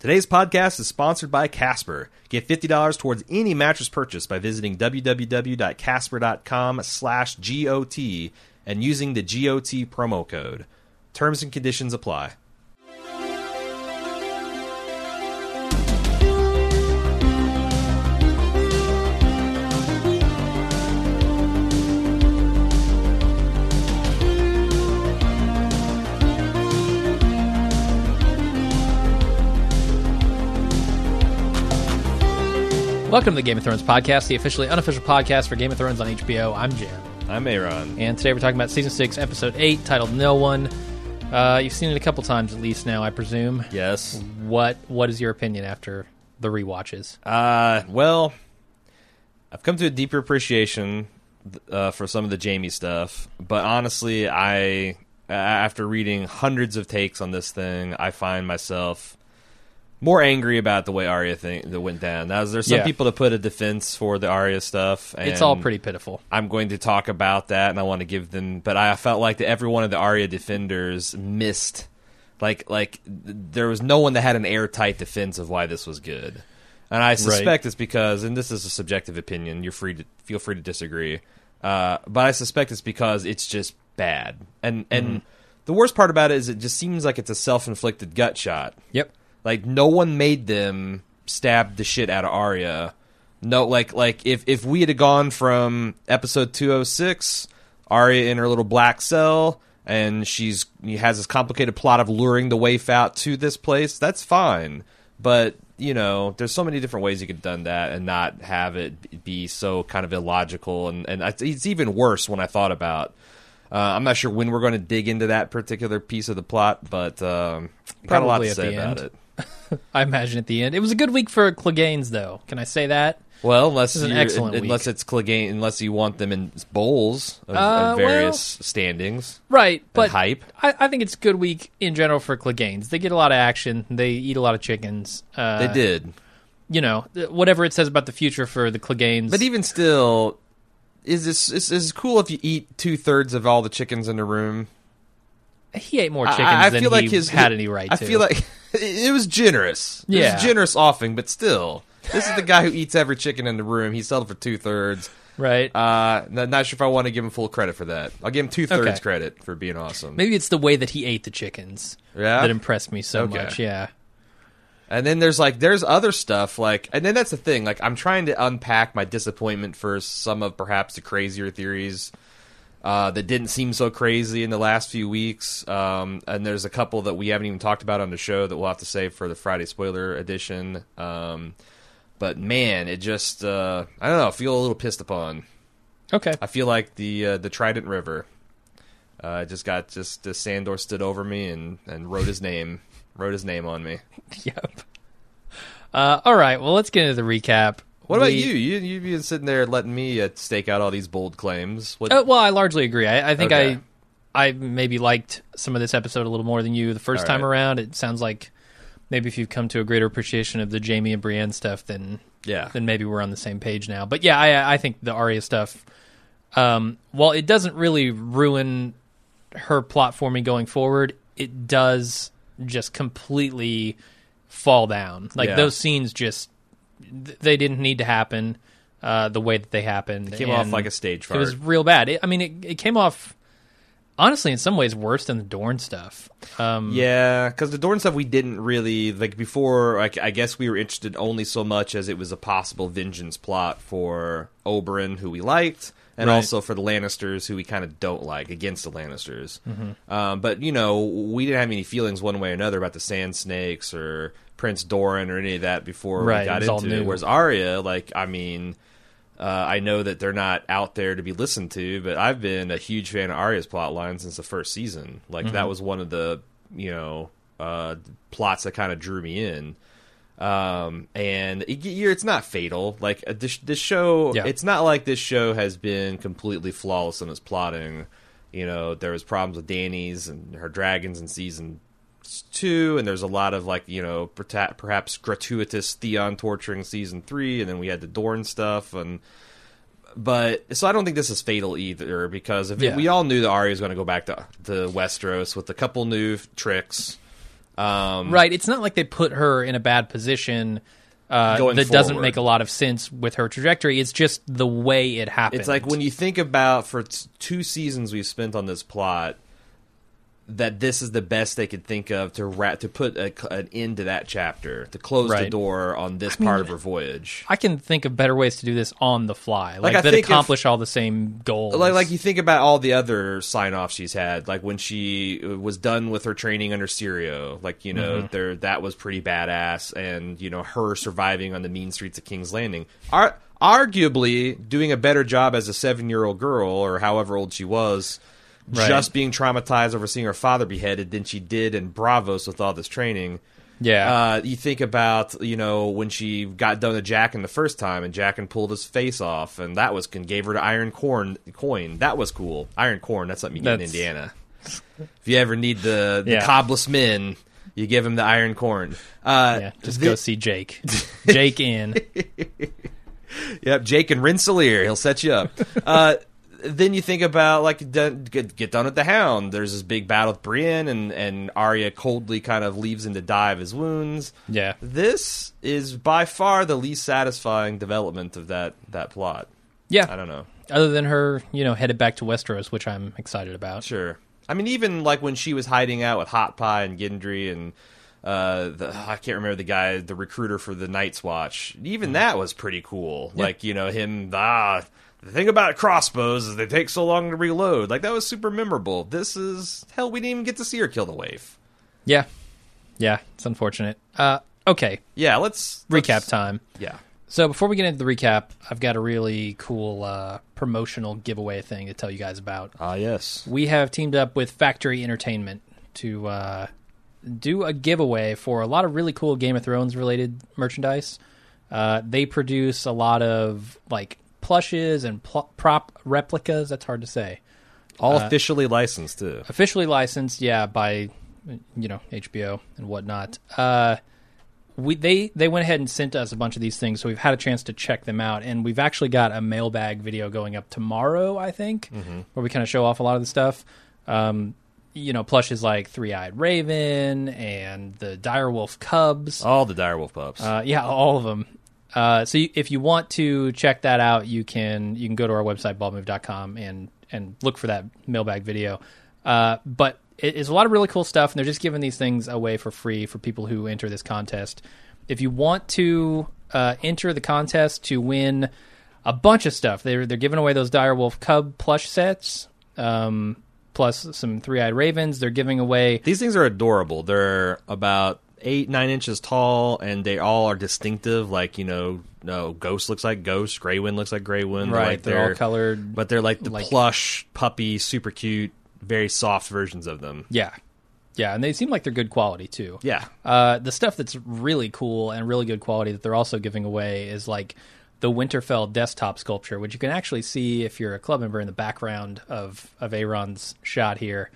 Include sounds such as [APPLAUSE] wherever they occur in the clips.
Today's podcast is sponsored by Casper. Get $50 towards any mattress purchase by visiting www.casper.com slash GOT and using the GOT promo code. Terms and conditions apply. Welcome to the Game of Thrones podcast, the officially unofficial podcast for Game of Thrones on HBO. I'm Jim. I'm Aaron. and today we're talking about season six, episode eight, titled "No One." Uh, you've seen it a couple times at least now, I presume. Yes. What What is your opinion after the rewatches? Uh, well, I've come to a deeper appreciation uh, for some of the Jaime stuff, but honestly, I after reading hundreds of takes on this thing, I find myself more angry about the way Arya thing that went down. Now, there's some Yeah. people that put a defense for the Arya stuff. And It's all pretty pitiful. I'm going to talk about that, and I want to give them. But I felt like that every one of the Arya defenders missed, like like there was no one that had an airtight defense of why this was good. And I suspect it's because, and this is a subjective opinion. You're free to feel free to disagree, uh, but I suspect it's because it's just bad. And and the worst part about it is it just seems like it's a self inflicted gut shot. Yep. Like no one made them stab the shit out of Arya. No, like like if if we had gone from episode two oh six, Arya in her little black cell, and she's she has this complicated plot of luring the waif out to this place. That's fine, but you know, there's so many different ways you could have done that and not have it be so kind of illogical. And and it's even worse when I thought about. Uh, I'm not sure when we're going to dig into that particular piece of the plot, but um, got a lot to at say the about end. it. [LAUGHS] I imagine at the end, it was a good week for Cleganes, though. Can I say that? Well, unless an excellent unless week. it's Clegane, unless you want them in bowls of, Uh, of various well- standings. Right, but hype. I, I think it's a good week in general for Cleganes. They get a lot of action. They eat a lot of chickens. Uh, They did, You know, whatever it says about the future for the Cleganes. but even still, is this is, is cool if you eat two thirds of all the chickens in the room? He ate more chickens I, I than feel he like his had any right I to. feel like [LAUGHS] it was generous. it Yeah. was generous offing, but still, this is the guy who eats every chicken in the room. He settled for two thirds. right. Uh, not, not sure if I want to give him full credit for that. I'll give him two thirds Okay. credit for being awesome. Maybe it's the way that he ate the chickens Yeah? that impressed me so Okay. much. Yeah. And then there's like there's other stuff like and then that's the thing like I'm trying to unpack my disappointment for some of perhaps the crazier theories uh, that didn't seem so crazy in the last few weeks. Um, and there's a couple that we haven't even talked about on the show that we'll have to save for the Friday spoiler edition. Um, but man, it just uh, I don't know. I feel a little pissed upon. Okay. I feel like the uh, the Trident River. Uh, just got just uh, Sandor stood over me and and wrote his name wrote his name on me. [LAUGHS] yep. Uh, all right. Well, let's get into the recap. What about We- you? You you've been sitting there letting me uh, stake out all these bold claims. What? Uh, well, I largely agree. I, I think Okay. I, I maybe liked some of this episode a little more than you the first All time right. around. It sounds like maybe if you've come to a greater appreciation of the Jaime and Brienne stuff, then yeah, then maybe we're on the same page now. But yeah, I, I think the Arya stuff, um, while it doesn't really ruin her plot for me going forward, it does just completely fall down. Like Yeah. those scenes just th- they didn't need to happen uh, the way that they happened. came off like a stage It was real bad. It, I mean, it, it came off honestly in some ways worse than the Dorn stuff. Um, yeah, because the Dorn stuff we didn't really like before. Like I guess we were interested only so much as it was a possible vengeance plot for Oberyn, who we liked, and Right. also for the Lannisters, who we kind of don't like against the Lannisters. Mm-hmm. Um, but you know, we didn't have any feelings one way or another about the Sand Snakes or Prince Doran or any of that before Right, we got it into it. Whereas Arya, like, I mean. Uh, I know that they're not out there to be listened to, but I've been a huge fan of Arya's plotline since the first season. Like Mm-hmm. that was one of the you know uh, plots that kind of drew me in. Um, and it, it's not fatal. Like uh, this, this show, Yeah. it's not like this show has been completely flawless in its plotting. You know, there was problems with Dany's and her dragons in season two, and there's a lot of like you know perhaps gratuitous Theon torturing season three, and then we had the Dorn stuff, and but so I don't think this is fatal either because if Yeah. we all knew that Arya was going to go back to to Westeros with a couple new tricks. Um, Right. It's not like they put her in a bad position uh, that doesn't make a lot of sense with her trajectory. It's just the way it happened. It's like when you think about for t- two seasons we've spent on this plot, that this is the best they could think of to ra- to put a, an end to that chapter, to close the door on this part of her voyage. I can think of better ways to do this on the fly, like, I that think if- accomplish all the same goals. Like, like you think about all the other sign offs she's had, like when she uh, was done with her training under Syrio, like you know, mm-hmm. there that was pretty badass, and you know her surviving on the mean streets of King's Landing, Ar- arguably doing a better job as a seven year old girl or however old she was, Right. just being traumatized over seeing her father beheaded than she did in Braavos with all this training. yeah, Uh, you think about you know when she got done to Jaqen the first time, and Jaqen pulled his face off, and that was and gave her the iron corn coin. That was cool. Iron corn. That's something you get in Indiana. If you ever need the, the Yeah. cobless men, you give him the iron corn. Uh, yeah. Just thi- go see Jake. [LAUGHS] Jake in. Yep, Jake and Rensselaer. He'll set you up. uh, then you think about like get, get done with the Hound. There's this big battle with Brienne, and and Arya coldly kind of leaves him to die of his wounds. Yeah. This is by far the least satisfying development of that that plot. Yeah, I don't know. Other than her, you know, headed back to Westeros, which I'm excited about. Sure. I mean, even like when she was hiding out with Hot Pie and Gendry and uh, the, I can't remember the guy, the recruiter for the Night's Watch. Even that was pretty cool. Like you know him. Ah, the thing about crossbows is they take so long to reload. Like that was super memorable. This is hell. We didn't even get to see her kill the waif. Yeah. Yeah. It's unfortunate. Uh, okay. Yeah. Let's Recap let's- time. Yeah. So before we get into the recap, I've got a really cool uh, promotional giveaway thing to tell you guys about. Ah, yes. We have teamed up with Factory Entertainment to uh, do a giveaway for a lot of really cool Game of Thrones related merchandise. Uh, they produce a lot of like plushes and pl- prop replicas. That's hard to say. All officially licensed too. Officially licensed, yeah, by you know HBO and whatnot. Uh, we they they went ahead and sent us a bunch of these things, so we've had a chance to check them out, and we've actually got a mailbag video going up tomorrow, I think, where we kind of show off a lot of the stuff. Um, you know, plushes like Three Eyed Raven and the Direwolf Cubs. All the direwolf pups. Uh, yeah, all of them. Uh, so you, if you want to check that out, you can you can go to our website baldmove.com and and look for that mailbag video. Uh, but it is a lot of really cool stuff, and they're just giving these things away for free for people who enter this contest. If you want to uh, enter the contest to win a bunch of stuff, they're they're giving away those Direwolf Cub plush sets, um, plus some Three Eyed Ravens. They're giving away These things are adorable. They're about eight, nine inches tall, and they all are distinctive. Like you know, no Ghost looks like Ghost, Greywind looks like Greywind. right. like they're all colored. but they're like the like- plush puppy, super cute, very soft versions of them. Yeah. Yeah, and they seem like they're good quality too. Yeah, Uh, the stuff that's really cool and really good quality that they're also giving away is like the Winterfell desktop sculpture, which you can actually see if you're a club member in the background of of Aaron's shot here.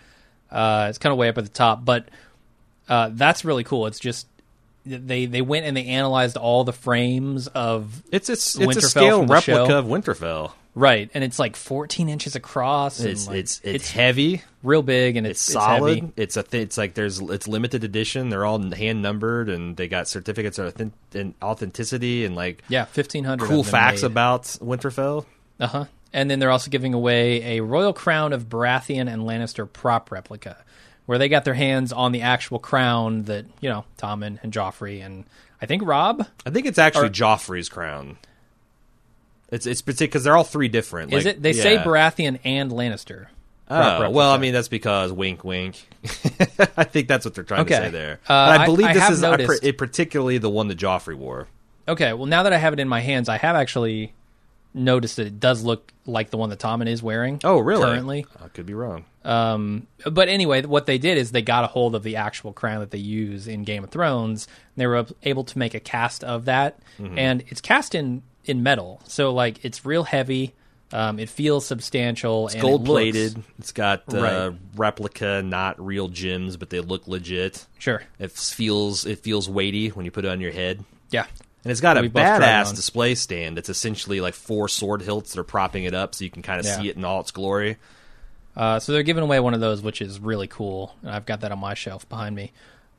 Uh, it's kind of way up at the top, but uh, that's really cool. It's just they they went and they analyzed all the frames of it's it's, it's Winterfell a scale replica show. of Winterfell. right, and it's like 14 inches across. and, It's like, it's it's heavy. real big and It's, it's, solid. heavy. It's a th- it's like there's it's limited edition. They're all hand numbered and they got certificates of authen- and authenticity and like Yeah, 1500 cool facts made. about Winterfell. Uh huh. And then they're also giving away a Royal Crown of Baratheon and Lannister prop replica, where they got their hands on the actual crown that you know Tommen and and Joffrey and I think Rob I think it's actually Or- Joffrey's crown. It's it's because they're all three different. is like- it? They say yeah. Baratheon and Lannister. Oh, well, I mean that's because wink, wink. [LAUGHS] I think that's what they're trying Okay. to say there. Uh, but I I- believe I this have is a, particularly the one that Joffrey wore. Okay, well now that I have it in my hands, I have actually noticed that it does look like the one that Tommen is wearing. Oh, really? Currently, I could be wrong. um, but anyway, what they did is they got a hold of the actual crown that they use in Game of Thrones. And they were able to make a cast of that, Mm-hmm. and it's cast in in metal, so like it's real heavy. Um, it feels substantial. It's and it gold looks- plated. It's got uh, Right. replica, not real gems, but they look legit. Sure. It feels it feels weighty when you put it on your head. Yeah. And it's got a We both tried it badass display stand. It's essentially like four sword hilts that are propping it up so you can kind of Yeah. see it in all its glory. Uh, so they're giving away one of those, which is really cool. And I've got that on my shelf behind me.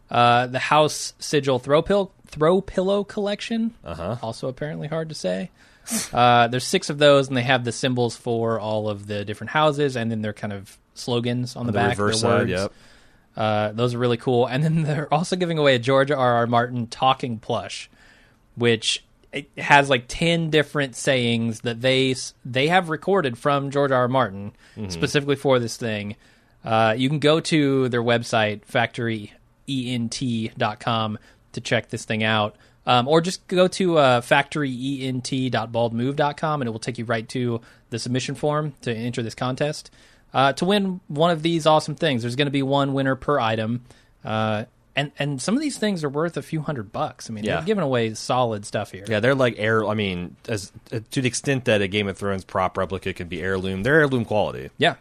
Uh, the House Sigil throw pill throw pillow collection. Uh-huh. Also apparently hard to say. [LAUGHS] Uh, there's six of those, and they have the symbols for all of the different houses, and then their kind of slogans on the, The back. reverse side, yep. Uh, those are really cool. And then [LAUGHS] they're also giving away a George R. R. Martin talking plush, which it has like ten different sayings that they they have recorded from George R. R. Martin specifically for this thing. Uh, you can go to their website factoryent.com to check this thing out. Um, or just go to uh, factoryent.baldmove.com and it will take you right to the submission form to enter this contest. Uh, to win one of these awesome things, there's going to be one winner per item. Uh, and, and some of these things are worth a few hundred bucks. I mean, Yeah. they're giving away solid stuff here. Yeah, they're like air. I mean, as uh, to the extent that a Game of Thrones prop replica can be heirloom, they're heirloom quality. Yeah,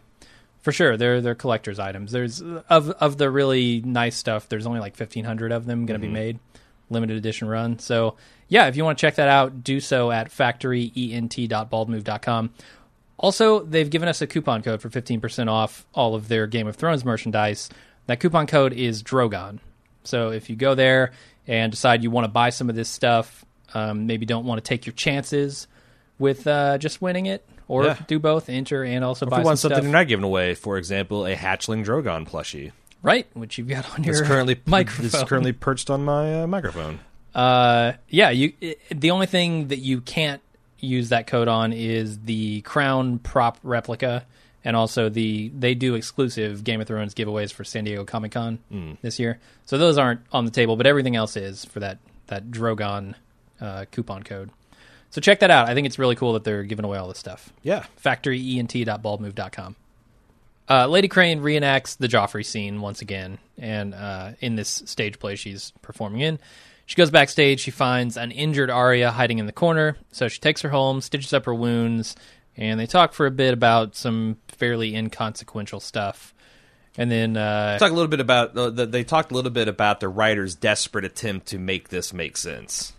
for sure. They're they're collector's items. There's of of the really nice stuff. There's only like 1,500 of them going to be made, limited edition run. So yeah, if you want to check that out, do so at factoryent.baldmove.com. Also, they've given us a coupon code for 15% off all of their Game of Thrones merchandise. That coupon code is Drogon. So if you go there and decide you want to buy some of this stuff, um, maybe don't want to take your chances with uh, just winning it, or Yeah. do both, enter and also If buy you want some something stuff. they're not giving away, for example, a hatchling Drogon plushie. right, which you've got on your It's currently [LAUGHS] microphone. It's currently perched on my uh, microphone. Uh, yeah, you. i the only thing that you can't use that code on is the crown prop replica, and also the they do exclusive Game of Thrones giveaways for San Diego Comic Con this year. So those aren't on the table, but everything else is for that that Drogon uh, coupon code. So check that out. I think it's really cool that they're giving away all this stuff. Yeah, factoryent.baldmove.com. Uh, Lady Crane reenacts the Joffrey scene once again, and uh, in this stage play she's performing in, she goes backstage. She finds an injured Arya hiding in the corner, so she takes her home, stitches up her wounds, and they talk for a bit about some fairly inconsequential stuff. And then, uh, talk a little bit about uh, the, they talked a little bit about the writer's desperate attempt to make this make sense.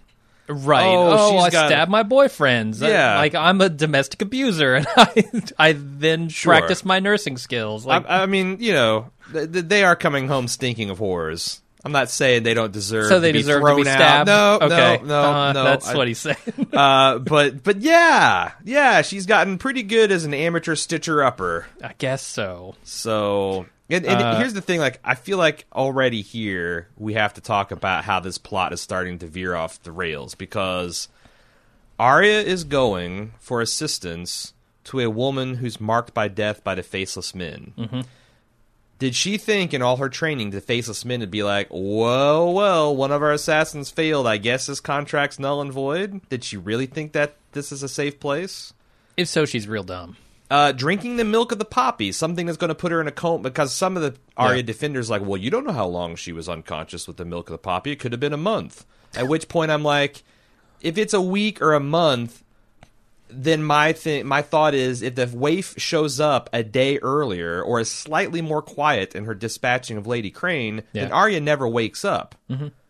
right? Oh, Oh, I got- stabbed my boyfriends. I- Yeah. like I'm a domestic abuser, and [LAUGHS] I, I then Sure. practice my nursing skills. Like, I, I mean, you know, th- th- they are coming home stinking of horrors. I'm not saying they don't deserve. so they to be deserve to be out. stabbed. No, okay. no, no, Uh, no. That's I- what he's saying. [LAUGHS] uh, but but yeah, yeah, she's gotten pretty good as an amateur stitcher upper. I guess so. So, and, and Uh, here's the thing: like, I feel like already here we have to talk about how this plot is starting to veer off the rails because Arya is going for assistance to a woman who's marked by death by the faceless men. Mm-hmm. Did she think in all her training the faceless men would be like, "Whoa, well, one of our assassins failed. I guess his contract's null and void." Did she really think that this is a safe place? If so, she's real dumb. uh, drinking the milk of the poppy, something that's going to put her in a coma. Because some of the Arya Yeah. defenders like, well, you don't know how long she was unconscious with the milk of the poppy. It could have been a month. At which point, I'm like, if it's a week or a month, then my thing, my thought is, if the waif shows up a day earlier or is slightly more quiet in her dispatching of Lady Crane, then Yeah. Arya never wakes up.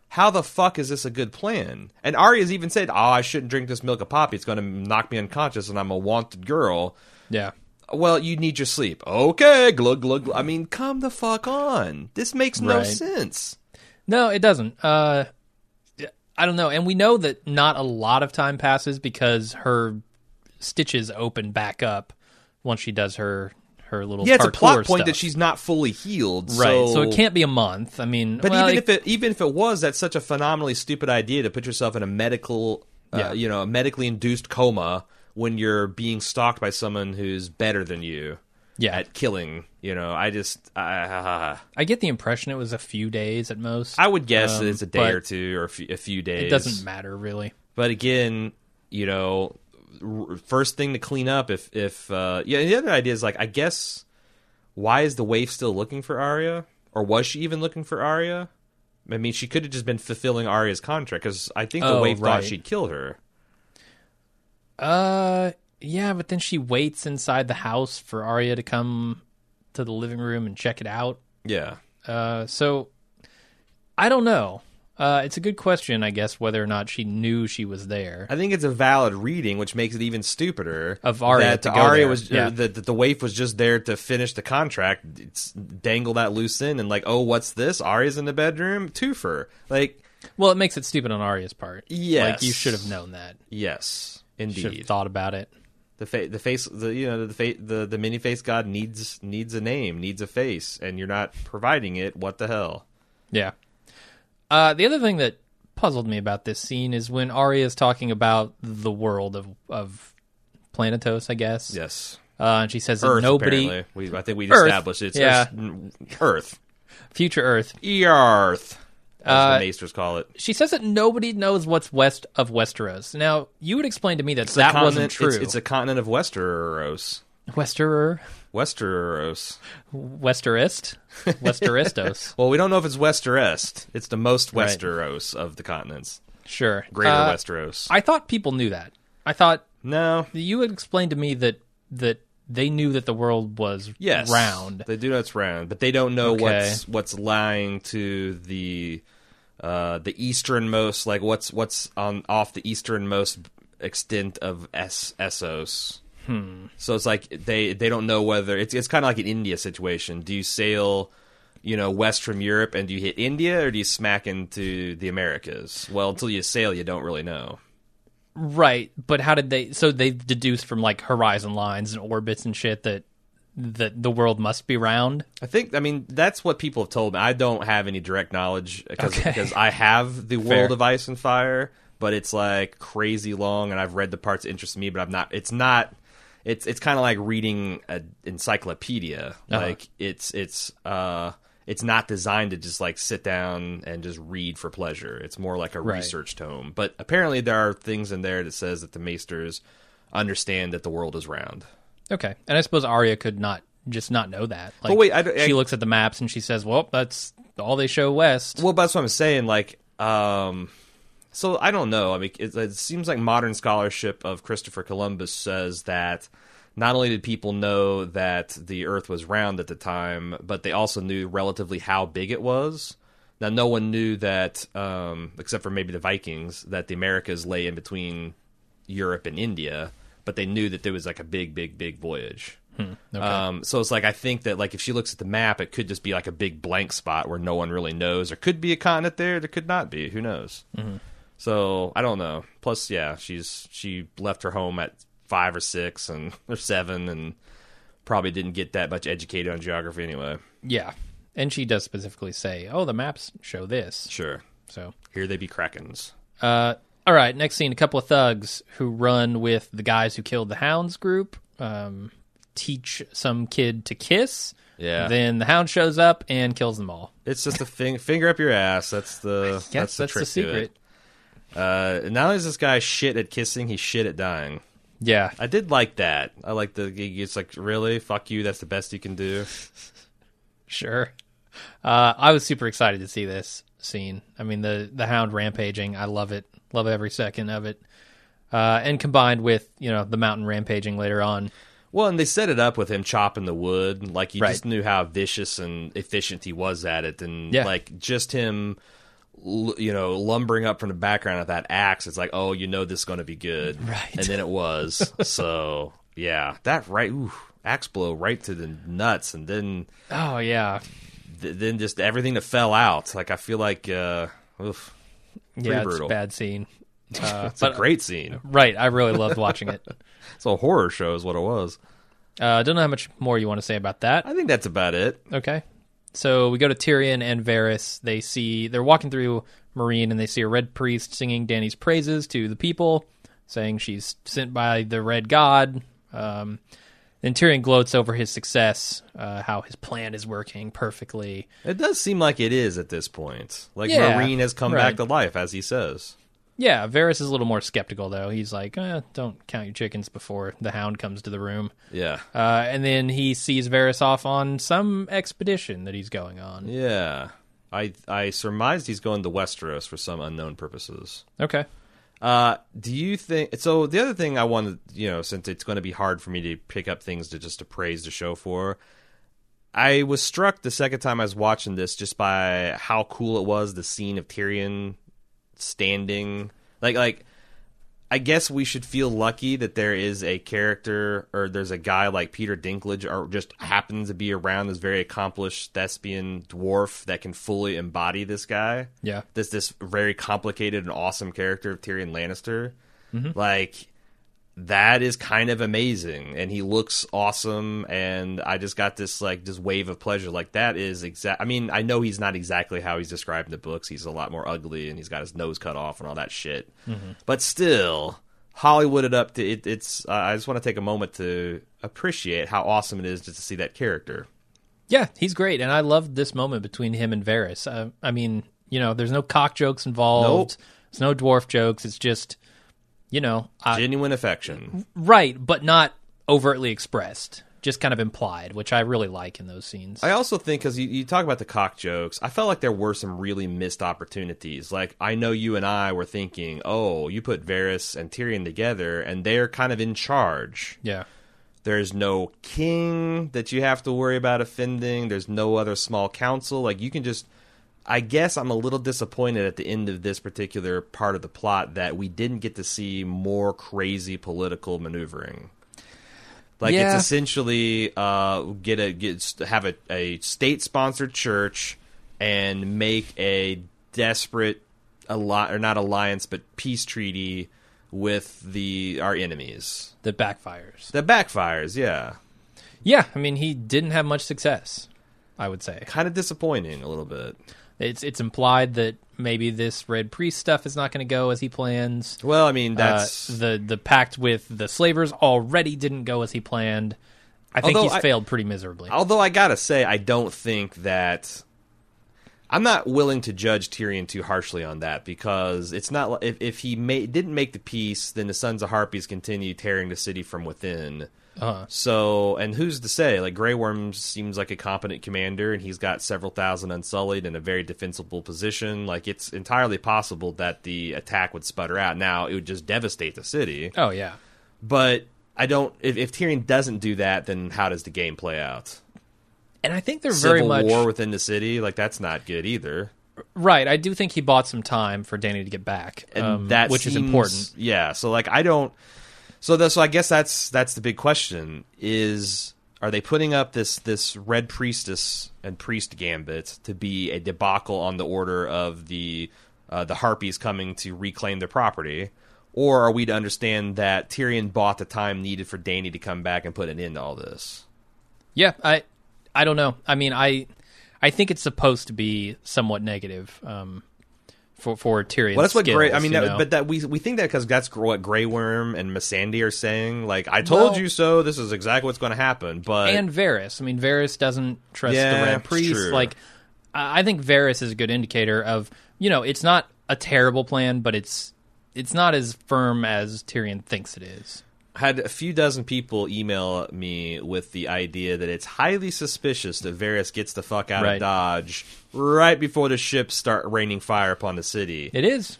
How the fuck is this a good plan? And Arya's even said, "Oh, I shouldn't drink this milk of poppy. It's going to knock me unconscious, and I'm a wanted girl." Yeah. Well, you need your sleep. Okay, glug glug. glug. I mean, come the fuck on. This makes no Right. sense. No, it doesn't. Uh, I don't know. And we know that not a lot of time passes because her stitches open back up once she does her her little Yeah, it's a plot point stuff. that she's not fully healed. right. So, So, it can't be a month. I mean, But well, even it- if it even if it was, that's such a phenomenally stupid idea to put yourself in a medical, uh, Yeah. you know, a medically induced coma when you're being stalked by someone who's better than you yeah, at killing. You know, I just, uh, I get the impression it was a few days at most. I would guess Um, it's a day or two or a few, a few days. It doesn't matter really. But again, you know, first thing to clean up if if uh, yeah. The other idea is like I guess why is the waif still looking for Arya, or was she even looking for Arya? I mean, she could have just been fulfilling Arya's contract because I think the Oh, waif right. thought she'd kill her. Uh, yeah, but then she waits inside the house for Arya to come to the living room and check it out. Yeah, Uh, so I don't know. Uh, it's a good question, I guess, whether or not she knew she was there. I think it's a valid reading, which makes it even stupider Of Arya that to Arya was Yeah. uh, that, that the waif was just there to finish the contract, it's, dangle that loose end, and like, oh, what's this? Arya's in the bedroom, twofer. Like, Well, it makes it stupid on Arya's part. Yes. like you should have known that. yes, Should have indeed. thought about it. the fa- the face, the you know the fa- the the mini face god needs needs a name, needs a face, and you're not providing it. What the hell? Yeah. Uh, the other thing that puzzled me about this scene is when Arya is talking about the world of of Planetos, I guess. Yes, Uh, and she says that nobody, We, I think we established it's Yeah. Earth. Earth. future Earth, Earth. As Uh, the Maesters call it. she says that nobody knows what's west of Westeros. Now, you would explain to me that It's that wasn't true. It's, it's a continent of Westeros. Westerer, Westeros. Westerist, [LAUGHS] Westeristos. Well, we don't know if it's west or est. It's the most Right. Westeros of the continents. Sure, Greater Uh, Westeros. I thought people knew that. I thought no. you had explained to me that that they knew that the world was Yes. round. They do know it's round, but they don't know Okay. what's what's lying to the uh the easternmost like what's what's on off the easternmost extent of Es- Essos. Hmm. So it's like they they don't know whether it's it's kind of like an India situation. Do you sail you know, west from Europe, and do you hit India or do you smack into the Americas? Well, until you sail, you don't really know. Right, but how did they? So they deduced from like horizon lines and orbits and shit that that the world must be round. I think, I mean, that's what people have told me. I don't have any direct knowledge because Okay. because I have the [LAUGHS] Fair. World of Ice and Fire, but it's like crazy long, and I've read the parts that interest me, but I'm not. It's not. It's it's kind of like reading an encyclopedia. Uh-huh. Like it's it's uh it's not designed to just like sit down and just read for pleasure. It's more like a Right. research tome. But apparently, there are things in there that says that the Maesters understand that the world is round. Okay, and I suppose Arya could not just not know that. Like, But wait, I don't- she looks at the maps and she says, "Well, that's all they show west." Well, that's what I'm saying. Like, um, so I don't know. I mean, it, it seems like modern scholarship of Christopher Columbus says that not only did people know that the Earth was round at the time, but they also knew relatively how big it was. Now, no one knew that, um, except for maybe the Vikings, that the Americas lay in between Europe and India. But they knew that there was like a big, big, big voyage. Um, so it's like I think that like if she looks at the map, it could just be like a big blank spot where no one really knows. There could be a continent there. There could not be. Who knows? So I don't know. Plus, yeah, she's she left her home at five or six and [LAUGHS] or seven, and probably didn't get that much educated on geography anyway. yeah, and she does specifically say, "Oh, the maps show this." Sure, So, here they be krakens. uh, all right. Next scene: a couple of thugs who run with the guys who killed the Hounds group. Um, teach some kid to kiss. Yeah. Then the Hound shows up and kills them all. It's just a fing- finger up your ass. That's the Yes, that's the that's the secret. Uh, not only is this guy shit at kissing, he's shit at dying. Yeah, I did like that. I like the. It's like really fuck you. That's the best you can do. [LAUGHS] Sure. Uh, I was super excited to see this scene. I mean, the the hound rampaging, I love it. Love every second of it. Uh, and combined with you know the mountain rampaging later on. Well, and they set it up with him chopping the wood. Like you Right. just knew how vicious and efficient he was at it, and Yeah. like just him, you know, lumbering up from the background of that axe. It's like, oh, you know, this is going to be good, Right. And then it was. [LAUGHS] so yeah, that right, ooh, axe blow right to the nuts, and then Oh yeah, th- then just everything that fell out. Like I feel like, uh, oof, yeah, it's brutal. a bad scene. Uh, [LAUGHS] it's a great scene. right, I really loved watching it. [LAUGHS] It's a horror show, is what it was. I uh, don't know how much more you want to say about that. I think that's about it. Okay. So we go to Tyrion and Varys. They see they're walking through Meereen and they see a red priest singing Dany's praises to the people, saying she's sent by the red god. Um, then Tyrion gloats over his success, uh, how his plan is working perfectly. It does seem like it is at this point. Like Yeah, Meereen has come right. back to life, as he says. Yeah, Varys is a little more skeptical though. He's like, eh, "Don't count your chickens before the Hound comes to the room." Yeah. Uh, and then he sees Varys off on some expedition that he's going on. Yeah. I I surmised he's going to Westeros for some unknown purposes. Okay. Uh, do you think so? The other thing I wanted, you know, since it's going to be hard for me to pick up things to just to praise the show for, I was struck the second time I was watching this just by how cool it was the scene of Tyrion standing like like I guess we should feel lucky that there is a character or there's a guy like Peter Dinklage or just happens to be around this very accomplished thespian dwarf that can fully embody this guy. Yeah. This this very complicated and awesome character of Tyrion Lannister. Mm-hmm. Like that is kind of amazing. And he looks awesome. And I just got this like this wave of pleasure. Like that is exact I mean I know he's not exactly how he's described in the books. He's a lot more ugly and he's got his nose cut off and all that shit. But still Hollywood it up to it, it's uh, I just want to take a moment to appreciate how awesome it is just to see that character. Yeah, he's great, and I love this moment between him and Varys. Uh, I mean, you know, there's no cock jokes involved. There's no dwarf jokes. It's just, you know, I, genuine affection right, but not overtly expressed, just kind of implied, which I really like in those scenes. I also think because you, you talk about the cock jokes, I felt like there were some really missed opportunities. Like I know you and I were thinking, oh, you put Varys and Tyrion together, and they're kind of in charge. yeah, There's no king that you have to worry about offending. There's no other small council. Like you can just. I guess I'm a little disappointed at the end of this particular part of the plot that we didn't get to see more crazy political maneuvering. Like Yeah. it's essentially uh, get a get have a, a state sponsored church and make a desperate alli- or not alliance but peace treaty with the our enemies. that backfires. That backfires, yeah. Yeah, I mean, he didn't have much success. I would say Kind of disappointing a little bit. It's it's implied that maybe this red priest stuff is not going to go as he plans. Well, I mean Uh, that's the the pact with the slavers already didn't go as he planned. I think he's I- failed pretty miserably. Although I gotta say, I don't think that I'm not willing to judge Tyrion too harshly on that because it's not if if he ma- didn't make the peace, then the Sons of Harpies continue tearing the city from within. Uh-huh. So, and who's to say? Like Grey Worm seems like a competent commander, and he's got several thousand unsullied in a very defensible position. Like it's entirely possible that the attack would sputter out. Now, it would just devastate the city. Oh yeah, But I don't. If, if Tyrion doesn't do that, then how does the game play out? and I think they're Civil very much war within the city, like that's not good either. right. I do think he bought some time for Dany to get back, And um, that which is important. Yeah. So like I don't. So the, so I guess that's that's the big question: is are they putting up this this red priestess and priest gambit to be a debacle on the order of the uh, the harpies coming to reclaim their property? Or are we to understand that Tyrion bought the time needed for Dany to come back and put an end to all this? Yeah, I I don't know. I mean, I I think it's supposed to be somewhat negative um, for for Tyrion. Well, that's what Gray. I skills, mean, you that, know? but that we we think that because that's what Grey Worm and Missandei are saying. Like, I told Well- you so. This is exactly what's going to happen. But and Varys. I mean, Varys doesn't trust Yeah, the Red Priest. true. Like, I I think Varys is a good indicator of you know it's not a terrible plan, but it's it's not as firm as Tyrion thinks it is. Had a few dozen people email me with the idea that it's highly suspicious that Varys gets the fuck out Right. of Dodge right before the ships start raining fire upon the city. It is.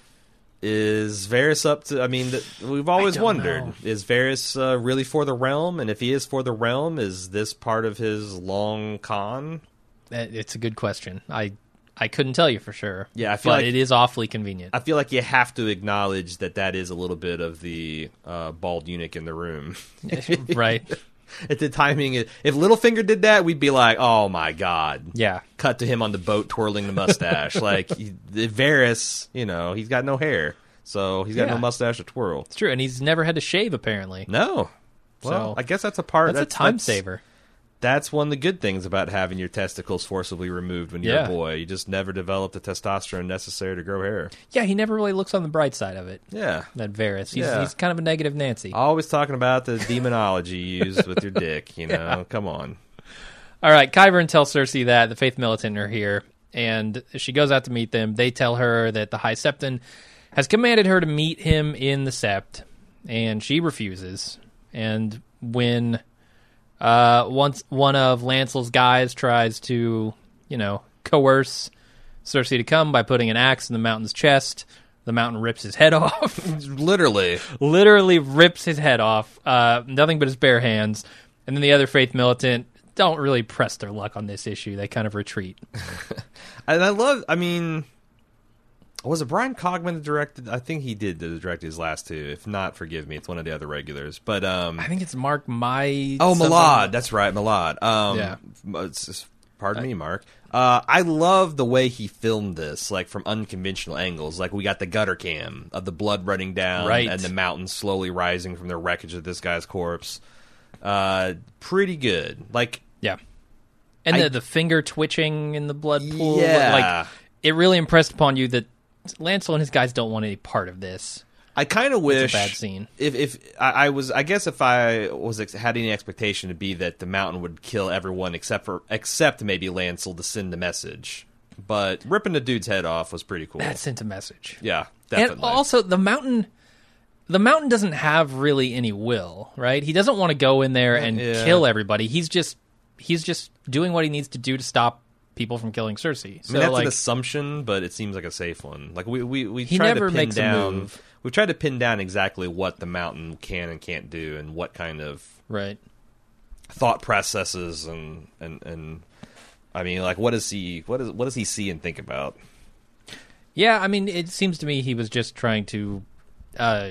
Is Varys up to? I mean, we've always wondered: know. is Varys uh, really for the realm? And if he is for the realm, is this part of his long con? It's a good question. I I couldn't tell you for sure. Yeah, I feel but like- it is awfully convenient. I feel like you have to acknowledge that that is a little bit of the uh, bald eunuch in the room. [LAUGHS] right? [LAUGHS] At the timing, if Littlefinger did that, we'd be like, "Oh my god!" Yeah. Cut to him on the boat twirling the mustache. [LAUGHS] like the Varys, you know, he's got no hair, so he's got Yeah. no mustache to twirl. It's true, and he's never had to shave apparently. No. Well, So, I guess that's a part. Of that's, a time saver. That's one of the good things about having your testicles forcibly removed when you're Yeah. a boy. You just never develop the testosterone necessary to grow hair. Yeah, he never really looks on the bright side of it. Yeah. That Varys, he's, Yeah. he's kind of a negative Nancy. Always talking about the demonology used with your dick, you [LAUGHS] know. Come on. All right, Qyburn tells Cersei that the Faith Militant are here, and she goes out to meet them. They tell her that the High Septon has commanded her to meet him in the Sept, and she refuses. And when uh, once one of Lancel's guys tries to, you know, coerce Cersei to come by putting an axe in the mountain's chest, the mountain rips his head [LAUGHS] off. Literally. Literally rips his head off. Uh, nothing but his bare hands. And then the other faith militant don't really press their luck on this issue. They kind of retreat. [LAUGHS] And I love. I mean, was it Bryan Cogman that directed? I think he did direct his last two. If not, forgive me. It's one of the other regulars. But um, I think it's Mark My. oh, something. Mylod. That's right, Mylod. Um, Yeah. Pardon me, Mark. Uh, I love the way he filmed this, like from unconventional angles. Like we got the gutter cam of the blood running down, Right. and the mountains slowly rising from the wreckage of this guy's corpse. Uh, pretty good. Like Yeah. And I- the, the finger twitching in the blood pool. Yeah. Like, it really impressed upon you that Lancel and his guys don't want any part of this. I kind of wish it's a bad scene. If if I, I was, I guess if I was ex- had any expectation to be that the mountain would kill everyone except for except maybe Lancel to send the message, but ripping the dude's head off was pretty cool. That sent a message. yeah, definitely. And also, the mountain. The mountain doesn't have really any will, right? He doesn't want to go in there and Yeah. kill everybody. He's just he's just doing what he needs to do to stop people from killing Cersei. I mean, that's like an assumption, but it seems like a safe one. Like we we we He tried never to pin makes a down. move. We tried to pin down exactly what the mountain can and can't do, and what kind of right. thought processes and and and. I mean, like, what does he what is what does he see and think about? Yeah, I mean, it seems to me he was just trying to uh,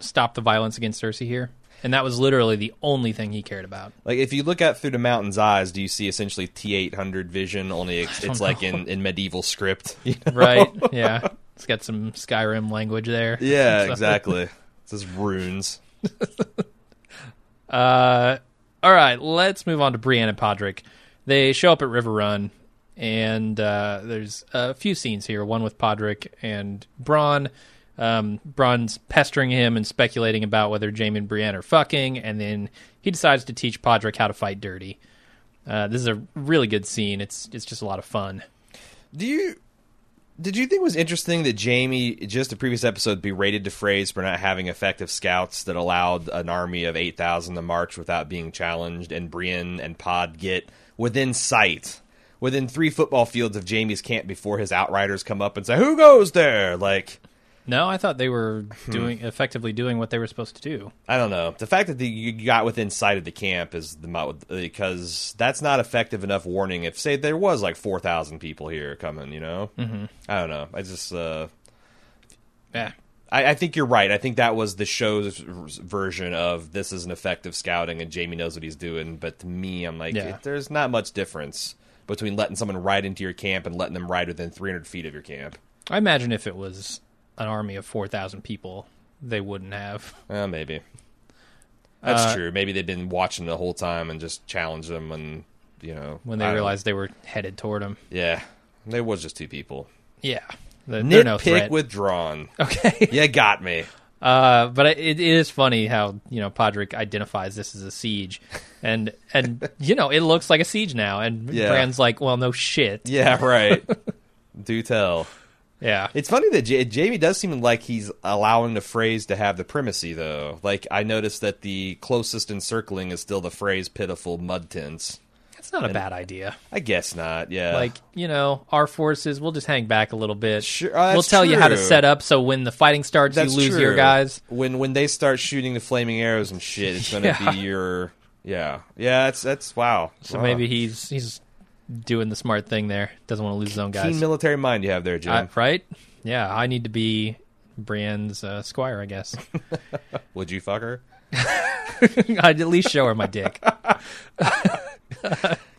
stop the violence against Cersei here, and that was literally the only thing he cared about. Like if you look at through the mountain's eyes, do you see essentially T eight hundred vision? Only it's, it's like in, in medieval script, [LAUGHS] you know? Right? yeah, it's got some Skyrim language there. [LAUGHS] Yeah, So- exactly. [LAUGHS] It's just runes. Uh, all right, let's move on to Brienne and Podrick. They show up at Riverrun, and uh, there's a few scenes here. One with Podrick and Bronn. Um, pestering him and speculating about whether Jaime and Brienne are fucking, and then he decides to teach Podrick how to fight dirty. Uh, this is a really good scene. It's it's just a lot of fun. Do you did you think it was interesting that Jaime just a previous episode berated the Freys for not having effective scouts that allowed an army of eight thousand to march without being challenged, and Brienne and Pod get within sight, within three football fields of Jaime's camp before his outriders come up and say, "Who goes there?" Like. No, I thought they were Hmm. doing effectively doing what they were supposed to do. I don't know. The fact that the, you got within sight of the camp is the because that's not effective enough warning. If say there was like four thousand people here coming, you know, mm-hmm. I don't know. I just uh, Yeah, I, I think you're right. I think that was the show's version of this is an effective scouting and Jaime knows what he's doing. But to me, I'm like, Yeah. it- there's not much difference between letting someone ride into your camp and letting them ride within 300 feet of your camp. I imagine if it was an army of four thousand people, they wouldn't have. Uh, maybe that's Uh, true. Maybe they've been watching the whole time and just challenged them and you know when I they don't- realized they were headed toward them. Yeah, there was just two people. Yeah, they're, they're no Nitpick threat. withdrawn. okay, [LAUGHS] you got me. uh, but it, it is funny how you know Podrick identifies this as a siege, and and [LAUGHS] you know it looks like a siege now, and Yeah. Bronn's like, well, no shit. Yeah, right. [LAUGHS] Do tell. Yeah, It's funny that J- Jaime does seem like he's allowing the Freys to have the primacy, though. Like I noticed that the closest encircling is still the Freys "pitiful mud tints." that's not a bad idea. I guess not. Yeah, Like you know, our forces, we'll just hang back a little bit. Sure, uh, we'll tell you how to set up so when the fighting starts, that's you lose true. your guys. When when they start shooting the flaming arrows and shit, it's going [LAUGHS] to Yeah. be your yeah yeah. That's that's wow. So Wow. maybe he's he's doing the smart thing there. Doesn't want to lose his own guys. keen military mind you have there, Jim. Uh, right? Yeah, I need to be Brienne's uh, squire, I guess. [LAUGHS] Would you fuck her? [LAUGHS] I'd at least show her my dick. [LAUGHS]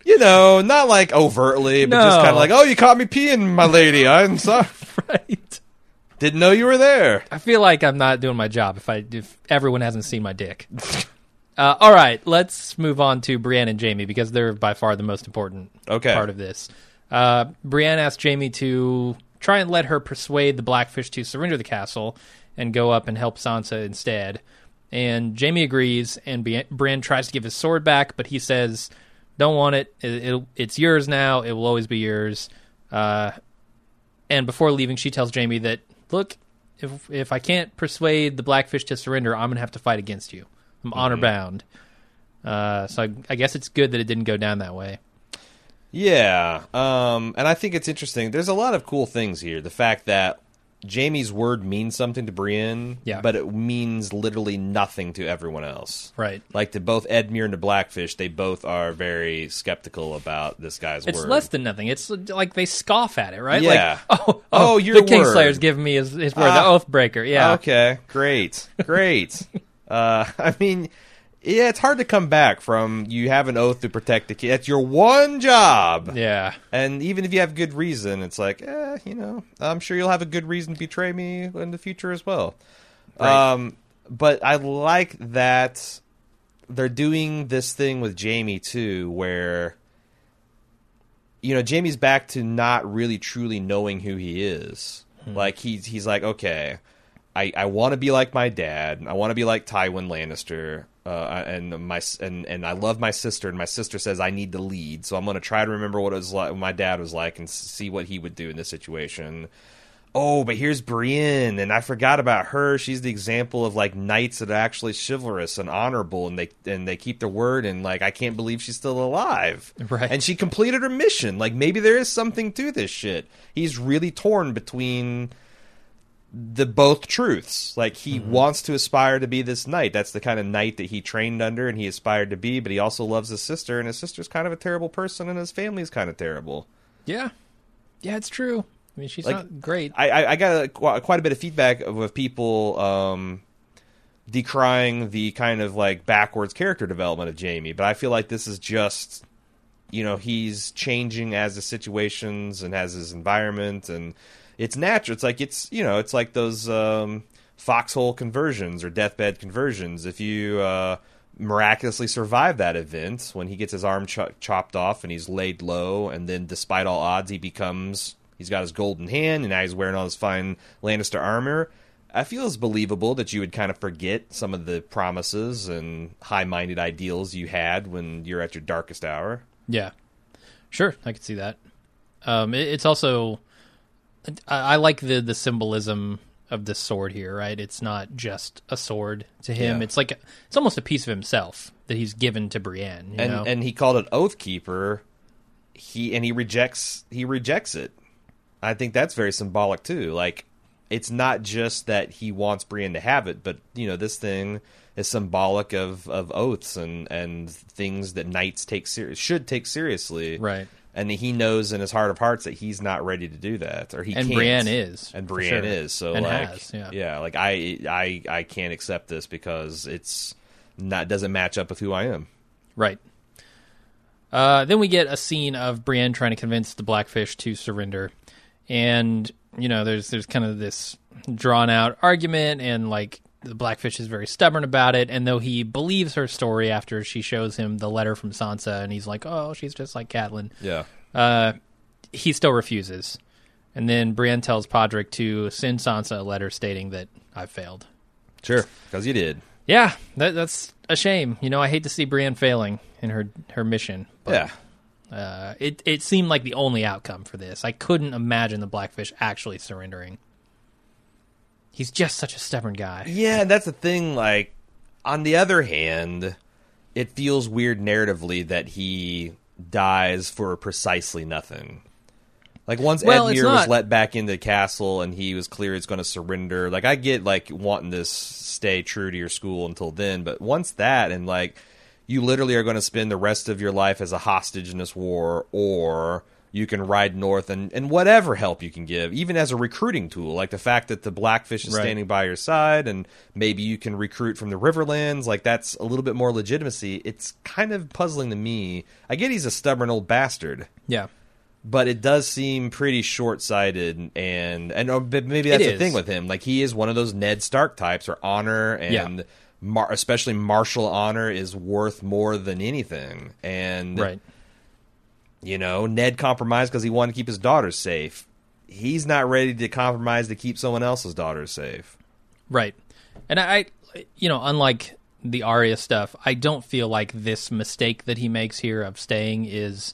You know, not like overtly, but just kind of like, oh, you caught me peeing, my lady. I'm sorry. right. Didn't know you were there. I feel like I'm not doing my job if I if everyone hasn't seen my dick. Uh, all right, let's move on to Brienne and Jaime because they're by far the most important Okay. part of this. Uh, Brienne asks Jaime to try and let her persuade the Blackfish to surrender the castle and go up and help Sansa instead. And Jaime agrees, and Brienne tries to give his sword back, but he says, "Don't want it. it it's yours now. It will always be yours." Uh, and before leaving, she tells Jaime that, "Look, if if I can't persuade the Blackfish to surrender, I'm gonna have to fight against you. I'm honor bound. Uh, so I, I guess it's good that it didn't go down that way. Yeah, um, and I think it's interesting. There's a lot of cool things here. The fact that Jaime's word means something to Brienne, Yeah. but it means literally nothing to everyone else. Right. Like to both Edmure and the Blackfish, they both are very skeptical about this guy's It's word. It's less than nothing. It's like they scoff at it, right? Yeah. Like, oh, Oh, oh, your the Kingslayer's word. giving me his, his word, the Ah. Oathbreaker. Yeah. Okay, great, great. [LAUGHS] uh, [LAUGHS] I mean, yeah, it's hard to come back from you have an oath to protect the kid. That's your one job. Yeah. And even if you have good reason, it's like, eh, you know, I'm sure you'll have a good reason to betray me in the future as well. Right. Um, but I like that they're doing this thing with Jaime too, where you know Jaime's back to not really truly knowing who he is. Like he's he's like, okay, I, I want to be like my dad. I want to be like Tywin Lannister. Uh, and my and and I love my sister, and my sister says I need to lead, so I'm going to try to remember what it was like, what my dad was like, and see what he would do in this situation. Oh, but here's Brienne, and I forgot about her. She's the example of like knights that are actually chivalrous and honorable, and they and they keep their word. And like, I can't believe she's still alive. Right. And she completed her mission. Like, maybe there is something to this shit. He's really torn between the both truths. Like he wants to aspire to be this knight. That's the kind of knight that he trained under and he aspired to be, but he also loves his sister and his sister's kind of a terrible person and his family's kind of terrible. Yeah. Yeah, it's true. I mean, she's Like, not great. I, I, I got a, quite a bit of feedback of, of people um, decrying the kind of like backwards character development of Jaime, but I feel like this is just, you know, he's changing as the situations and as his environment, and it's natural. It's like it's you know, it's like those um, foxhole conversions or deathbed conversions. If you uh, miraculously survive that event when he gets his arm cho- chopped off and he's laid low, and then despite all odds, he becomes he's got his golden hand and now he's wearing all his fine Lannister armor. I feel it's believable that you would kind of forget some of the promises and high-minded ideals you had when you're at your darkest hour. Yeah, sure, I could see that. Um, it, it's also, I, I like the the symbolism of this sword here. Right, it's not just a sword to him. Yeah. It's like it's almost a piece of himself that he's given to Brienne. You and know? and he called it Oathkeeper. He and he rejects he rejects it. I think that's very symbolic too. Like it's not just that he wants Brienne to have it, but you know this thing is symbolic of, of oaths and, and things that knights take ser- should take seriously. Right. And he knows in his heart of hearts that he's not ready to do that, or he And can't. Brienne is, and Brienne sure. is. So And like, has, yeah. like I I I can't accept this because it's not doesn't match up with who I am. Right. Uh, then we get a scene of Brienne trying to convince the Blackfish to surrender, and you know, there's there's kind of this drawn out argument, and like the Blackfish is very stubborn about it. And though he believes her story after she shows him the letter from Sansa, and he's like, "Oh, she's just like Catelyn," Yeah. uh, he still refuses. And then Brienne tells Podrick to send Sansa a letter stating that I failed. Sure, because you did. Yeah, that, that's a shame. You know, I hate to see Brienne failing in her her mission. But, yeah. uh, it it seemed like the only outcome for this. I couldn't imagine the Blackfish actually surrendering. He's just such a stubborn guy. Yeah, and that's the thing. Like, on the other hand, it feels weird narratively that he dies for precisely nothing. Like once Well, Edmure was let back into the castle and he was clear he's going to surrender. Like I get like wanting to stay true to your school until then, but once that and like you literally are going to spend the rest of your life as a hostage in this war, or you can ride north and, and whatever help you can give, even as a recruiting tool, like the fact that the Blackfish is Right. standing by your side and maybe you can recruit from the Riverlands, like that's a little bit more legitimacy. It's kind of puzzling to me. I get he's a stubborn old bastard, Yeah, but it does seem pretty short-sighted and and or maybe that's the thing with him like he is one of those ned stark types where honor and Yeah. mar- especially martial honor is worth more than anything and right. You know ned compromised because he wanted to keep his daughter safe he's not ready to compromise to keep someone else's daughter safe Right. And I, I- you know, unlike the Arya stuff, I don't feel like this mistake that he makes here of staying is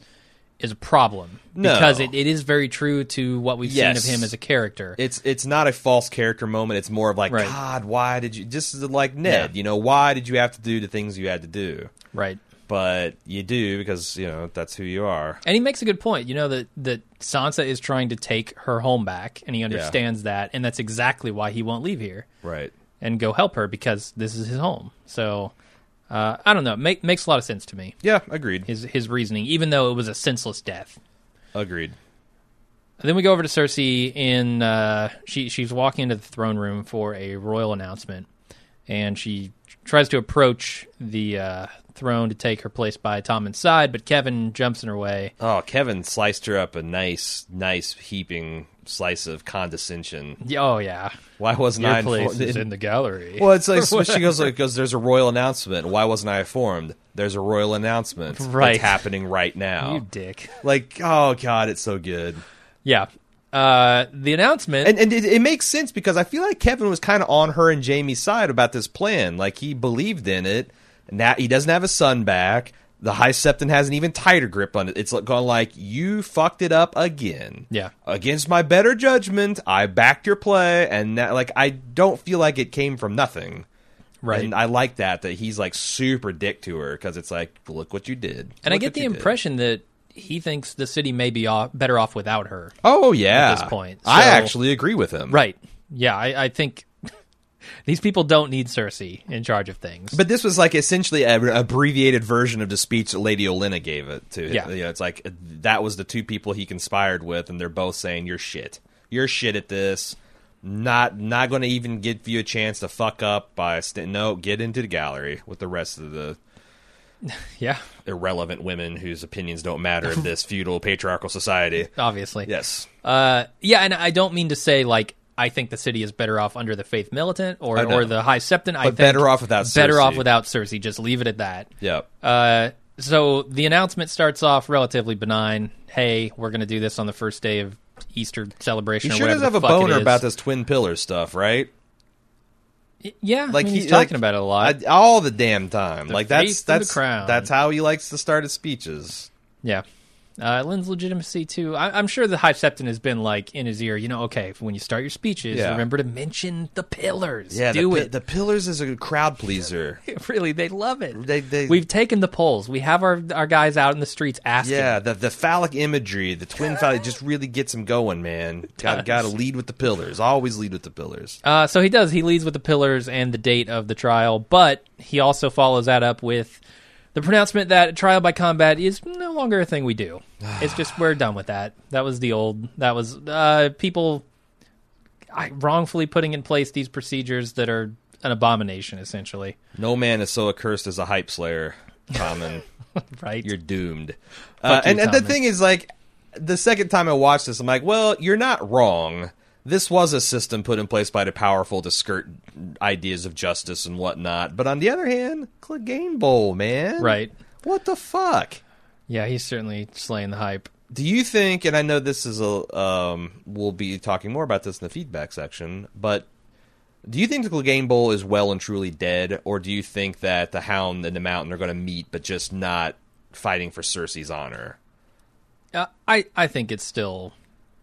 is a problem No. because it, it is very true to what we've Yes. seen of him as a character. It's it's not a false character moment. It's more of like, Right. God, why did you? Just like Ned, Yeah. you know, why did you have to do the things you had to do? right. But you do because you know that's who you are. And he makes a good point. You know that that Sansa is trying to take her home back, and he understands that, and that's exactly why he won't leave here Right. and go help her because this is his home. So uh, I don't know. Make, makes a lot of sense to me. Yeah. Agreed. His his reasoning, even though it was a senseless death. Agreed. And then we go over to Cersei in uh, she she's walking into the throne room for a royal announcement, and she tries to approach the uh, throne to take her place by Tommen's side, but Kevan jumps in her way. Oh, Kevan sliced her up a nice, nice heaping slice of condescension. Oh yeah, Why wasn't your I place is in the gallery. Well, it's like she goes [LAUGHS] like goes. There's a royal announcement. Why wasn't I informed? There's a royal announcement Right. that's happening right now. you dick. Like, oh god, it's so good. Yeah. Uh, the announcement. And and it, it makes sense because I feel like Kevan was kind of on her and Jaime's side about this plan. Like he believed in it. Now he doesn't have his son back. The High Septon has an even tighter grip on it. It's like going like you fucked it up again. Yeah. Against my better judgment, I backed your play, and now, like I don't feel like it came from nothing. right. And I like that that he's like super dick to her because it's like, look what you did. And I get the you did. impression that he thinks the city may be off, better off without her. Oh yeah. at this point. I actually agree with him. Right. Yeah, I, I think these people don't need Cersei in charge of things. But this was like essentially an abbreviated version of the speech that Lady Olenna gave it to. Yeah. You know, it's like that was the two people he conspired with, and they're both saying you're shit. You're shit at this. Not not going to even give you a chance to fuck up by st- no. Get into the gallery with the rest of the [LAUGHS] yeah, irrelevant women whose opinions don't matter in this [LAUGHS] feudal patriarchal society. obviously. Yes. Uh, yeah, and I don't mean to say like I think the city is better off under the Faith Militant or or the High Septon. I But think better off without Cersei. better off without Cersei. Just leave it at that. Yep. Uh, so the announcement starts off relatively benign. Hey, we're going to do this on the first day of Easter celebration. He sure does have a boner about this twin pillar stuff, right? Y- Yeah, like I mean, he- he's talking like, about it a lot. I- all the damn time. like that's the that's crown. that's how he likes to start his speeches. Yeah. Uh, lends legitimacy too. I, I'm sure the High Septon has been like in his ear. You know, okay, when you start your speeches, Yeah. remember to mention the pillars. Yeah, do the, it. The pillars is a crowd pleaser. [LAUGHS] really, they love it. They- they- We've taken the polls. We have our our guys out in the streets asking. yeah, the the phallic imagery, the twin phallic, just really gets him going, man. Got got to lead with the pillars. Always lead with the pillars. Uh, so he does. He leads with the pillars and the date of the trial, but he also follows that up with the pronouncement that trial by combat is no longer a thing we do. [SIGHS] It's just we're done with that. That was the old. That was uh, people wrongfully putting in place these procedures that are an abomination, essentially. No man is so accursed as a hype slayer. Common, [LAUGHS] Right? you're doomed. Uh, you, and, and the thing is, like, the second time I watched this, I'm like, well, you're not wrong. This was a system put in place by the powerful to skirt ideas of justice and whatnot. But on the other hand, Clegane Bowl, man. right. What the fuck? Yeah, he's certainly slaying the hype. Do you think, and I know this is a, um, we'll be talking more about this in the feedback section, but do you think the Clegane Bowl is well and truly dead, or do you think that the Hound and the Mountain are going to meet, but just not fighting for Cersei's honor? Uh, I I think it's still,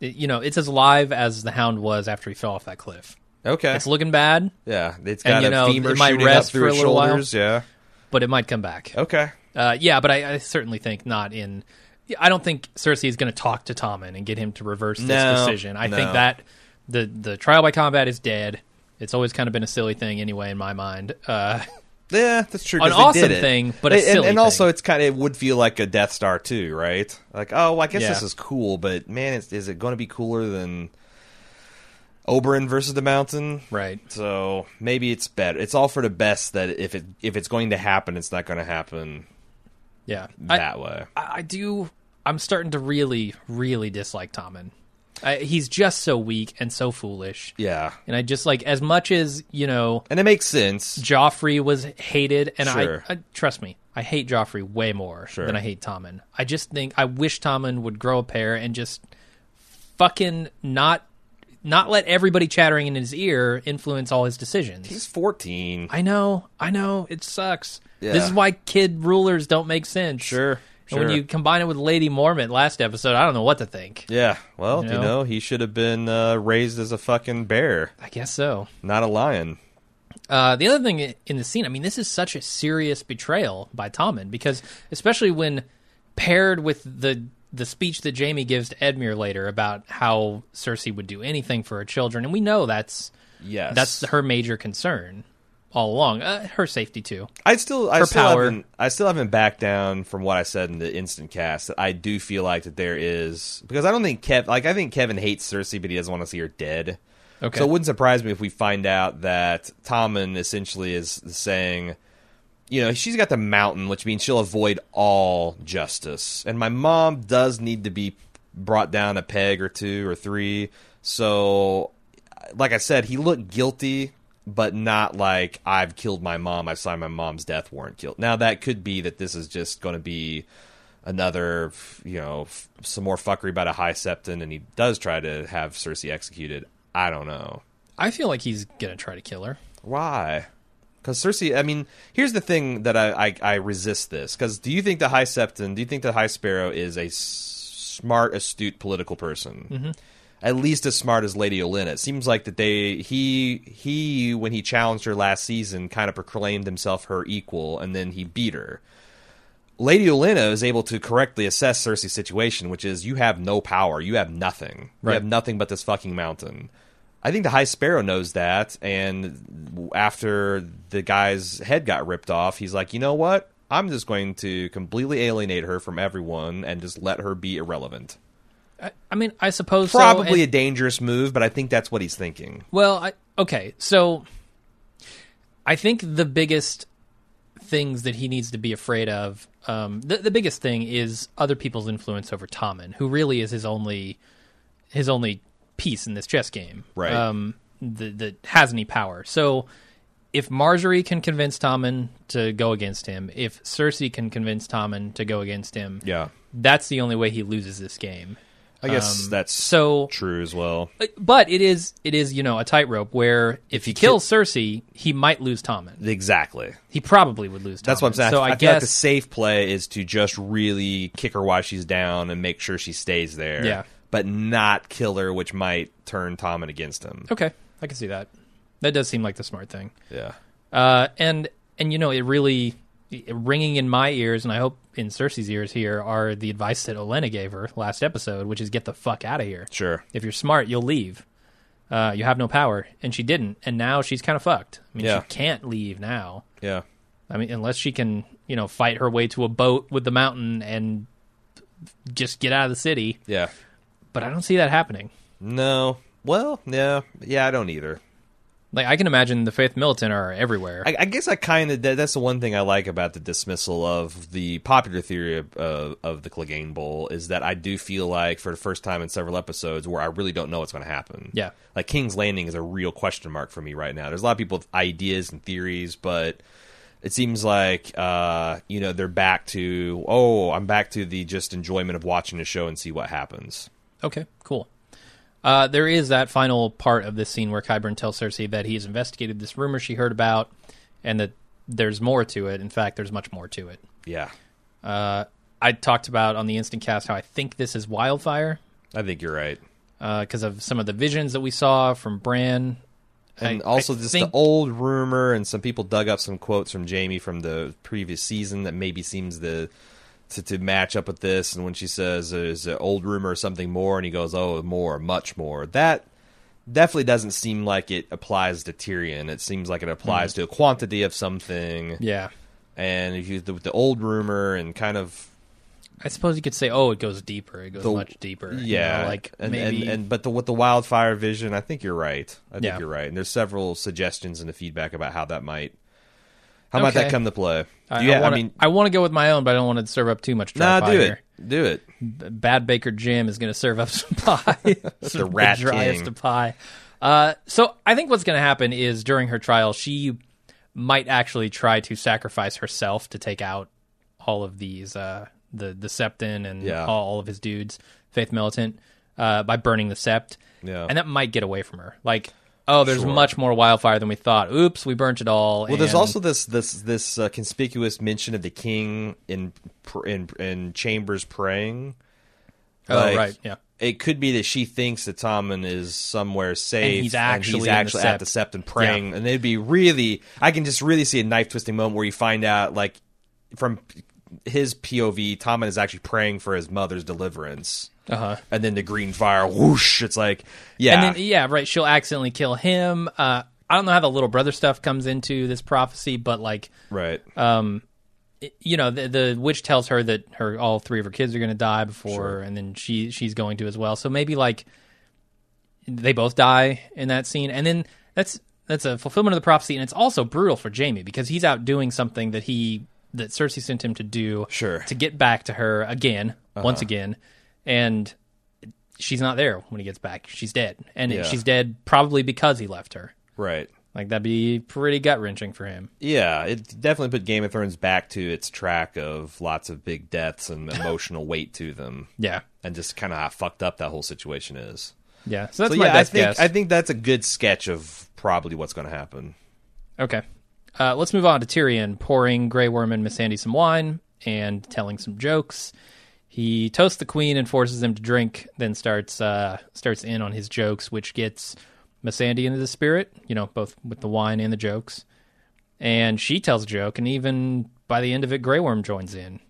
you know, it's as live as the Hound was after he fell off that cliff. Okay. It's looking bad, yeah, it's And, got you a know, femur it might shooting rest up through for a its little while. shoulders. Yeah. but it might come back. Okay. Uh, yeah, but I, I certainly think not in. I don't think Cersei is going to talk to Tommen and get him to reverse this No, decision. I think that the the trial by combat is dead. It's always kind of been a silly thing anyway in my mind. Uh, [LAUGHS] Yeah, that's true. An awesome did it. thing, but a and, silly and also it's kind of it would feel like a Death Star too, right? Like, oh, well, I guess Yeah. this is cool, but man, is, is it going to be cooler than Oberyn versus the Mountain? right. So maybe it's better. It's all for the best that if it if it's going to happen, it's not going to happen Yeah. I, that way. I, I do. I'm starting to really, really dislike Tommen. I, he's just so weak and so foolish. Yeah, And I just like as much as you know, and it makes sense. Joffrey was hated, and Sure. I, I trust me, I hate Joffrey way more Sure. than I hate Tommen. I just think I wish Tommen would grow a pair and just fucking not not let everybody chattering in his ear influence all his decisions. He's fourteen. I know, I know, it sucks. Yeah. This is why kid rulers don't make sense. Sure. And when you combine it with Lady Mormont last episode, I don't know what to think. Yeah, well, You you know? know, he should have been uh, raised as a fucking bear, I guess so. not a lion. Uh, the other thing in the scene, I mean, this is such a serious betrayal by Tommen because, especially when paired with the the speech that Jaime gives to Edmure later about how Cersei would do anything for her children, and we know that's Yes, that's her major concern all along. Uh, her safety too. I still, I Her still power. haven't, I still haven't backed down from what I said in the instant cast. That I do feel like that there is because I don't think Kev, like I think Kevan hates Cersei, but he doesn't want to see her dead. Okay. So it wouldn't surprise me if we find out that Tommen essentially is saying, you know, she's got the mountain, which means she'll avoid all justice. And my mom does need to be brought down a peg or two or three. So, like I said, he looked guilty, but not like I've killed my mom. I've signed my mom's death warrant. Killed. Now that could be that this is just going to be another, you know, f- some more fuckery about a high septon, and he does try to have Cersei executed. I don't know. I feel like he's gonna try to kill her. Why? Because Cersei, I mean, here's the thing that I, I, I resist this. Because do you think the High Septon, do you think the High Sparrow is a s- smart, astute political person? Mm-hmm. At least as smart as Lady Olenna. It seems like that they he he when he challenged her last season kind of proclaimed himself her equal, and then he beat her. Lady Olenna is able to correctly assess Cersei's situation, which is you have no power, you have nothing, you have nothing but this fucking mountain. I think the High Sparrow knows that, and after the guy's head got ripped off, he's like, you know what? I'm just going to completely alienate her from everyone and just let her be irrelevant. I, I mean, I suppose so, Probably and- a dangerous move, but I think that's what he's thinking. Well, I, okay, so I think the biggest things that he needs to be afraid of, um, the, the biggest thing is other people's influence over Tommen, who really is his only his only piece in this chess game, Right. Um, that, that has any power. So if Margaery can convince Tommen to go against him, if Cersei can convince Tommen to go against him, Yeah. that's the only way he loses this game. I guess Um, that's so true as well. but it is it is you know a tightrope where if, he he kills Cersei, he might lose Tommen. Exactly. He probably would lose. Tommen. That's what I'm saying. So I, I, I feel like the safe play is to just really kick her while she's down and make sure she stays there. Yeah. But not kill her, which might turn Tommen against him. okay, I can see that. That does seem like the smart thing. Yeah. Uh, and and you know it really ringing in my ears, and I hope in Cersei's ears here are the advice that Olenna gave her last episode, which is get the fuck out of here. Sure. If you're smart, you'll leave. Uh, you have no power, and she didn't, and now she's kind of fucked. I mean, Yeah. she can't leave now. Yeah. I mean, unless she can, you know, fight her way to a boat with the mountain and just get out of the city. Yeah. But I don't see that happening. No. Well, yeah. Yeah, I don't either. Like I can imagine the Faith Militant are everywhere. I, I guess I kind of that, that's the one thing I like about the dismissal of the popular theory of, uh, of the Clegane Bowl is that I do feel like for the first time in several episodes where I really don't know what's going to happen. Yeah. like King's Landing is a real question mark for me right now. There's a lot of people with ideas and theories, but it seems like uh, you know they're back to oh, I'm back to the just enjoyment of watching the show and see what happens. okay, cool. Uh, there is that final part of this scene where Qyburn tells Cersei that he has investigated this rumor she heard about, and that there's more to it. In fact, there's much more to it. Yeah, Uh, I talked about on the instant cast how I think this is Wildfire I think you're right. because of some of the visions that we saw from Bran. And I- also I just think- the old rumor, and some people dug up some quotes from Jaime from the previous season that maybe seems the to, to match up with this. And when she says, uh, "Is it old rumor or something more?" and he goes, "Oh, more, much more," that definitely doesn't seem like it applies to Tyrion. It seems like it applies mm. to a quantity of something. Yeah, And if you the, the old rumor and kind of I suppose you could say, oh, it goes deeper. It goes The- much deeper. you yeah, know, like and, maybe. and and but the with the wildfire vision, I think you're right. I think Yeah. you're right. And there's several suggestions in the feedback about how that might how might Okay. that come to play. I, you- I, wanna, mean, I want to go with my own, but I don't want to serve up too much nah, do it, do it. Bad Baker Jim is going to serve up [LAUGHS] some pie. [LAUGHS] the Rat driest King. of pie. Uh, so I think what's going to happen is during her trial, she might actually try to sacrifice herself to take out all of these, uh, the the Septon and Yeah. all, all of his dudes, Faith Militant, uh, by burning the Sept. Yeah. and that might get away from her. Like oh, there's Sure. much more wildfire than we thought. Oops, we burnt it all. Well, there's also this this this uh, conspicuous mention of the king in in in chambers praying. oh Like, right, yeah. It could be that she thinks that Tommen is somewhere safe, he's actually in the actually at the sept and praying, and it'd be really. I can just really see a knife twisting moment where you find out, like, from his POV, Tommen is actually praying for his mother's deliverance, Uh huh. and then the green fire, whoosh! It's like, yeah, And then yeah, right. She'll accidentally kill him. Uh, I don't know how the little brother stuff comes into this prophecy, but like, right, um, it- you know, the, the witch tells her that her all three of her kids are going to die before, and then she she's going to as well. So maybe like they both die in that scene, and then that's that's a fulfillment of the prophecy, and it's also brutal for Jaime because he's out doing something that he that Cersei sent him to do, Sure. Uh-huh. to get back to her again, once again, and she's not there when he gets back. She's dead, and Yeah. she's dead probably because he left her. right. Like that'd be pretty gut wrenching for him. Yeah, it definitely put Game of Thrones back to its track of lots of big deaths and [LAUGHS] emotional weight to them, Yeah, and just kind of how fucked up that whole situation is. yeah. So that's so my yeah, I best think guess. I think that's a good sketch of probably what's going to happen. Okay. Uh, let's move on to Tyrion pouring Grey Worm and Missandei some wine and telling some jokes. He toasts the queen and forces him to drink, then starts uh, starts in on his jokes, which gets Missandei into the spirit, you know, both with the wine and the jokes. And she tells a joke, and even by the end of it, Grey Worm joins in.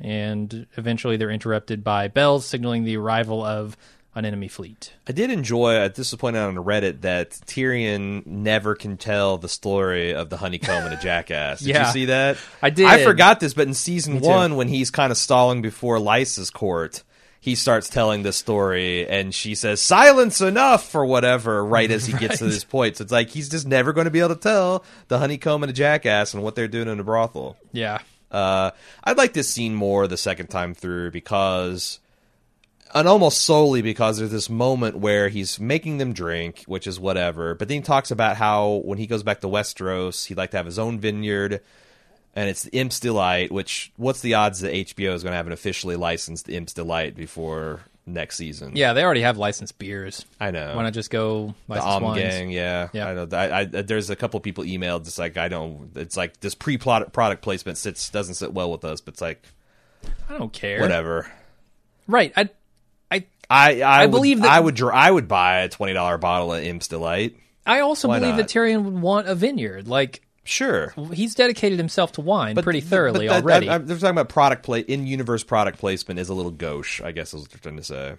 And eventually they're interrupted by bells signaling the arrival of an enemy fleet. I did enjoy. uh, This was pointed out on Reddit that Tyrion never can tell the story of the honeycomb and a [LAUGHS] jackass. Did Yeah. you see that? I did. I forgot this, but in season one, when he's kind of stalling before Lysa's court, he starts telling this story, and she says "silence enough" or whatever. Right as he gets to [LAUGHS] this point, so it's like he's just never going to be able to tell the honeycomb and a jackass and what they're doing in a brothel. Yeah. Uh, I'd like this scene more the second time through because, and almost solely because there's this moment where he's making them drink, which is whatever. But then he talks about how when he goes back to Westeros, he'd like to have his own vineyard, and it's the Imp's Delight. Which what's the odds that HBO is going to have an officially licensed Imp's Delight before next season? Yeah, they already have licensed beers. I know. Why not just go the Om wines? Gang, yeah, Yeah. I know. I, I, there's a couple people emailed. It's like I don't. It's like this pre-product product placement sits doesn't sit well with us. But it's like I don't care. whatever. Right. I I I I, would, believe that- I would I would buy a twenty dollar bottle of Imp's Delight. I also Why believe not? that Tyrion would want a vineyard. Like Sure, he's dedicated himself to wine pretty thoroughly but that- already. that- I'm- they're talking about product play in universe product placement is a little gauche. I guess is what they're trying to say.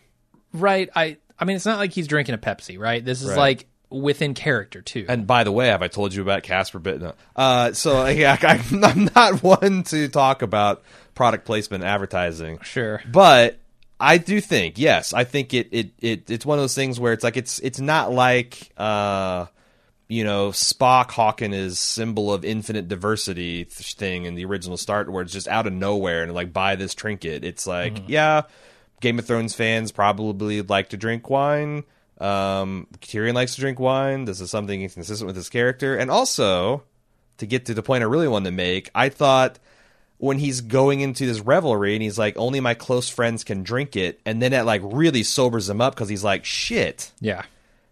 right. I I mean it's not like he's drinking a Pepsi, right? This is Right. like within character too. And by the way, have I told you about Casper Bit? No. Uh, so [LAUGHS] yeah, I, I'm not one to talk about product placement advertising. sure. But I do think, yes, I think it, it, it it's one of those things where it's like it's it's not like uh you know Spock Hawking is symbol of infinite diversity thing in the original start where it's just out of nowhere and like buy this trinket. It's like Mm-hmm. yeah, Game of Thrones fans probably like to drink wine. Um, Tyrion likes to drink wine. This is something consistent with his character, and also to get to the point I really wanted to make, I thought when he's going into this revelry and he's like, only my close friends can drink it, and then it like really sobers him up because he's like, shit, Yeah.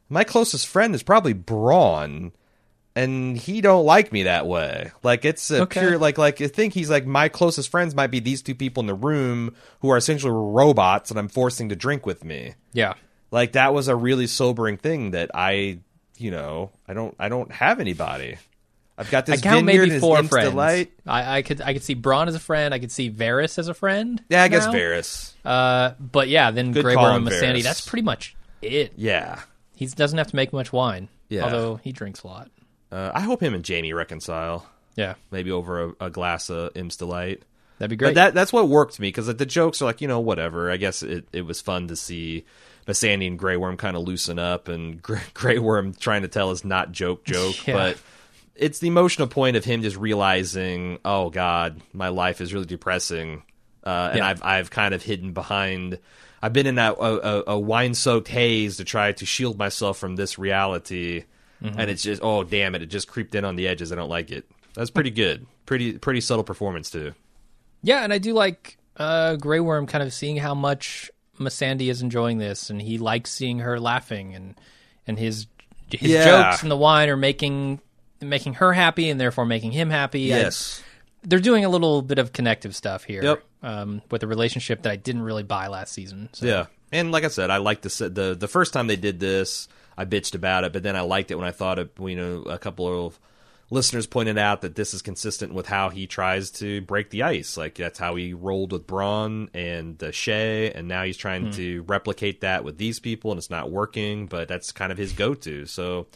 my closest friend is probably Bronn, and he don't like me that way. Like it's a Okay. pure like like I think he's like my closest friends might be these two people in the room who are essentially robots that I'm forcing to drink with me. Yeah. Like that was a really sobering thing that I, you know, I don't I don't have anybody. I've got I this count vineyard maybe four friends. Delight. I, I could I could see Bronn as a friend. I could see Varys as a friend. Yeah, I guess now. Varys. Uh, but yeah, then Good Grey Worm and Missandei. That's pretty much it. Yeah. He doesn't have to make much wine. Yeah. Although he drinks a lot. Uh, I hope him and Jaime reconcile. Yeah. Maybe over a, a glass of Imp's Delight. That'd be But great. that that's what worked me because the jokes are like you know whatever. I guess it, it was fun to see Missandei and Grey Worm kind of loosen up and Grey, [LAUGHS] Grey Worm trying to tell his not joke joke, [LAUGHS] Yeah. but it's the emotional point of him just realizing, oh God, my life is really depressing, uh, and Yeah. I've I've kind of hidden behind. I've been in that a, a, a wine soaked haze to try to shield myself from this reality, Mm-hmm. and it's just oh damn it, it just creeped in on the edges. I don't like it. That's pretty good. Pretty pretty subtle performance too. Yeah, and I do like uh, Grey Worm kind of seeing how much Missandei is enjoying this, and he likes seeing her laughing, and and his his Yeah. jokes and the wine are making making her happy and therefore making him happy. I- Yes. they're doing a little bit of connective stuff here. Yep. Um, with a relationship that I didn't really buy last season. So. Yeah, and like I said, I liked the the the first time they did this, I bitched about it, but then I liked it when I thought of you know a couple of listeners pointed out that this is consistent with how he tries to break the ice. Like that's how he rolled with Bronn and uh, Shae, and now he's trying to replicate that with these people, and it's not working. But that's kind of his go-to. So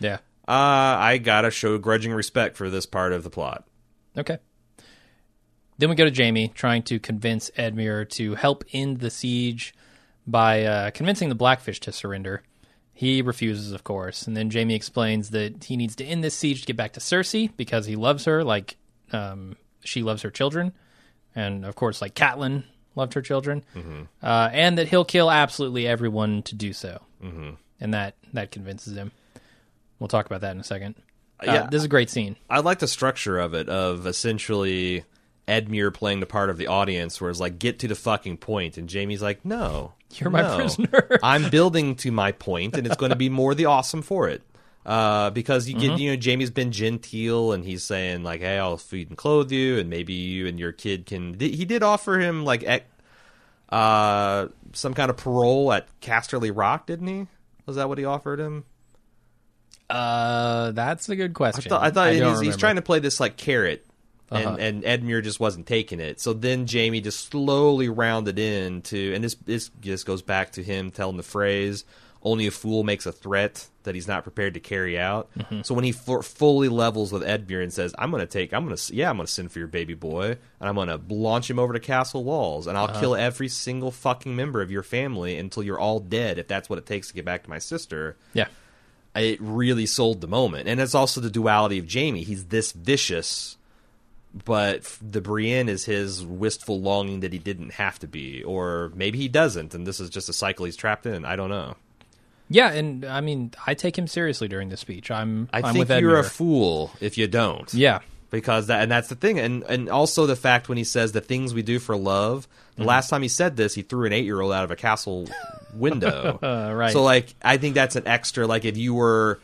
Yeah. Uh, I gotta show grudging respect for this part of the plot. Okay. Then we go to Jaime trying to convince Edmure to help end the siege by uh, convincing the Blackfish to surrender. He refuses, of course, and then Jaime explains that he needs to end this siege to get back to Cersei because he loves her like um, she loves her children, and of course, like Catelyn loved her children, uh, and that he'll kill absolutely everyone to do so, mm-hmm. and that that convinces him. We'll talk about that in a second. Uh, Yeah. this is a great scene. I like the structure of it, of essentially Edmure playing the part of the audience, where it's like, get to the fucking point, and Jaime's like, no, You're my no. prisoner. [LAUGHS] I'm building to my point, and it's going to be more the awesome for it. Uh, because you Mm-hmm. get, you know, Jaime's been genteel, and he's saying like, "Hey, I'll feed and clothe you, and maybe you and your kid can." He did offer him like, ec- uh, some kind of parole at Casterly Rock, didn't he? Was that what he offered him? Uh, that's a good I question. thought, I thought don't he's, he's trying to play this like carrot, and Uh-huh. and Edmure just wasn't taking it. So then Jaime just slowly rounded in to, and this this just goes back to him telling the phrase, "Only a fool makes a threat that he's not prepared to carry out." Mm-hmm. So when he fu- fully levels with Edmure and says, "I'm going to take, I'm to, yeah, I'm going to send for your baby boy, and I'm going to launch him over to castle walls, and I'll Uh-huh. kill every single fucking member of your family until you're all dead, if that's what it takes to get back to my sister." Yeah. It really sold the moment. And it's also the duality of Jaime. He's this vicious, but the Brienne is his wistful longing that he didn't have to be, or maybe he doesn't, and this is just a cycle he's trapped in. I don't know. Yeah, and I mean, I take him seriously during the speech. I'm, I am think you're a fool if you don't. yeah, because that and that's the thing, and and also the fact when he says the things we do for love. The mm-hmm. last time he said this, he threw an eight year old out of a castle [LAUGHS] window. Right. So like, I think that's an extra. Like, if you were,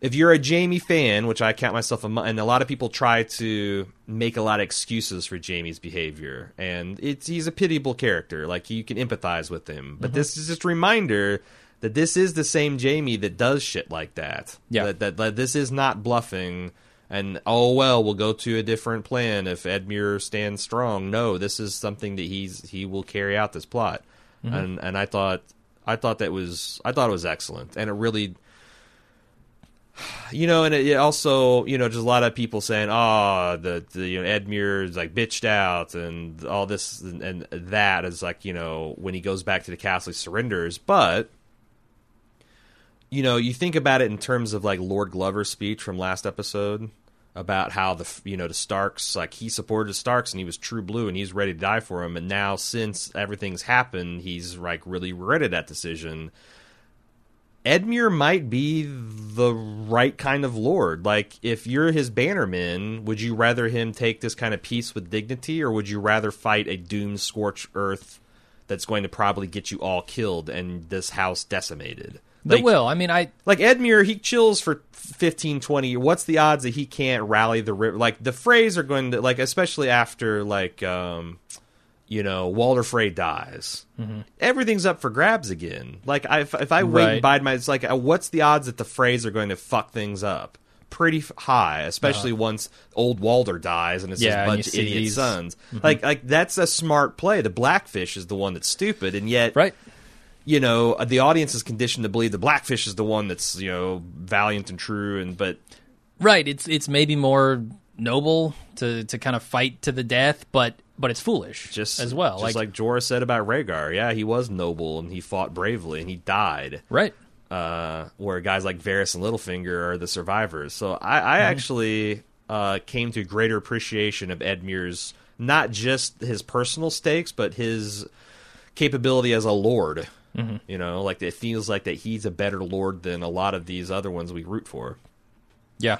if you're a Jaime fan, which I count myself a, and a lot of people try to make a lot of excuses for Jaime's behavior, and it's he's a pitiable character. Like you can empathize with him, but mm-hmm. this is just a reminder. That this is the same Jaime that does shit like that. Yeah. That, that, that this is not bluffing and oh well we'll go to a different plan if Edmure stands strong. No, this is something that he's he will carry out this plot. Mm-hmm. And and I thought I thought that was I thought it was excellent and it really [SIGHS] you know, and it, it also, you know, just a lot of people saying, "Oh, the, the you know, Edmure is like bitched out," and all this and, and that is like, you know, when he goes back to the castle, he surrenders. But you know, you think about it in terms of like Lord Glover's speech from last episode about how the you know the Starks like he supported the Starks and he was true blue and he's ready to die for him and now since everything's happened he's like really regretted that decision. Edmure might be the right kind of lord. Like if you're his bannerman, would you rather him take this kind of peace with dignity or would you rather fight a doomed scorched earth that's going to probably get you all killed and this house decimated? That will. I mean, I like Edmure, he chills for 15, 20. What's the odds that he can't rally the river? Like the Freys are going to like, especially after like, um, you know, Walder Frey dies. Everything's up for grabs again. Like I, if, if I wait Right. and bide my, it's like, uh, what's the odds that the Freys are going to fuck things up? Pretty high, especially once old Walder dies and it's Yeah, just a bunch of idiot these- sons. Like, like that's a smart play. The Blackfish is the one that's stupid, and yet right. You know the audience is conditioned to believe the blackfish is the one that's you know valiant and true and but Right. It's it's maybe more noble to to kind of fight to the death, but but it's foolish just as well. just like, Jorah said about Rhaegar yeah he was noble and he fought bravely and he died right. uh where guys like Varys and Littlefinger are the survivors so I, I actually uh came to greater appreciation of Edmure's not just his personal stakes but his capability as a lord you know like it feels like that he's a better lord than a lot of these other ones we root for Yeah.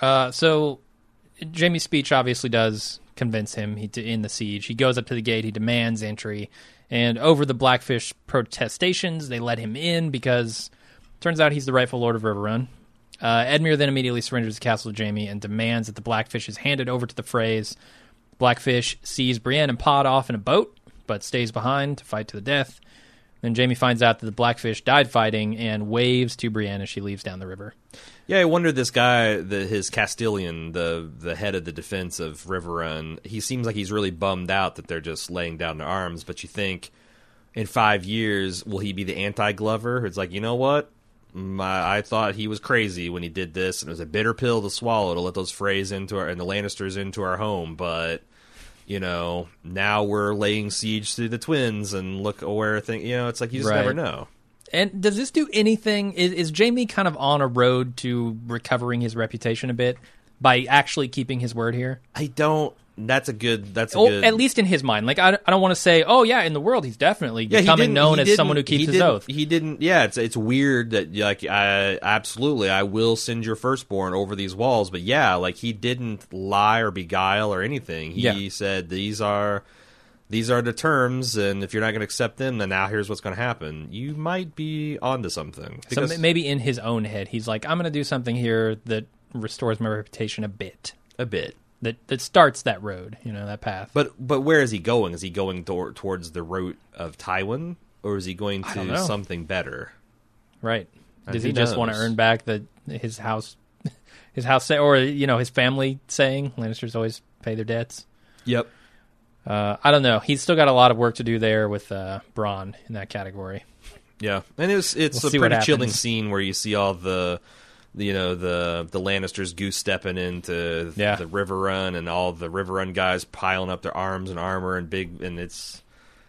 Uh, so Jaime's speech obviously does convince him he, to end the siege. He goes up to the gate. He demands entry, and over the Blackfish protestations, they let him in because Turns out he's the rightful Lord of Riverrun. Uh, Edmure then immediately surrenders the castle to Jaime and demands that the Blackfish is handed over to the Freys. Blackfish sees Brienne and Pod off in a boat, but stays behind to fight to the death. Then Jaime finds out that the Blackfish died fighting and waves to Brienne as she leaves down the river. Yeah, I wonder this guy, the, his castellan, the the head of the defense of Riverrun. He seems like he's really bummed out that they're just laying down their arms. But you think, in five years, will he be the anti Glover? It's like you know what, My, I thought he was crazy when he did this, and it was a bitter pill to swallow to let those Freys into our and the Lannisters into our home. But you know, now we're laying siege to the twins, and look where thing. You know, it's like you just Right. never know. And does this do anything? Is, is Jaime kind of on a road to recovering his reputation a bit by actually keeping his word here? I don't. That's a good. That's a Oh, good. at least in his mind. Like I, I don't want to say, oh yeah, in the world he's definitely Yeah, becoming known as someone who keeps his oath. He didn't. Yeah, it's it's weird that like I absolutely I will send your firstborn over these walls, but yeah, like he didn't lie or beguile or anything. He Yeah. said these are these are the terms, and if you're not going to accept them, then now here's what's going to happen. You might be onto something. So Because- m- maybe in his own head, he's like, I'm going to do something here that restores my reputation a bit. a bit. That that starts that road, you know, that path. But but where is he going? Is he going tor- towards the route of Tywin, or is he going to something better? right? And Does he just want to earn back the his house, [LAUGHS] his house, say, or you know, his family saying Lannisters always pay their debts? Yep. Uh, I don't know. He's still got a lot of work to do there with uh, Bronn in that category. Yeah, and it's it's We'll a pretty chilling scene where you see all the, you know, the the Lannisters goose stepping into Yeah. the Riverrun and all the Riverrun guys piling up their arms and armor and big and it's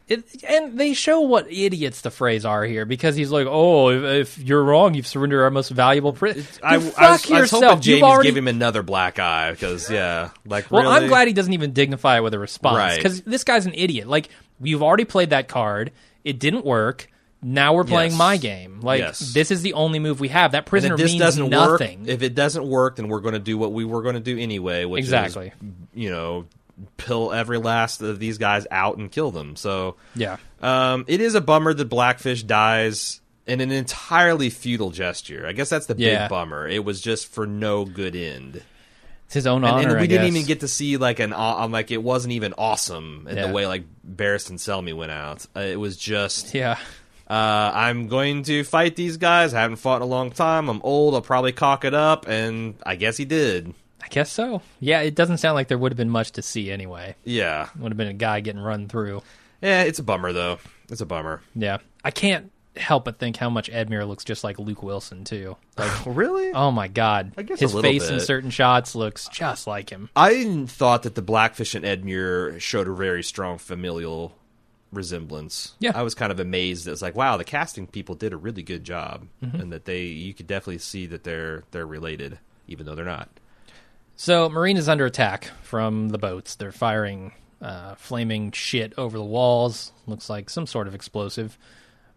It, and they show what idiots the Freys are here because he's like, "Oh, if, if you're wrong, you've surrendered our most valuable prisoner." I, I, fuck was, I was yourself. hoping Jaime's already give him another black eye because yeah, like Well, I'm glad he doesn't even dignify it with a response Right. because this guy's an idiot. Like you've already played that card, it didn't work. Now we're playing Yes. my game. Like Yes. this is the only move we have. That And prisoner if this means doesn't nothing. work, if it doesn't work, then we're going to do what we were going to do anyway, which Exactly. is you know pill every last of these guys out and kill them. So yeah, Um, it is a bummer that Blackfish dies in an entirely futile gesture. I guess that's the Yeah. big bummer. It was just for no good end, it's his own and, honor. and we I didn't guess. even get to see like an. aw- I'm like it wasn't even awesome in Yeah. the way like Barristan Selmy went out. Uh, it was just. Yeah, Uh, I'm going to fight these guys. I haven't fought in a long time. I'm old. I'll probably cock it up, and I guess he did. I guess so. Yeah, it doesn't sound like there would have been much to see anyway. Yeah, Would have been a guy getting run through. yeah. It's a bummer though. It's a bummer. Yeah, I can't help but think how much Edmure looks just like Luke Wilson too. [SIGHS] Like, really? oh my god, I guess his face in certain shots looks just like him. I thought that the Blackfish and Edmure showed a very strong familial resemblance. Yeah. I was kind of amazed. It's like, wow, the casting people did a really good job, Mm-hmm. and that they you could definitely see that they're they're related, even though they're not. So Meereen is under attack from the boats. They're firing uh, flaming shit over the walls. Looks like some sort of explosive.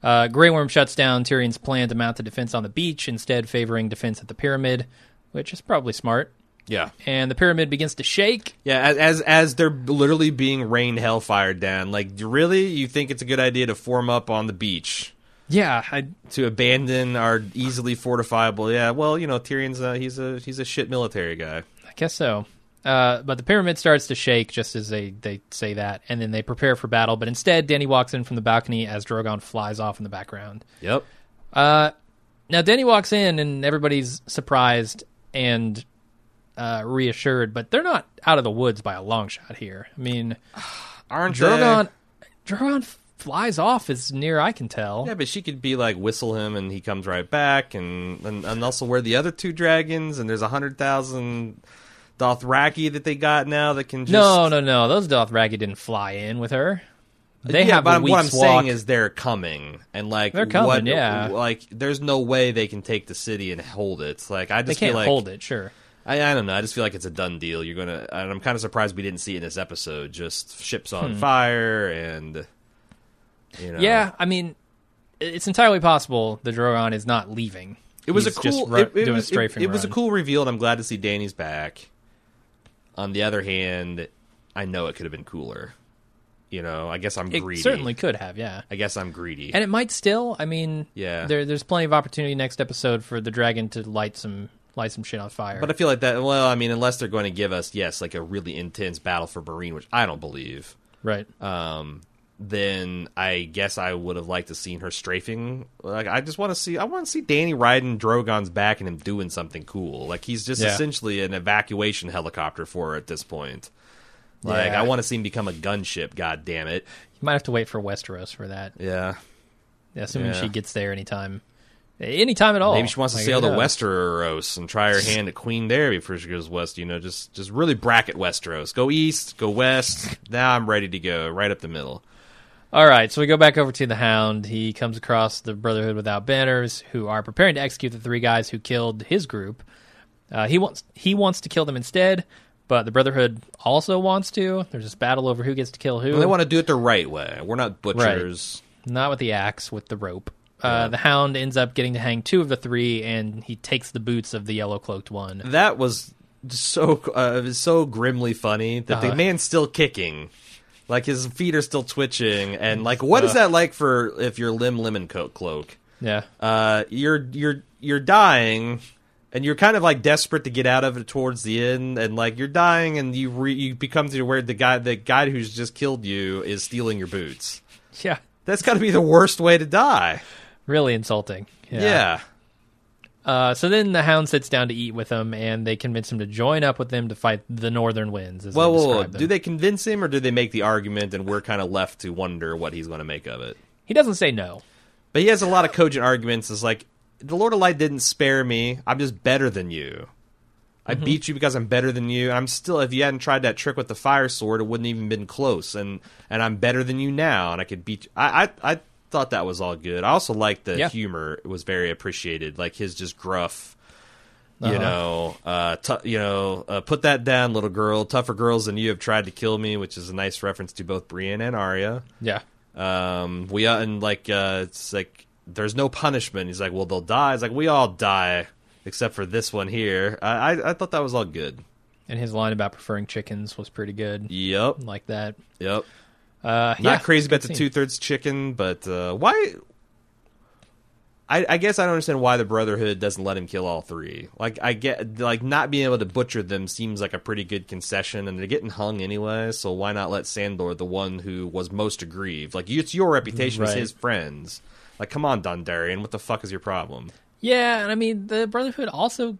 Uh, Grey Worm shuts down Tyrion's plan to mount the defense on the beach, instead favoring defense at the pyramid, which is probably smart. Yeah, And the pyramid begins to shake. yeah. As as, as they're literally being rained hellfire down, like really, you think it's a good idea to form up on the beach? Yeah, I, To abandon our easily fortifiable, yeah. Well, you know, Tyrion's a, he's a he's a shit military guy. I guess so. Uh, but the pyramid starts to shake just as they, they say that, and then they prepare for battle. But instead, Dany walks in from the balcony as Drogon flies off in the background. Yep. Uh, now Danny walks in, and everybody's surprised and uh, reassured, but they're not out of the woods by a long shot here. I mean, [SIGHS] Aren't Drogon, Drogon flies off as near I can tell. Yeah, but she could be like whistle him and he comes right back, and and, and also where the other two dragons, and there's a hundred thousand Dothraki that they got now that can just no, no, no. Those Dothraki didn't fly in with her. They yeah, have but what I'm week's saying is they're coming, and like They're coming, what- yeah. Like there's no way they can take the city and hold it. Like I they just can't feel like hold it. Sure. I, I don't know. I just feel like it's a done deal. You're gonna, and I'm kind of surprised we didn't see it in this episode. Just ships Hmm. on fire, and you know, Yeah, I mean, it's entirely possible the Drogon is not leaving. It was He's a cool. ru- it, it was, a it, it was a cool reveal, and I'm glad to see Dany's back. On the other hand, I know it could have been cooler. You know, I guess I'm It greedy. certainly could have, yeah. I guess I'm greedy. And it might still. I mean, Yeah. there, there's plenty of opportunity next episode for the dragon to light some light some shit on fire. but I feel like that. Well, I mean, unless they're going to give us yes, like a really intense battle for Meereen, which I don't believe. right. um, then I guess I would have liked to seen her strafing. Like I just want to see, I want to see Dany riding Drogon's back and him doing something cool. Like he's just Yeah. essentially an evacuation helicopter for her at this point. Like Yeah. I want to see him become a gunship. God damn it! You might have to wait for Westeros for that. Yeah, yeah Assuming she gets there anytime. Anytime at all. maybe she wants to Like, sail to? Westeros and try her hand at Queen there before she goes west. You know, just just really bracket Westeros. Go east, go west. now I'm ready to go right up the middle. All right, so we go back over to the Hound. He comes across the Brotherhood without banners, who are preparing to execute the three guys who killed his group. Uh, he wants he wants to kill them instead, but the Brotherhood also wants to. There's this battle over who gets to kill who. And they want to do it the right way. We're not butchers. Not with the axe, with the rope. Uh, the Hound ends up getting to hang two of the three, and he takes the boots of the yellow cloaked one. that was so uh, it was so grimly funny that the Uh-huh. man's still kicking. Like his feet are still twitching and like what is that like for if you're limb lemon co- cloak? Yeah, uh you're you're you're dying and you're kind of like desperate to get out of it towards the end and like you're dying and you re- you become aware the guy the guy who's just killed you is stealing your boots. Yeah, that's got to be the worst way to die really insulting. yeah, Uh, so then the Hound sits down to eat with them, and they convince him to join up with them to fight the Northern Winds. As well, well, do they convince him or do they make the argument and we're kind of left to wonder what he's going to make of it He doesn't say no. But he has a lot of cogent arguments. It's like the Lord of Light didn't spare me. I'm just better than you. I Mm-hmm. beat you because I'm better than you. And I'm still. If you hadn't tried that trick with the fire sword, it wouldn't even been close. And and I'm better than you now. And I could beat you. I I, I thought that was all good. I also liked the Yeah. humor. It was very appreciated. Like his just gruff. You Uh-huh. know, uh, t- you know, uh, put that down, little girl. Tougher girls than you have tried to kill me, which is a nice reference to both Brienne and Arya. Yeah, Um, we uh, and like uh, it's like there's no punishment. He's like, well, they'll die. It's like we all die except for this one here. I I, I thought that was all good. and his line about preferring chickens was pretty good. Yep, Like that. yep. Uh, Not yeah, crazy about the two thirds chicken, but uh, why? I, I guess I don't understand why the Brotherhood doesn't let him kill all three. Like I get, like not being able to butcher them seems like a pretty good concession, and they're getting hung anyway. So why not let Sandor, the one who was most aggrieved, like it's your reputation as his friends. Like, come on, Dondarrion, what the fuck is your problem? Yeah, and I mean the Brotherhood also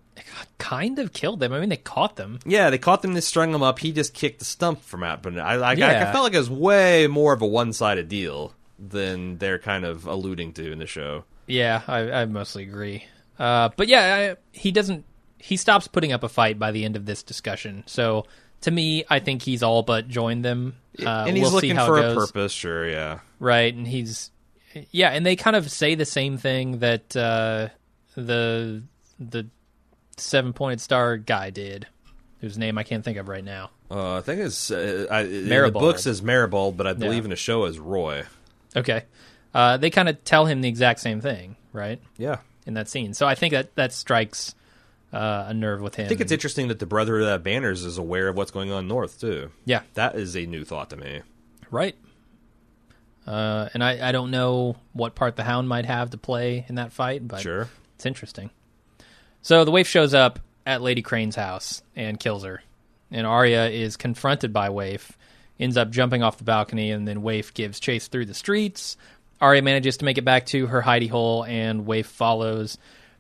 kind of killed them. I mean they caught them. Yeah, they caught them, they strung them up. He just kicked the stump from out. But I, like, I, I felt like it was way more of a one sided deal than they're kind of alluding to in the show. Yeah, I, I mostly agree. Uh, but yeah, I, he doesn't. He stops putting up a fight by the end of this discussion. So to me, I think he's all but joined them. Uh, and he's we'll see looking for a purpose, sure, yeah. right? And he's yeah, and they kind of say the same thing that uh, the the seven pointed star guy did, whose name I can't think of right now. Uh, I think it's uh, I, in the book says Meribald, but I believe Yeah. in the show as Roy. Okay, uh, they kind of tell him the exact same thing, right? Yeah, In that scene, so I think that that strikes uh, a nerve with him. I think it's interesting that the brother of that Banners is aware of what's going on north too. Yeah, That is a new thought to me. right. Uh, and I, I don't know what part the Hound might have to play in that fight, but Sure. It's interesting. So the waif shows up at Lady Crane's house and kills her. And Arya is confronted by Waif, ends up jumping off the balcony, and then Waif gives chase through the streets. Arya manages to make it back to her hidey hole, and Waif follows.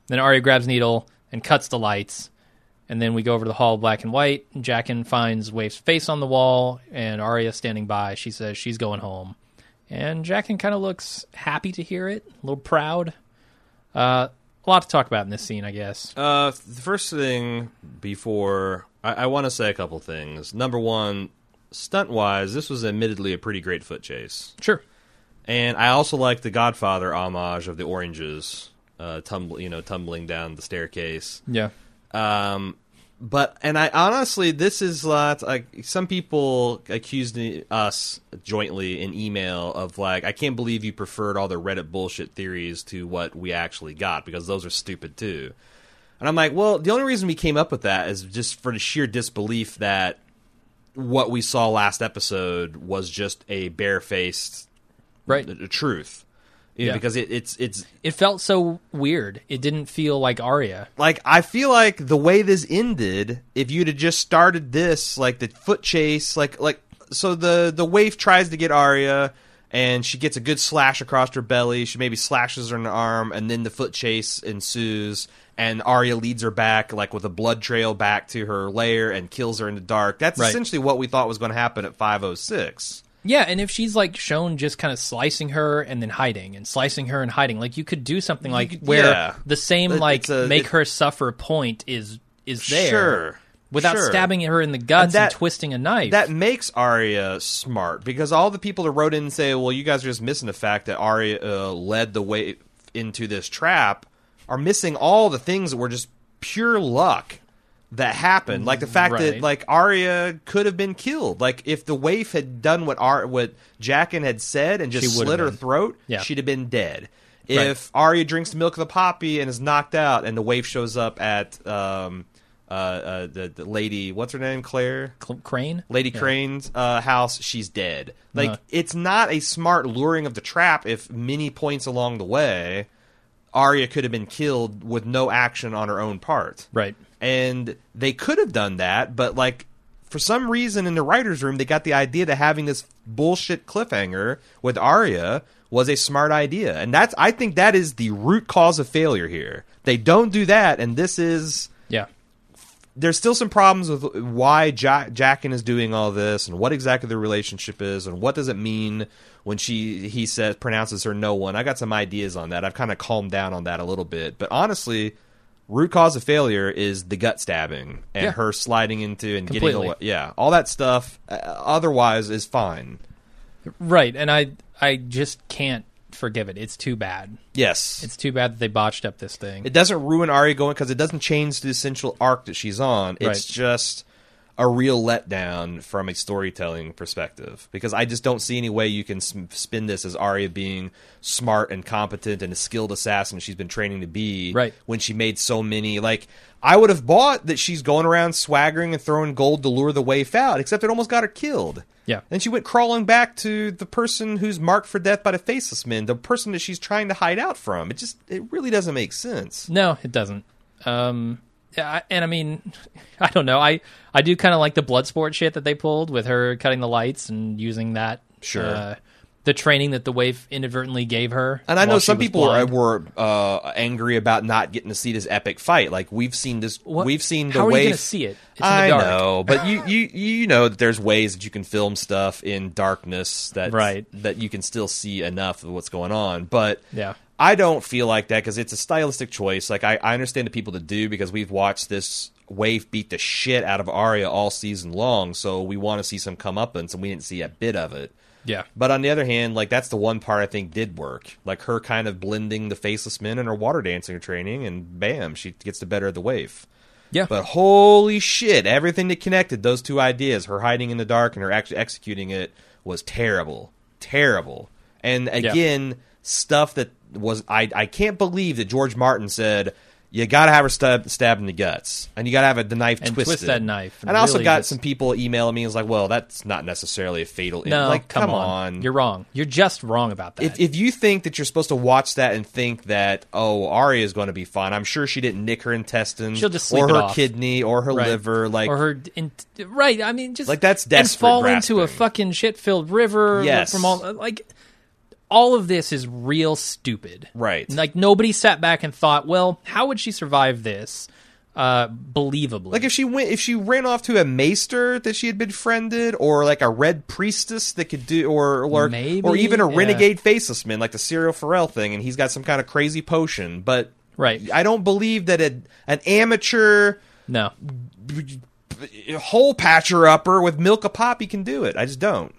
Then Arya grabs Needle and cuts the lights. And then we go over to the hall black and white. Jaqen finds Waif's face on the wall, and Arya standing by. She says she's going home. And Jaqen kind of looks happy to hear it, a little proud. Uh, a lot to talk about in this scene, I guess. Uh, the first thing before I, I want to say a couple things. Number one, stunt wise, this was admittedly a pretty great foot chase, Sure. and I also like the Godfather homage of the oranges, uh, tumble, you know, tumbling down the staircase. Yeah. Um, but and I honestly, this is lot like some people accused us jointly in email of like, I can't believe you preferred all the Reddit bullshit theories to what we actually got because those are stupid too. And I'm like, well, the only reason we came up with that is just for the sheer disbelief that what we saw last episode was just a barefaced right. uh, truth. Yeah. because it, it's it's It felt so weird. It didn't feel like Arya. like I feel like the way this ended, if you'd have just started this, like the foot chase, like like so the the waif tries to get Arya and she gets a good slash across her belly. She maybe slashes her in the arm, and then the foot chase ensues. And Arya leads her back, like with a blood trail back to her lair, and kills her in the dark. That's Right. essentially what we thought was going to happen at five oh six. Yeah, and if she's like shown just kind of slicing her and then hiding and slicing her and hiding, like you could do something like where yeah. the same like a- make it- her suffer point is is there Sure, without sure. stabbing her in the guts and, that- twisting a knife. That makes Arya smart because all the people that wrote in and say, "Well, you guys are just missing the fact that Arya uh, led the way into this trap," are missing all the things that were just pure luck that happened. Like the fact that like Arya could have been killed. Like if the waif had done what Ar- what Jaqen had said and just slit her been. throat, Yeah. she'd have been dead. Right. If Arya drinks the milk of the poppy and is knocked out, and the waif shows up at um, uh, uh, the, the lady, what's her name, Claire, Cl- Crane, Lady Crane's uh, house, she's dead. Like Uh-huh. it's not a smart luring of the trap. If many points along the way, Arya could have been killed with no action on her own part. right? And they could have done that, but like for some reason in the writers' room, they got the idea that having this bullshit cliffhanger with Arya was a smart idea, and that's I think that is the root cause of failure here. They don't do that, and this is Yeah, there's still some problems with why ja- Jaqen is doing all this and what exactly the relationship is and what does it mean when she he says pronounces her no one. I got some ideas on that. I've kind of calmed down on that a little bit, but honestly, root cause of failure is the gut stabbing and Yeah. her sliding into and Completely. getting away. Yeah, all that stuff. Uh, otherwise, is fine. right. And I I just can't forgive it. It's too bad. Yes, It's too bad that they botched up this thing. It doesn't ruin Arya going because it doesn't change the essential arc that she's on. It's Right. just a real letdown from a storytelling perspective because I just don't see any way you can spin this as Arya being smart and competent and a skilled assassin she's been training to be. Right. When she made so many, like I would have bought that she's going around swaggering and throwing gold to lure the waif out, except it almost got her killed. Yeah. Then she went crawling back to the person who's marked for death by the faceless men, the person that she's trying to hide out from. It just it really doesn't make sense. No, it doesn't. Um, I- and I mean, [LAUGHS] I don't know. I I do kind of like the blood sport shit that they pulled with her cutting the lights and using that. Sure. Uh, the training that the waif inadvertently gave her. And I know some people blind. were uh, angry about not getting to see this epic fight. Like we've seen this, What- we've seen the How are you waif. going to see it? It's in I the dark. know, but you, you you know that there's ways that you can film stuff in darkness that Right. that you can still see enough of what's going on. But Yeah. I don't feel like that because it's a stylistic choice. Like I, I understand the people that do because we've watched this waif beat the shit out of Arya all season long, so we want to see some comeuppance, and we didn't see a bit of it. Yeah. But on the other hand, like that's the one part I think did work. Like her kind of blending the faceless men and her water dancing training, and bam, she gets the better of the waif. Yeah. But holy shit, everything that connected those two ideas, her hiding in the dark and her actually executing it, was terrible. Terrible. And again, stuff that was I I can't believe that George Martin said you got to have her stab, stabbed in the guts, and you got to have a, the knife And twisted. twist that knife And, and I also got just- some people emailing me and was like, "Well, that's not necessarily a fatal." no, like, come, on. You're wrong. You're just wrong about that. if, if you think that you're supposed to watch that and think that oh Arya is going to be fine, I'm sure she didn't nick her intestines, She'll just or her off. kidney, or her Right. liver. Like or her in, right. I mean, just Like, that's and desperate fall into a fucking shit filled river. Yes. from all like all of this is real stupid. Right. Like nobody sat back and thought, well, how would she survive this? Uh, believably. like if she went if she ran off to a maester that she had befriended, or like a red priestess that could do, or or Maybe, or even a yeah. renegade faceless man like the Syrio Forel thing, and he's got some kind of crazy potion. But Right. I don't believe that a, an amateur no. hole patcher upper with milk of poppy can do it. I just don't.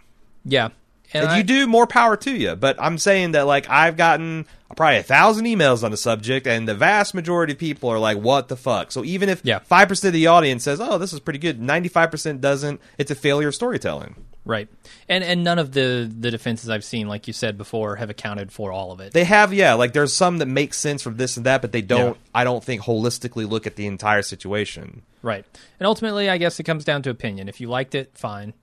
Yeah. And If I- you do, more power to you. But I'm saying that like I've gotten probably a thousand emails on the subject, and the vast majority of people are like, "What the fuck?" So even if Yeah. five percent of the audience says, "Oh, this is pretty good," ninety five percent doesn't. It's a failure of storytelling. Right. And and none of the the defenses I've seen, like you said before, have accounted for all of it. They have, yeah. Like there's some that make sense from this and that, but they don't. Yeah. I don't think holistically look at the entire situation. right. And ultimately, I guess it comes down to opinion. If you liked it, fine.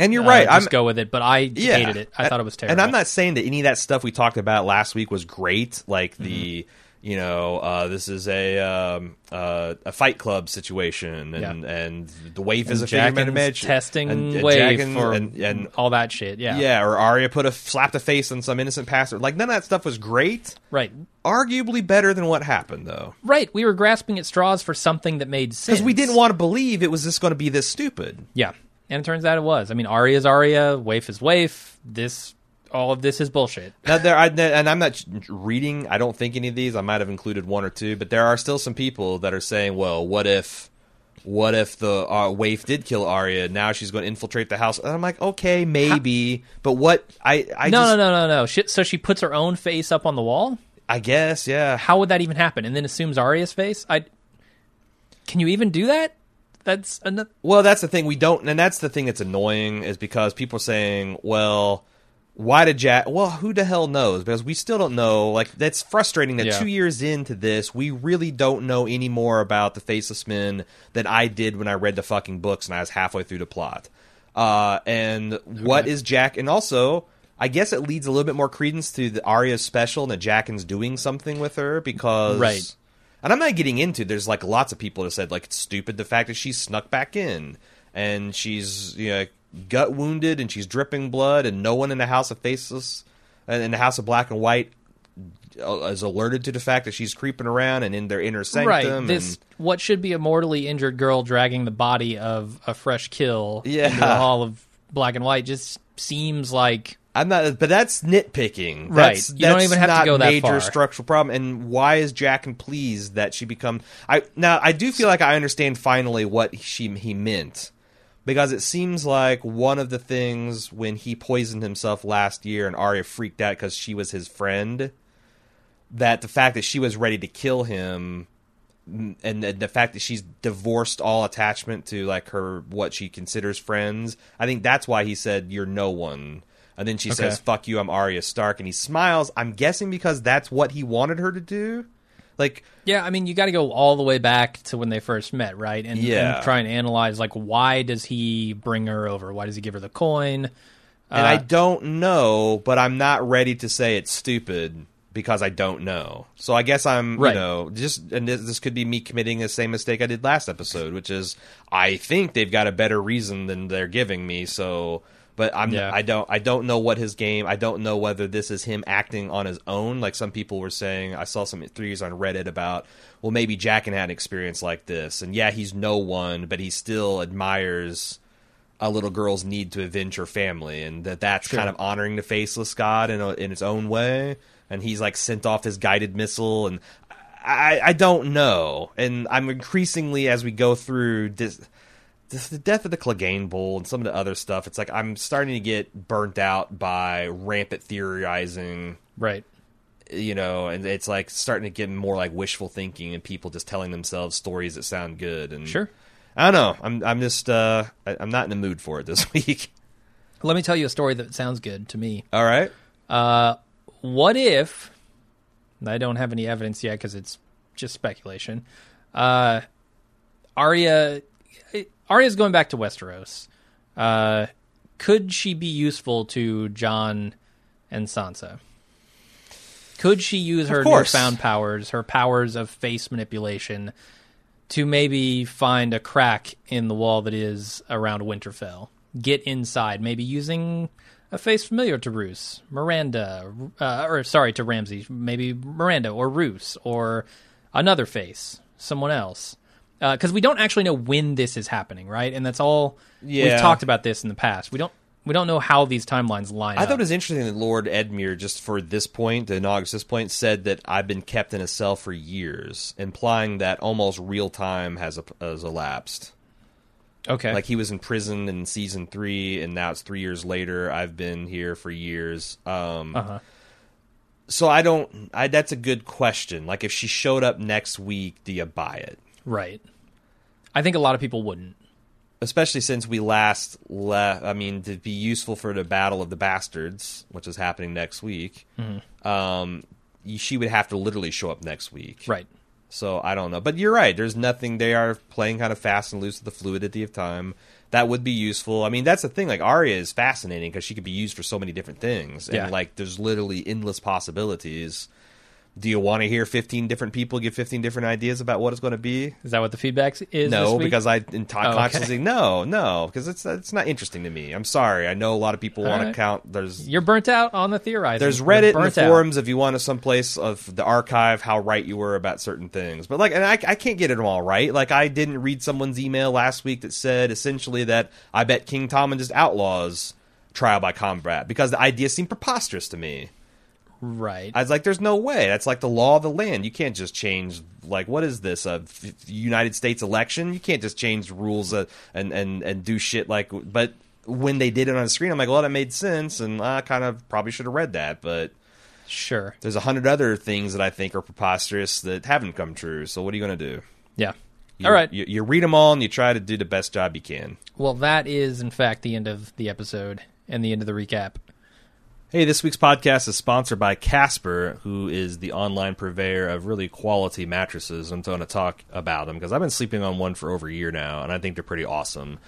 And you're Uh, right. Just I'm go with it. But I yeah. hated it. I thought it was terrible. And I'm not saying that any of that stuff we talked about last week was great. Like the, Mm-hmm. you know, uh, this is a um, uh, a Fight Club situation, and Yeah. and the waif is a Jaqen's figure image, testing and, and waif Jaqen's- for and, and all that shit. Yeah. yeah, or Arya put a slapped a face on some innocent passer. Like none of that stuff was great. Right. Arguably better than what happened though, Right. We were grasping at straws for something that made sense. because we didn't want to believe it was just going to be this stupid. Yeah. And it turns out it was. I mean, Arya's Arya, waif is waif. This, all of this is bullshit. Now there, I, and I'm not reading. I don't think any of these. I might have included one or two, but there are still some people that are saying, "Well, what if, what if the uh, waif did kill Arya? Now she's going to infiltrate the house." And I'm like, okay, maybe, but what? I, I no, just, no, no, no, no. Shit. So she puts her own face up on the wall. I guess, yeah. How would that even happen? And then assumes Arya's face. I. Can you even do that? That's another. Well, that's the thing we don't, and that's the thing that's annoying is because people are saying, "Well, why did Jack?" Well, who the hell knows? Because we still don't know. Like that's frustrating that Yeah. two years into this, we really don't know any more about the Faceless Men than I did when I read the fucking books and I was halfway through the plot. Uh, and what is Jack? And also, I guess it leads a little bit more credence to the Arya's special and that Jaqen's doing something with her because Right. And I'm not getting into. There's like lots of people that said like it's stupid the fact that she snuck back in and she's you know gut wounded and she's dripping blood and no one in the House of Faceless and in the House of Black and White uh, is alerted to the fact that she's creeping around and in their inner sanctum. Right. This and, what should be a mortally injured girl dragging the body of a fresh kill Yeah. into the hall of black and white just seems like I'm not, but that's nitpicking. Right. That's, You don't even have to go that major far. structural problem. And why is Jaqen pleased that she become? I now I do feel like I understand finally what she he meant because it seems like one of the things when he poisoned himself last year and Arya freaked out because she was his friend. That the fact that she was ready to kill him and the fact that she's divorced all attachment to like her what she considers friends i think that's why he said you're no one and then she Okay. says fuck you i'm arya stark and he smiles i'm guessing because that's what he wanted her to do like Yeah, I mean, you got to go all the way back to when they first met, right? And, Yeah. and try and analyze like why does he bring her over? Why does he give her the coin? and Uh, i don't know but i'm not ready to say it's stupid because i don't know so i guess i'm Right. you know just and this, this could be me committing the same mistake i did last episode which is i think they've got a better reason than they're giving me so but i'm Yeah. i don't i don't know what his game i don't know whether this is him acting on his own like some people were saying i saw some theories on reddit about well maybe Jaqen had an experience like this and yeah he's no one but he still admires a little girl's need to avenge her family, and that that's kind of honoring the faceless god in a, in its own way. And he's like sent off his guided missile, and I, I don't know. And I'm increasingly as we go through this, this the death of the Clegane Bowl and some of the other stuff. It's like I'm starting to get burnt out by rampant theorizing Right. you know, and it's like starting to get more like wishful thinking and people just telling themselves stories that sound good. And Sure. I don't know. I'm I'm just uh I, I'm not in the mood for it this [LAUGHS] week. Let me tell you a story that sounds good to me. All right. Uh, what if? I don't have any evidence yet because it's just speculation. Uh, Arya, Arya's going back to Westeros. Uh, could she be useful to Jon and Sansa? Could she use her newfound powers, her powers of face manipulation, to maybe find a crack in the wall that is around Winterfell? Get inside, maybe using a face familiar to Roose, Myranda, uh, or sorry, to Ramsay, maybe Myranda or Roose, or another face, someone else. Because we don't actually know when this is happening, right? And that's all Yeah. we've talked about this in the past. We don't we don't know how these timelines line up. I up. thought it was interesting that Lord Edmure, just for this point, to inaugurate this point, said that I've been kept in a cell for years, implying that almost real time has has elapsed. okay, Like he was in prison in season three, and now it's three years later. I've been here for years. Um, uh-huh. So I don't. I, that's a good question. Like if she showed up next week, do you buy it? Right. I think a lot of people wouldn't. especially since we last le- I mean, to be useful for the Battle of the Bastards, which is happening next week. Um, she would have to literally show up next week, Right. So I don't know, but you're right. There's nothing. They are playing kind of fast and loose with the fluidity of time. That would be useful. I mean, that's the thing. Like Arya is fascinating because she could be used for so many different things, and Yeah. like there's literally endless possibilities. Do you want to hear 15 different people give 15 different ideas about what it's going to be? Is that what the feedback is? no, this week? because I in Oh, okay. consciously no, no, because it's it's not interesting to me. I'm sorry. I know a lot of people want to count. There's you're burnt out on the theorizing. there's Reddit and the out. forums if you want to someplace of the archive how right you were about certain things. But like, and I, I can't get it all right. Like, I didn't read someone's email last week that said essentially that I bet King Tommen just outlaws trial by combat because the idea seemed preposterous to me. Right. I was like, "There's no way. That's like the law of the land. You can't just change. Like, what is this? A f- United States election? You can't just change rules uh, and and and do shit like." But when they did it on the screen, I'm like, "Well, that made sense," and I kind of probably should have read that. But sure. there's a hundred other things that I think are preposterous that haven't come true. So what are you going to do? Yeah. You, All right. You, you read them all and you try to do the best job you can. Well, that is in fact the end of the episode and the end of the recap. Hey, this week's podcast is sponsored by Casper, who is the online purveyor of really quality mattresses. I'm going to talk about them because I've been sleeping on one for over a year now, and I think they're pretty awesome.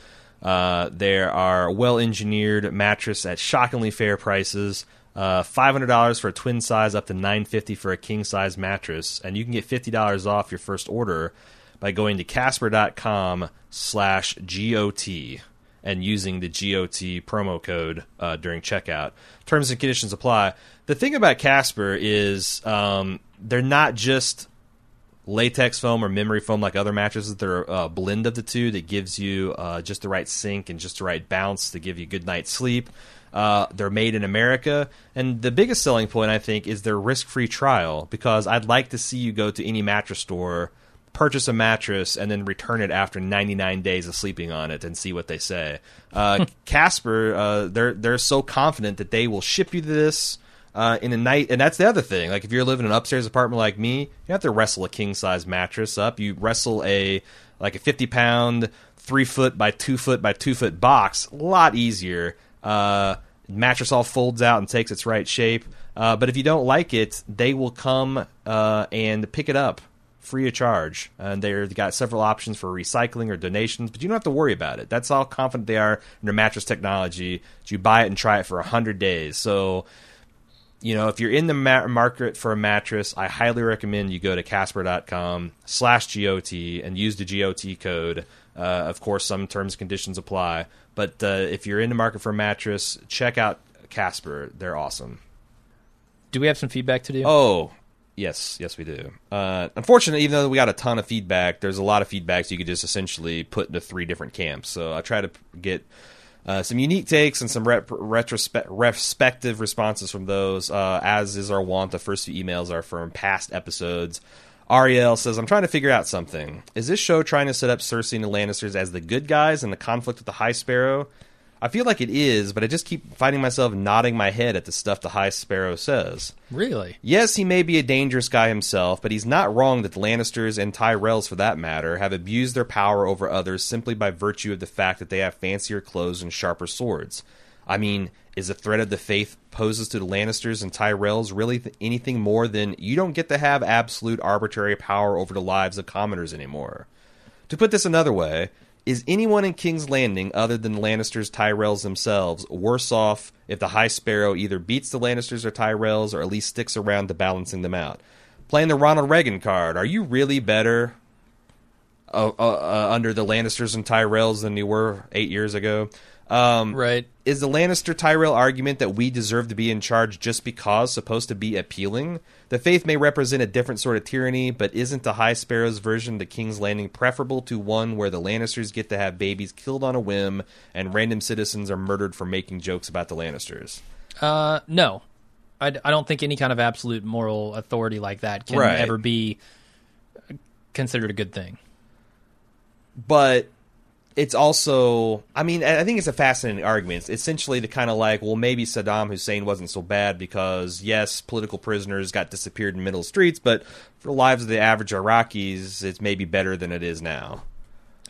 Uh, there are well engineered mattress at shockingly fair prices. Uh, $500 for a twin size, up to 950 for a king size mattress, and you can get $50 off your first order by going to casper.com slash GOT and using the GOT promo code uh, during checkout. Terms and conditions apply. The thing about Casper is um, they're not just latex foam or memory foam like other mattresses. They're a blend of the two that gives you uh, just the right sink and just the right bounce to give you good night's sleep. Uh, they're made in America, and the biggest selling point I think is their risk-free trial because I'd like to see you go to any mattress store purchase a mattress and then return it after 99 days of sleeping on it and see what they say. Uh, Casper, uh, they're they're so confident that they will ship you this uh, in a night, and that's the other thing. Like if you're living in an upstairs apartment like me, you have to wrestle a king size mattress up. You wrestle a like a 50 pound, three foot by two foot by two foot box. A lot easier. Uh, mattress all folds out and takes its right shape. Uh, but if you don't like it, they will come uh, and pick it up free of charge. And they've got several options for recycling or donations, but you don't have to worry about it. That's how confident they are in their mattress technology. You buy it and try it for 100 days. So, you know, if you're in the ma- market for a mattress, I highly recommend you go to casper.com slash GOT and use the GOT code. Uh, of course, some terms and conditions apply. But uh, if you're in the market for a mattress, check out Casper. They're awesome. Do we have some feedback to do? Oh, yes, yes, we do. Uh, unfortunately, even though we got a ton of feedback, there's a lot of feedbacks you could just essentially put into three different camps. So I try to get uh, some unique takes and some rep- retrospe- respective responses from those. Uh, as is our want. the first few emails are from past episodes. Ariel says, I'm trying to figure out something. Is this show trying to set up Cersei and the Lannisters as the good guys in the conflict with the High Sparrow? I feel like it is, but I just keep finding myself nodding my head at the stuff the High Sparrow says. Really? Yes, he may be a dangerous guy himself, but he's not wrong that the Lannisters and Tyrells, for that matter, have abused their power over others simply by virtue of the fact that they have fancier clothes and sharper swords. I mean, is the threat of the faith poses to the Lannisters and Tyrells really th- anything more than you don't get to have absolute arbitrary power over the lives of commoners anymore? To put this another way, is anyone in King's Landing other than the Lannisters, Tyrells themselves worse off if the High Sparrow either beats the Lannisters or Tyrells or at least sticks around to balancing them out? Playing the Ronald Reagan card, are you really better uh, uh, uh, under the Lannisters and Tyrells than you were eight years ago? Um, Right. is the Lannister Tyrell argument that we deserve to be in charge just because supposed to be appealing? The faith may represent a different sort of tyranny, but isn't the High Sparrow's version of the King's Landing preferable to one where the Lannisters get to have babies killed on a whim and random citizens are murdered for making jokes about the Lannisters? Uh, no. I, I don't think any kind of absolute moral authority like that can Right. ever be considered a good thing. but it's also i mean i think it's a fascinating argument. It's essentially the kind of like well maybe saddam hussein wasn't so bad because yes political prisoners got disappeared in middle streets but for the lives of the average iraqis it's maybe better than it is now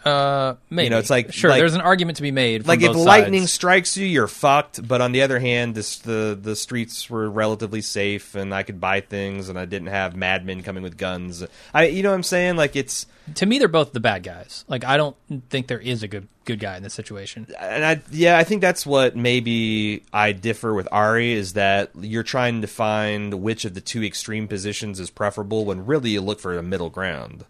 Uh, maybe. You know, it's like- sure. like- there's an argument to be made. Like if lightning sides. strikes you, you're fucked. But on the other hand, this, the the streets were relatively safe, and I could buy things, and I didn't have madmen coming with guns. I, you know what I'm saying? Like it's, to me, they're both the bad guys. Like I don't think there is a good good guy in this situation. and I, yeah, I think that's what maybe I differ with Ari is that you're trying to find which of the two extreme positions is preferable, when really you look for a middle ground.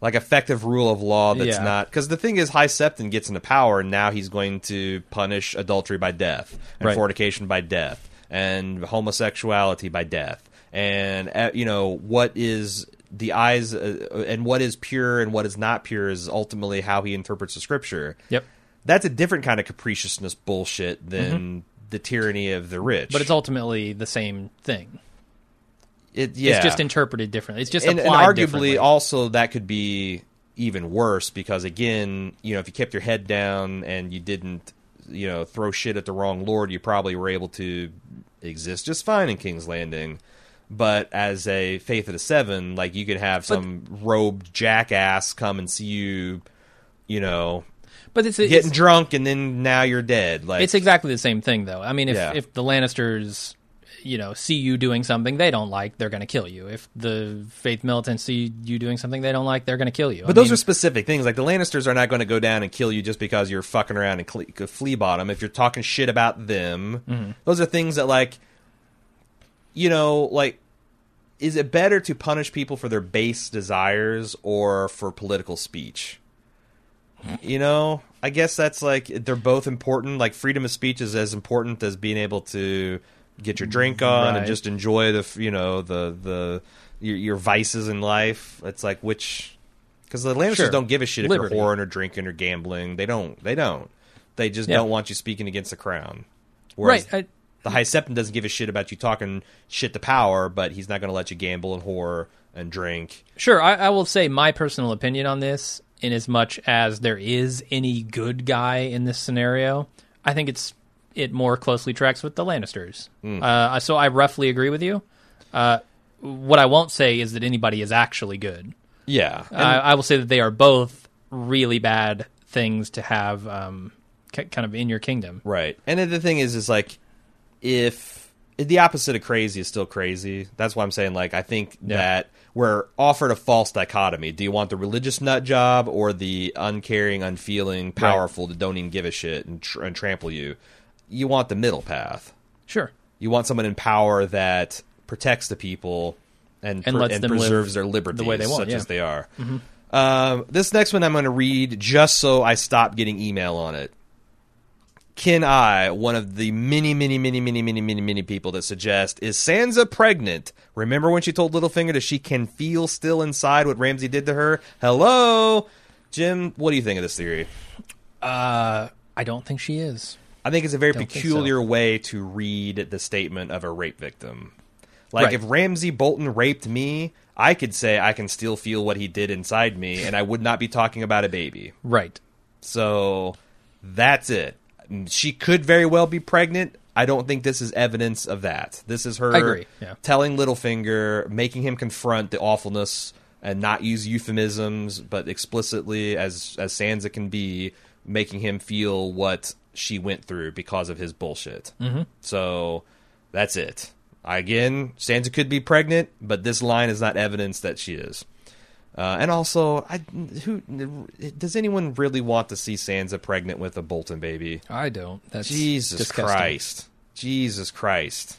Like effective rule of law that's Yeah. not because the thing is, High Septon gets into power, and now he's going to punish adultery by death and Right. fornication by death and homosexuality by death, and uh, you know what is the eyes uh, and what is pure and what is not pure is ultimately how he interprets the scripture. Yep. That's a different kind of capriciousness bullshit than the tyranny of the rich. Mm-hmm. But it's ultimately the same thing. It, yeah. It's just interpreted differently. It's just and, and arguably also that could be even worse because again, you know, if you kept your head down and you didn't, you know, throw shit at the wrong lord, you probably were able to exist just fine in King's Landing. But as a Faith of the Seven, like you could have some robed jackass come and see you, you know, but it's, it's getting drunk and then now you're dead. Like It's exactly the same thing, though. I mean, if Yeah. if the Lannisters, you know, see you doing something they don't like, they're going to kill you. If the Faith militants see you doing something they don't like, they're going to kill you. But those are specific things. Like the Lannisters are not going to go down and kill you just because you're fucking around and cle flea bottom. If you're talking shit about them, Mm-hmm. those are things that like, you know, like, is it better to punish people for their base desires or for political speech? You know, I guess that's like they're both important. Like freedom of speech is as important as being able to get your drink on and just enjoy the you know the the your, your vices in life. It's like which because the Lannisters Sure. don't give a shit if Liberty. you're whoring or drinking or gambling. They don't. They don't. They just Yeah. don't want you speaking against the crown. Whereas right. I, the High Septon doesn't give a shit about you talking shit to power, but he's not going to let you gamble and whore and drink. Sure, I, I will say my personal opinion on this, in as much as there is any good guy in this scenario, I think it's it more closely tracks with the Lannisters. Uh, so I roughly agree with you. Uh, what I won't say is that anybody is actually good. Yeah, I, I will say that they are both really bad things to have um, k- kind of in your kingdom. Right. And then the thing is, is like, if the opposite of crazy is still crazy, that's why I'm saying, like, I think Yeah. that we're offered a false dichotomy. Do you want the religious nut job or the uncaring, unfeeling, powerful that don't even give a shit and, tr- and trample you? You want the middle path. Sure. You want someone in power that protects the people and, And pre- and preserves their liberties the way they want, such yeah. as they are. Um, this next one I'm going to read just so I stop getting email on it. Can I, one of the many, many, many, many, many, many, many people that suggest, is Sansa pregnant? Remember when she told Littlefinger that she can feel still inside what Ramsay did to her? Hello? Jim, what do you think of this theory? Uh, I don't think she is. I think it's a very Don't peculiar way to read the statement of a rape victim. Like Right. if Ramsay Bolton raped me, I could say I can still feel what he did inside me, and I would not be talking about a baby. Right. So that's it. She could very well be pregnant. I don't think this is evidence of that. This is her yeah. telling Littlefinger, making him confront the awfulness and not use euphemisms, but explicitly as as Sansa can be, making him feel what she went through because of his bullshit. Mm-hmm. So that's it. Again, Sansa could be pregnant, but this line is not evidence that she is. Uh, and also, I, who does anyone really want to see Sansa pregnant with a Bolton baby? I don't. That's Jesus disgusting. Christ! Jesus Christ!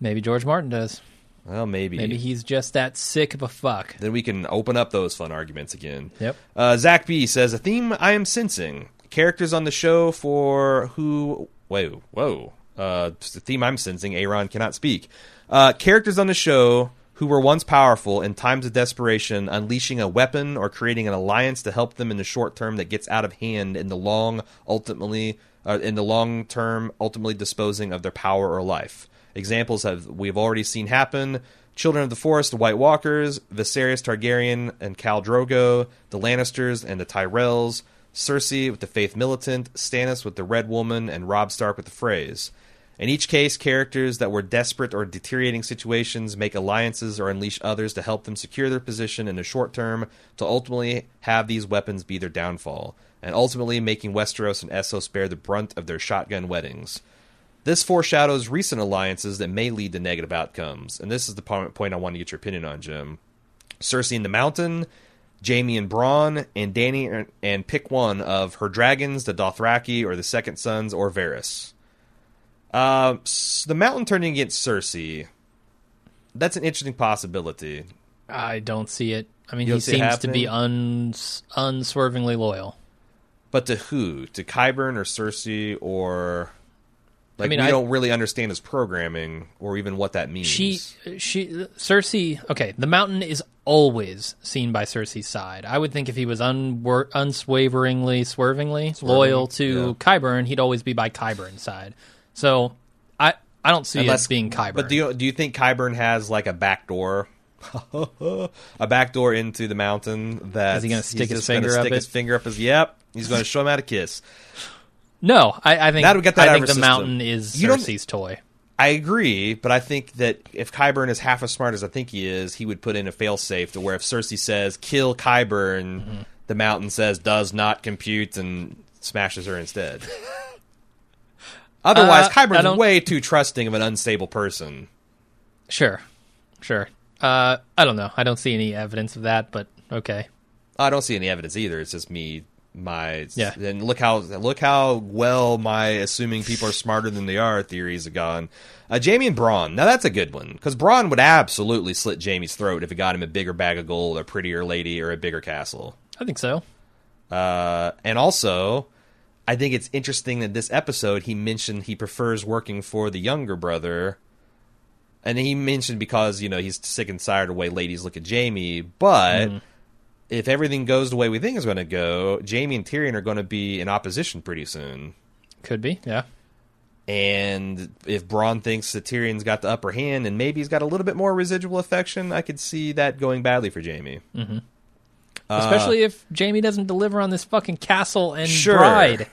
Maybe George Martin does. Well, maybe. Maybe he's just that sick of a fuck. Then we can open up those fun arguments again. Yep. Uh, Zach B says a theme I am sensing: characters on the show for who. Whoa, whoa. Uh, the theme I'm sensing: Aaron cannot speak. Uh, characters on the show who were once powerful in times of desperation, unleashing a weapon or creating an alliance to help them in the short term that gets out of hand in the long, ultimately, uh, in the long term, ultimately disposing of their power or life. Examples have we've already seen happen. Children of the Forest, the White Walkers, Viserys Targaryen and Khal Drogo, the Lannisters and the Tyrells, Cersei with the Faith Militant, Stannis with the Red Woman, and Robb Stark with the Freys. In each case, characters that were desperate or deteriorating situations make alliances or unleash others to help them secure their position in the short term to ultimately have these weapons be their downfall, and ultimately making Westeros and Essos bear the brunt of their shotgun weddings. This foreshadows recent alliances that may lead to negative outcomes, and this is the point I want to get your opinion on, Jim. Cersei in the Mountain, Jaime and Bronn, and Dany and pick one of her dragons, the Dothraki, or the Second Sons, or Varys. Uh, the Mountain turning against Cersei. That's an interesting possibility. I don't see it. I mean, he seems to be uns- unswervingly loyal. But to who? To Qyburn or Cersei or like I mean, we I, don't really understand his programming or even what that means. She, she, Cersei. Okay, the Mountain is always seen by Cersei's side. I would think if he was unwor- unswaveringly, swervingly Swerving, loyal to yeah. Qyburn, he'd always be by Qyburn's side. So I, I don't see Unless, it being Qyburn. But do you do you think Qyburn has like a back door? [LAUGHS] a back door into the mountain that is he going to stick his finger up? Stick his finger up his yep. He's going to show him how to kiss. No, I, I think that would get that I think the system. mountain is Cersei's toy. I agree, but I think that if Qyburn is half as smart as I think he is, he would put in a failsafe to where if Cersei says "kill Qyburn," mm-hmm. the mountain says "does not compute" and smashes her instead. [LAUGHS] Otherwise, uh, Qyburn's way too trusting of an unstable person. Sure, sure. Uh, I don't know. I don't see any evidence of that, but okay. I don't see any evidence either. It's just me my yeah. And look how look how well my assuming people are smarter than they are theories have gone. Uh, Jaime and Bronn. Now that's a good one because Bronn would absolutely slit Jaime's throat if it got him a bigger bag of gold, a prettier lady, or a bigger castle. I think so. Uh, and also, I think it's interesting that this episode he mentioned he prefers working for the younger brother. And he mentioned because you know he's sick and tired of the way ladies look at Jaime, but. Mm if everything goes the way we think it's going to go, Jaime and Tyrion are going to be in opposition pretty soon. Could be, yeah. And if Bronn thinks that Tyrion's got the upper hand and maybe he's got a little bit more residual affection, I could see that going badly for Jaime. Mm-hmm. Uh, Especially if Jaime doesn't deliver on this fucking castle and sure, bride.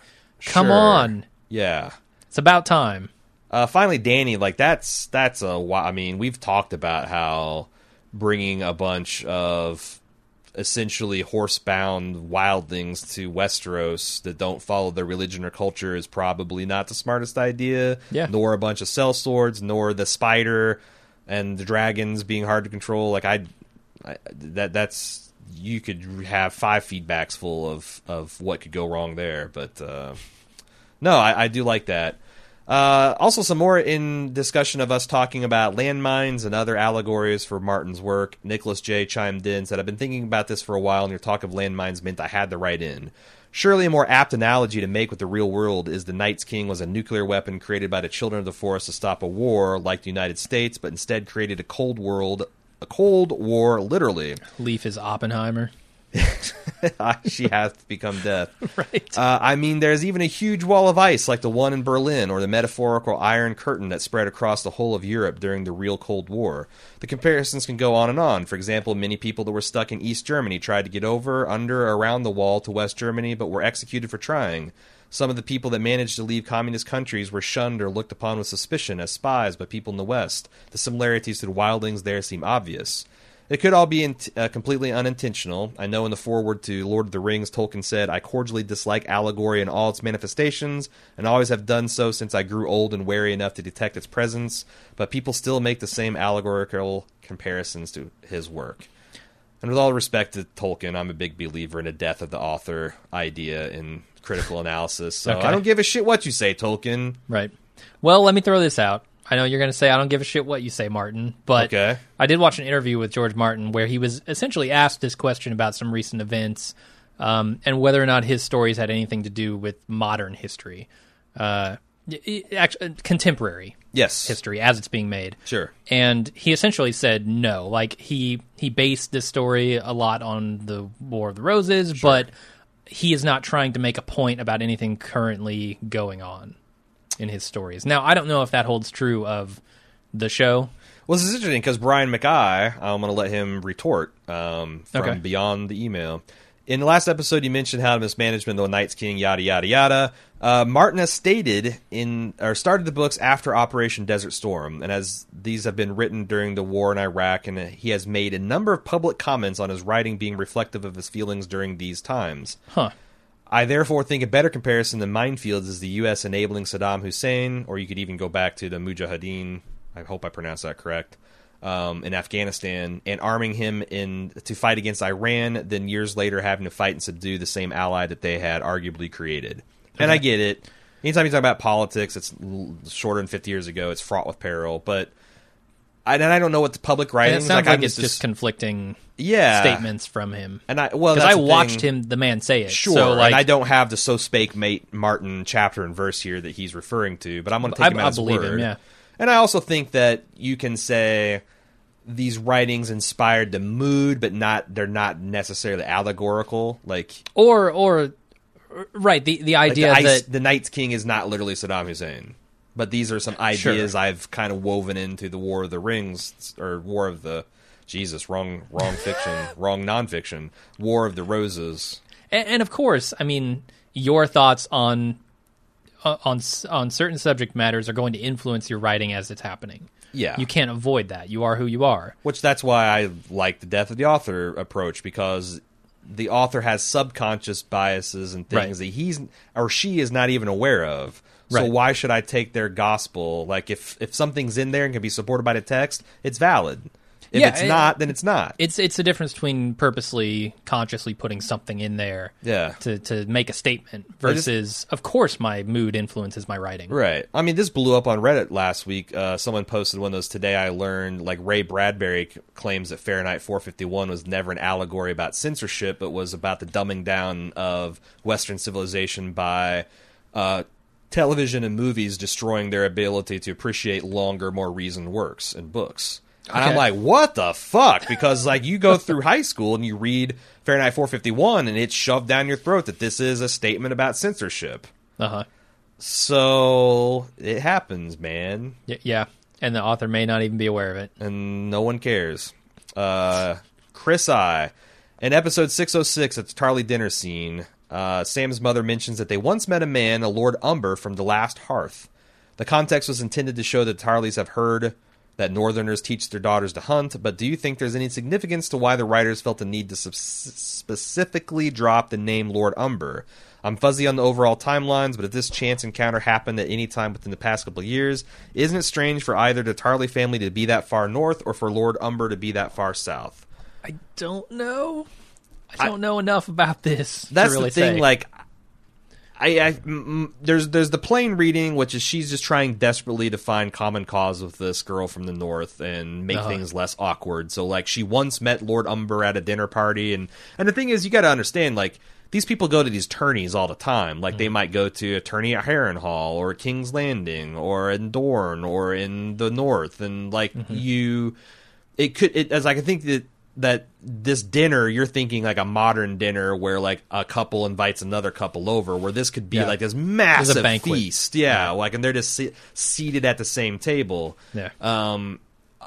Come sure. on. Yeah. It's about time. Uh, finally, Dany, like that's that's a. I mean, we've talked about how bringing a bunch of essentially horsebound wildlings to Westeros that don't follow their religion or culture is probably not the smartest idea. Yeah. Nor a bunch of sellswords, nor the spider and the dragons being hard to control. Like I, I that that's you could have five feedbacks full of of what could go wrong there. But uh, no, I, I do like that. Uh, also, some more in discussion of us talking about landmines and other allegories for Martin's work. Nicholas J. chimed in said, I've been thinking about this for a while, and your talk of landmines meant I had to write in. Surely a more apt analogy to make with the real world is the Night's King was a nuclear weapon created by the children of the forest to stop a war like the United States, but instead created a cold world, a cold war, literally. Leaf is Oppenheimer. [LAUGHS] she has become death. [LAUGHS] Right. Uh, I mean, there's even a huge wall of ice like the one in Berlin, or the metaphorical Iron Curtain that spread across the whole of Europe during the real Cold War. The comparisons can go on and on. For example, many people that were stuck in East Germany tried to get over, under, around the wall to West Germany, but were executed for trying. Some of the people that managed to leave communist countries were shunned or looked upon with suspicion as spies by people in the West. The similarities to the wildlings there seem obvious. It could all be in, uh, completely unintentional. I know in the foreword to Lord of the Rings, Tolkien said, I cordially dislike allegory in all its manifestations, and always have done so since I grew old and wary enough to detect its presence, but people still make the same allegorical comparisons to his work. And with all respect to Tolkien, I'm a big believer in a death of the author idea in critical analysis. So okay. I don't give a shit what you say, Tolkien. Right. Well, let me throw this out. I know you're going to say I don't give a shit what you say, Martin, but okay. I did watch an interview with George Martin where he was essentially asked this question about some recent events um, and whether or not his stories had anything to do with modern history, uh, actually, contemporary yes history as it's being made. Sure. And he essentially said no. Like he he based this story a lot on the War of the Roses, sure. but he is not trying to make a point about anything currently going on in his stories. Now, I don't know if that holds true of the show. Well, this is interesting because Brian McKay, I'm going to let him retort um, from okay. beyond the email. in the last episode, you mentioned how mismanagement of the Night's King, yada yada yada. Uh, Martin has stated in or started the books after Operation Desert Storm, and as these have been written during the war in Iraq, and he has made a number of public comments on his writing being reflective of his feelings during these times. Huh. I therefore think a better comparison than minefields is the U.S. enabling Saddam Hussein, or you could even go back to the Mujahideen. I hope I pronounced that correct. Um, in Afghanistan and arming him in to fight against Iran, then years later having to fight and subdue the same ally that they had arguably created. And I get it. Anytime you talk about politics, it's shorter than fifty years ago. It's fraught with peril, but I, and I don't know what the public writing it sounds like, I'm it's just conflicting yeah statements from him. And I well, Because I watched thing. him, the man, say it. Sure, So, like, and I don't have the so spake mate Martin chapter and verse here that he's referring to, but I'm going to take I- him at I his believe word. him, yeah. And I also think that you can say these writings inspired the mood, but not they're not necessarily allegorical. Like, or or right the the like idea the, ice, that the Night's King is not literally Saddam Hussein, but these are some ideas I've kind of woven into the War of the Rings or War of the Jesus wrong wrong fiction [LAUGHS] wrong nonfiction War of the Roses. and, and of course, I mean, your thoughts on uh, on on certain subject matters are going to influence your writing as it's happening. Yeah, You can't avoid that. You are who you are. Which that's why I like the death of the author approach because the author has subconscious biases and things Right. that he's or she is not even aware of. So Right. why should I take their gospel? Like if if something's in there and can be supported by the text, it's valid. If Yeah, it's and- not, then it's not. It's it's the difference between purposely, consciously putting something in there, Yeah. to to make a statement versus, of course, my mood influences my writing. Right. I mean, this blew up on Reddit last week. Uh, someone posted one of those today. I learned like Ray Bradbury claims that Fahrenheit 451 was never an allegory about censorship, but was about the dumbing down of Western civilization by uh, television and movies destroying their ability to appreciate longer, more reasoned works and books. And I'm like, what the fuck? Because like you go through high school and you read Fahrenheit 451, and it's shoved down your throat that this is a statement about censorship. Uh huh. So it happens, man, Y- yeah, and the author may not even be aware of it. and no one cares. Uh, Chris I, in episode 606 at the Tarly dinner scene, uh, Sam's mother mentions that they once met a man, a Lord Umber, from the last hearth. The context was intended to show that Tarleys have heard that Northerners teach their daughters to hunt, but do you think there's any significance to why the writers felt the need to subs- specifically drop the name Lord Umber? I'm fuzzy on the overall timelines, but if this chance encounter happened at any time within the past couple of years, isn't it strange for either the Tarley family to be that far north or for Lord Umber to be that far south? I don't know. I don't know enough about this. That's really the thing. say. Like, I, I mm, mm, there's there's the plain reading, which is she's just trying desperately to find common cause with this girl from the north and make Uh-huh. things less awkward. So like, she once met Lord Umber at a dinner party, and and the thing is, you got to understand like. These people go to these tourneys all the time. Like Mm-hmm. they might go to a tourney at Harrenhal or King's Landing or in Dorne or in the North, and like Mm-hmm. you, it could it, as I can think that that this dinner you're thinking like a modern dinner where like a couple invites another couple over where this could be Yeah. like this massive feast yeah, like and they're just se- seated at the same table Yeah. um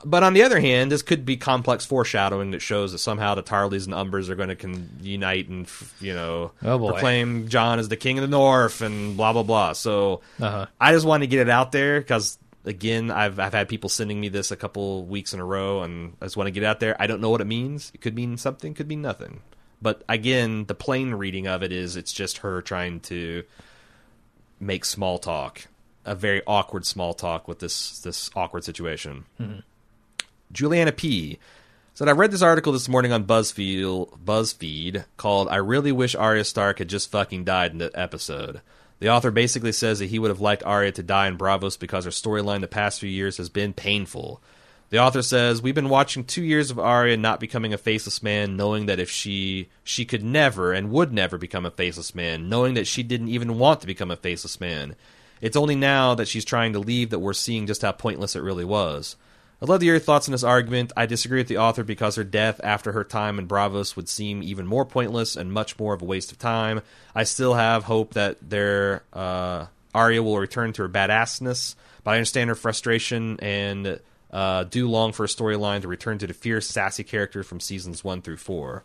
but on the other hand this could be complex foreshadowing that shows that somehow the tarleys and umbers are going to con- unite and f- you know Oh, proclaim Jon as the king of the north and blah blah blah so Uh-huh. I just wanted to get it out there because again, I've I've had people sending me this a couple weeks in a row, and I just want to get out there. I don't know what it means. It could mean something, could mean nothing. But again, the plain reading of it is it's just her trying to make small talk, a very awkward small talk with this this awkward situation. Mm-hmm. Juliana P. said, I read this article this morning on BuzzFeed, BuzzFeed called I Really Wish Arya Stark Had Just Fucking Died in the episode. The author basically says that he would have liked Arya to die in Braavos because her storyline the past few years has been painful. The author says, We've been watching two years of Arya not becoming a faceless man, knowing that if she she could never and would never become a faceless man, knowing that she didn't even want to become a faceless man. It's only now that she's trying to leave that we're seeing just how pointless it really was. I'd love to hear your thoughts on this argument. I disagree with the author because her death after her time in Braavos would seem even more pointless and much more of a waste of time. I still have hope that their uh, Arya will return to her badassness, but I understand her frustration and uh, do long for a storyline to return to the fierce, sassy character from seasons one through four.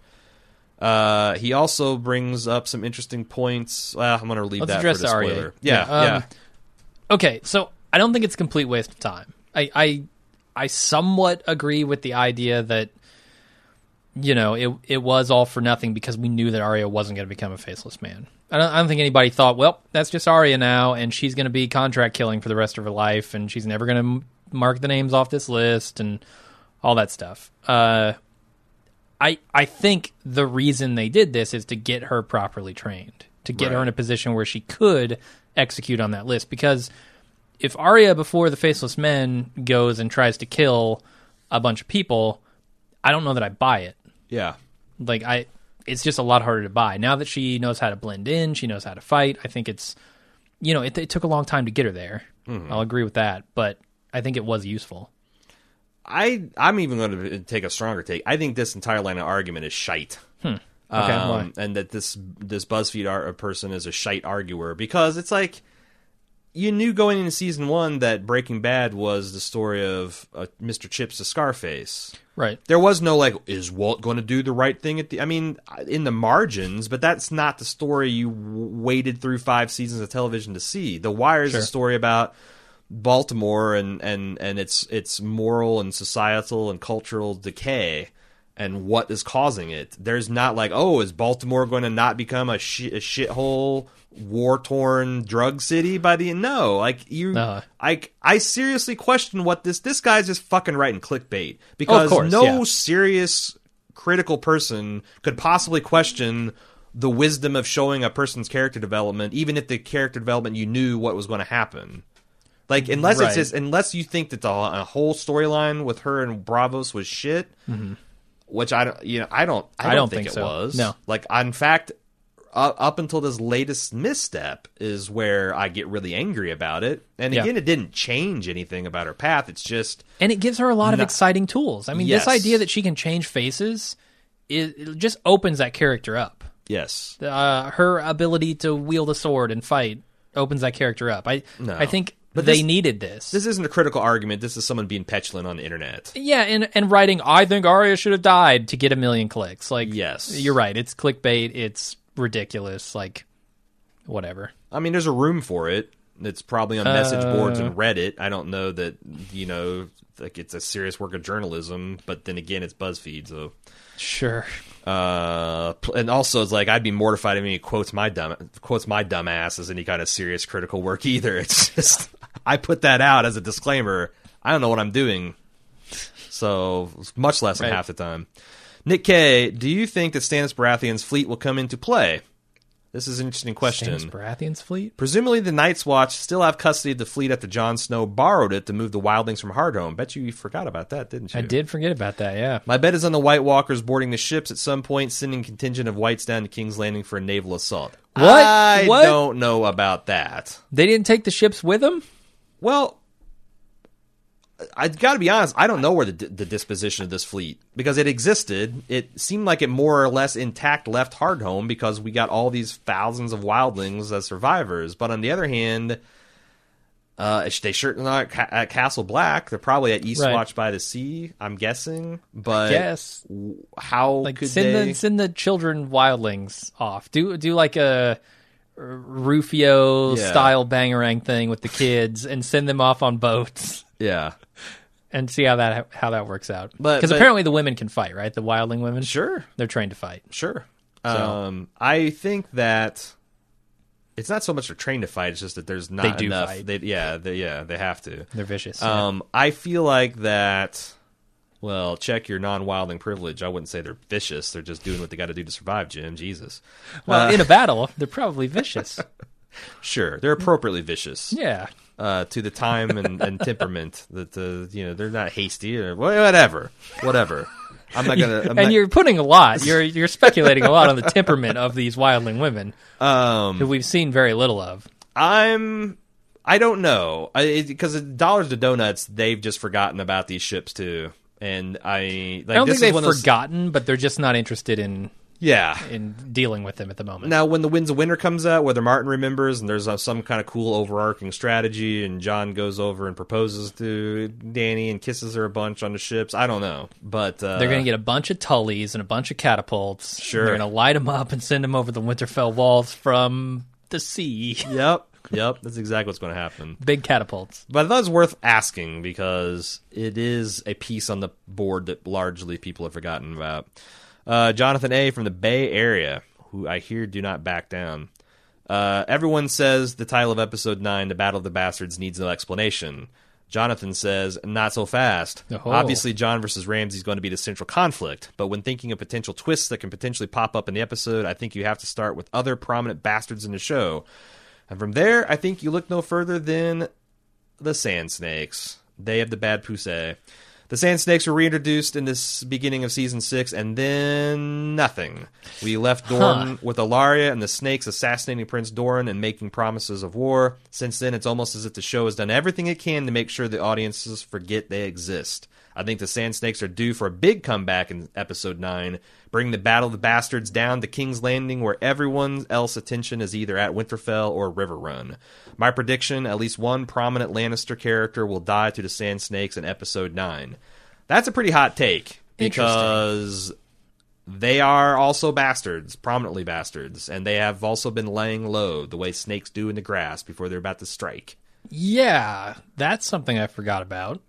Uh, he also brings up some interesting points. Well, I'm going to leave Let's that address for the the Arya. spoiler. Yeah, Yeah, yeah. um, Okay, so I don't think it's a complete waste of time. I, I I somewhat agree with the idea that you know it it was all for nothing because we knew that Arya wasn't going to become a faceless man. I don't, I don't think anybody thought, well, that's just Arya now, and she's going to be contract killing for the rest of her life, and she's never going to m- mark the names off this list and all that stuff. Uh, I I think the reason they did this is to get her properly trained, to get her in a position where she could execute on that list. Because if Arya before the Faceless Men goes and tries to kill a bunch of people, I don't know that I buy it. yeah. Like I, it's just a lot harder to buy now that she knows how to blend in. She knows how to fight. I think it's, you know, it, it took a long time to get her there. I'll agree with that, but I think it was useful. I I'm even going to take a stronger take. I think this entire line of argument is shite. Hmm. Okay, Um, and that this this BuzzFeed ar- person is a shite arguer because it's like you knew going into season one that Breaking Bad was the story of uh, Mr. Chips to Scarface. Right. There was no like, is Walt going to do the right thing at the? I mean, in the margins, but that's not the story you w- waited through five seasons of television to see. The Wire is Sure. a story about Baltimore and and and its its moral and societal and cultural decay and what is causing it. There's not like, oh, is Baltimore going to not become a, shi a shithole, war torn drug city by the no? Like you, Uh-huh. I I seriously question what this this guy's just fucking writing clickbait because course, no yeah. serious critical person could possibly question the wisdom of showing a person's character development, even if the character development you knew what was going to happen. Like unless Right. it's just, unless you think that the a whole storyline with her and Braavos was shit, which I don't, you know, I don't, I. I don't, don't think, think it so. was. No. like in fact, uh, up until this latest misstep is where I get really angry about it. And Yeah. again, it didn't change anything about her path. It's just and it gives her a lot of exciting tools. I mean, Yes. this idea that she can change faces it, it just opens that character up. yes, Uh, her ability to wield a sword and fight opens that character up. I No. I think But they this- needed this. this isn't a critical argument. This is someone being petulant on the internet. yeah, and and writing I think Arya should have died to get a million clicks. Like Yes. you're right. It's clickbait. It's ridiculous. Like whatever. I mean, there's a room for it. It's probably on message boards Uh. and Reddit. I don't know that you know, like it's a serious work of journalism. But then again, it's BuzzFeed, so. Sure. Uh, and also it's like I'd be mortified if he quotes my dumb quotes my dumb ass as any kind of serious critical work either. It's just [LAUGHS] I put that out as a disclaimer. I don't know what I'm doing, so much less than Right. half the time. Nick K, do you think that Stannis Baratheon's fleet will come into play? This is an interesting question. Stannis Baratheon's fleet. Presumably, the Night's Watch still have custody of the fleet after Jon Snow borrowed it to move the wildlings from Hardhome. Bet you you forgot about that, didn't you? I did forget about that. Yeah. My bet is on the White Walkers boarding the ships at some point, sending contingent of whites down to King's Landing for a naval assault. What? I What? don't know about that. They didn't take the ships with them. Well, I've got to be honest. I don't know where the, the disposition of this fleet because it existed. It seemed like it more or less intact left Hardhome because we got all these thousands of wildlings as survivors. But on the other hand, uh, they certainly not at Castle Black. They're probably at Eastwatch Right. by the Sea. I'm guessing. But Yes. how Like could send they? the send the children wildlings off. Do do like a Rufio Yeah. style bangerang thing with the kids and send them off on boats yeah. and see how that how that works out. But- Because apparently the women can fight, right? The wildling women, Sure. they're trained to fight. Sure. Um, I think that it's not so much they're trained to fight; it's just that there's not They do enough. fight. They, yeah, they, yeah, they have to. They're vicious. yeah. Um, I feel like that. Well, check your non-wilding privilege. I wouldn't say they're vicious. They're just doing what they got to do to survive. Jim, Jesus. well, uh, in a battle, [LAUGHS] they're probably vicious. Sure, they're appropriately vicious yeah. uh, to the time and, and temperament. That uh, you know, they're not hasty or whatever, whatever. I'm not gonna. I'm and not- you're putting a lot. You're you're speculating a lot on the temperament of these wildling women, um, who we've seen very little of. I'm. I don't know because dollars to donuts, they've just forgotten about these ships too, and I. Like, I don't this think is they've those- forgotten, but they're just not interested in Yeah. in dealing with them at the moment. Now, when the Winds of Winter comes out, whether Martin remembers and there's uh, some kind of cool overarching strategy, and Jon goes over and proposes to Dany and kisses her a bunch on the ships, I don't know. But uh, They're going to get a bunch of tullies and a bunch of catapults. Sure. They're going to light them up and send them over the Winterfell walls from the sea. Yep, yep, that's exactly what's going to happen. Big catapults. But I thought it was worth asking because it is a piece on the board that largely people have forgotten about. Uh, Jonathan A. from the Bay Area, who I hear do not back down. Uh, everyone says the title of episode 9, The Battle of the Bastards, needs no explanation. Jonathan says, not so fast. Oh. Obviously, Jon versus Ramsay is going to be the central conflict, but when thinking of potential twists that can potentially pop up in the episode, I think you have to start with other prominent bastards in the show. And from there, I think you look no further than the Sand Snakes. They have the bad poussé. The Sand Snakes were reintroduced in this beginning of season six, and then nothing. We left Doran Huh. with Ellaria and the Snakes assassinating Prince Doran and making promises of war. Since then, it's almost as if the show has done everything it can to make sure the audiences forget they exist. I think the Sand Snakes are due for a big comeback in episode 9, bring the Battle of the Bastards down to King's Landing where everyone else's attention is either at Winterfell or Riverrun. My prediction, at least one prominent Lannister character will die to the Sand Snakes in episode 9. That's a pretty hot take because they are also bastards, prominently bastards, and they have also been laying low the way snakes do in the grass before they're about to strike. Yeah, that's something I forgot about.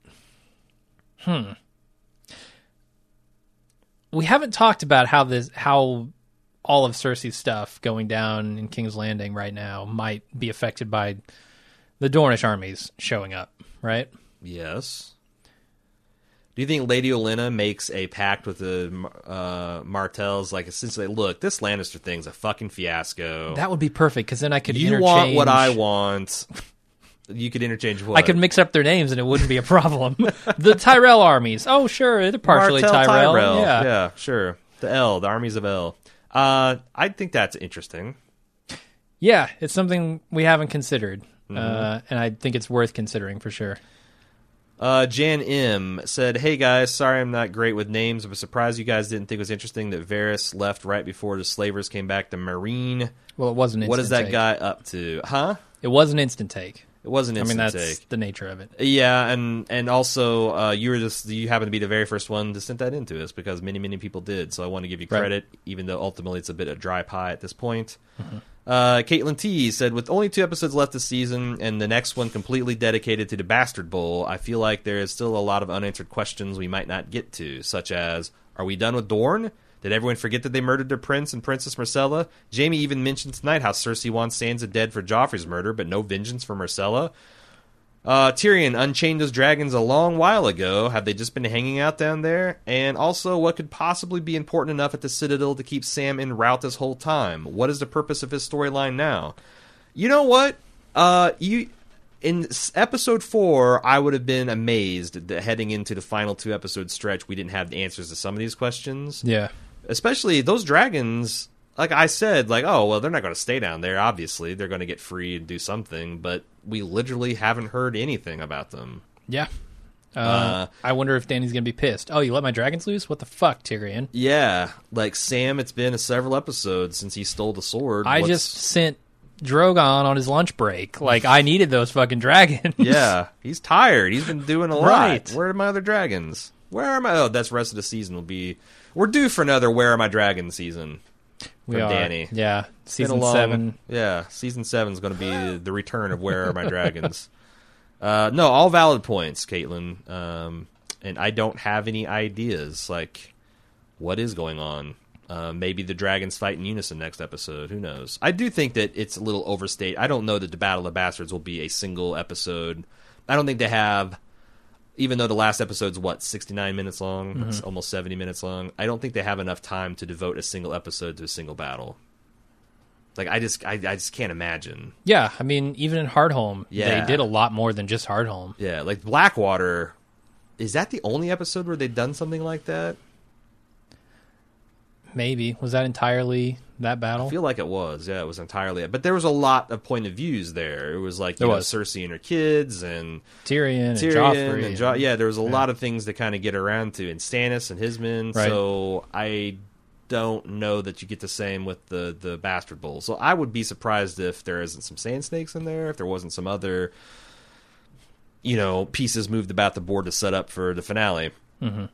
Hmm. We haven't talked about how this how all of Cersei's stuff going down in King's Landing right now might be affected by the Dornish armies showing up, right? Yes. Do you think Lady Olenna makes a pact with the uh, Martells, like essentially, look, this Lannister thing's a fucking fiasco. That would be perfect because then I could you interchange. want what I want. You could interchange what I could mix up their names and it wouldn't be a problem. [LAUGHS] the Tyrell armies. Oh, sure, they're partially Martell Tyrell. Tyrell. Yeah. yeah, sure. The L, the armies of L. Uh, I think that's interesting. Yeah, it's something we haven't considered, Mm-hmm. uh, and I think it's worth considering for sure. Uh, Jan M said, "Hey guys, sorry I'm not great with names. I'm surprised you guys didn't think it was interesting that Varys left right before the slavers came back to Meereen. Well, it wasn't. instant What is that take. guy up to? Huh? It was an instant take. It was an I mean, that's take. the nature of it. Yeah, and and also uh, you were just you happen to be the very first one to send that into us because many many people did. So I want to give you Right. credit, even though ultimately it's a bit of dry pie at this point. Mm-hmm. Uh, Caitlin T said, with only two episodes left this season and the next one completely dedicated to the Bastard Bowl, I feel like there is still a lot of unanswered questions we might not get to, such as, are we done with Dorne? Did everyone forget that they murdered their prince and Princess Myrcella? Jaime even mentioned tonight how Cersei wants Sansa dead for Joffrey's murder, but no vengeance for Myrcella. Uh, Tyrion unchained those dragons a long while ago. Have they just been hanging out down there? And also, what could possibly be important enough at the Citadel to keep Sam en route this whole time? What is the purpose of his storyline now? You know what? Uh, you in episode four, I would have been amazed that heading into the final two episode stretch, we didn't have the answers to some of these questions Yeah. Especially those dragons like i said like oh well they're not going to stay down there obviously they're going to get free and do something but we literally haven't heard anything about them Yeah. Uh, Uh, I wonder if Dany's gonna be pissed. Oh, you let my dragons loose? What the fuck, Tyrion? yeah like sam it's been several episodes since he stole the sword I What's- just sent Drogon on his lunch break. Like I needed those fucking dragons. [LAUGHS] yeah he's tired he's been doing a lot Right. where are my other dragons where are my oh that's the rest of the season will be we're due for another where are my dragons season we from are. Dany. Yeah. Season long- seven. Yeah, season seven is going to be the return of Where Are My Dragons. [LAUGHS] Uh, no, all valid points, Caitlin. Um, and I don't have any ideas. Like, what is going on? Uh, maybe the dragons fight in unison next episode. Who knows? I do think that it's a little overstated. I don't know that the Battle of the Bastards will be a single episode. I don't think they have. Even though the last episode's what sixty nine minutes long, it's mm-hmm. almost seventy minutes long. I don't think they have enough time to devote a single episode to a single battle. Like I just, I, I just can't imagine. Yeah, I mean, even in Hardhome, Yeah. they did a lot more than just Hardhome. Yeah, like Blackwater. Is that the only episode where they've done something like that? Maybe was that entirely that battle? I feel like it was. Yeah, it was entirely. But there was a lot of point of views there. It was like you There know, was. Cersei and her kids and Tyrion, and Tyrion Joffrey. and Jo- yeah, there was a lot of things to kind of get around to, and Stannis and his men. Right. So I don't know that you get the same with the the bastard bowl. So I would be surprised if there isn't some sand snakes in there, if there wasn't some other you know pieces moved about the board to set up for the finale. Mm-hmm.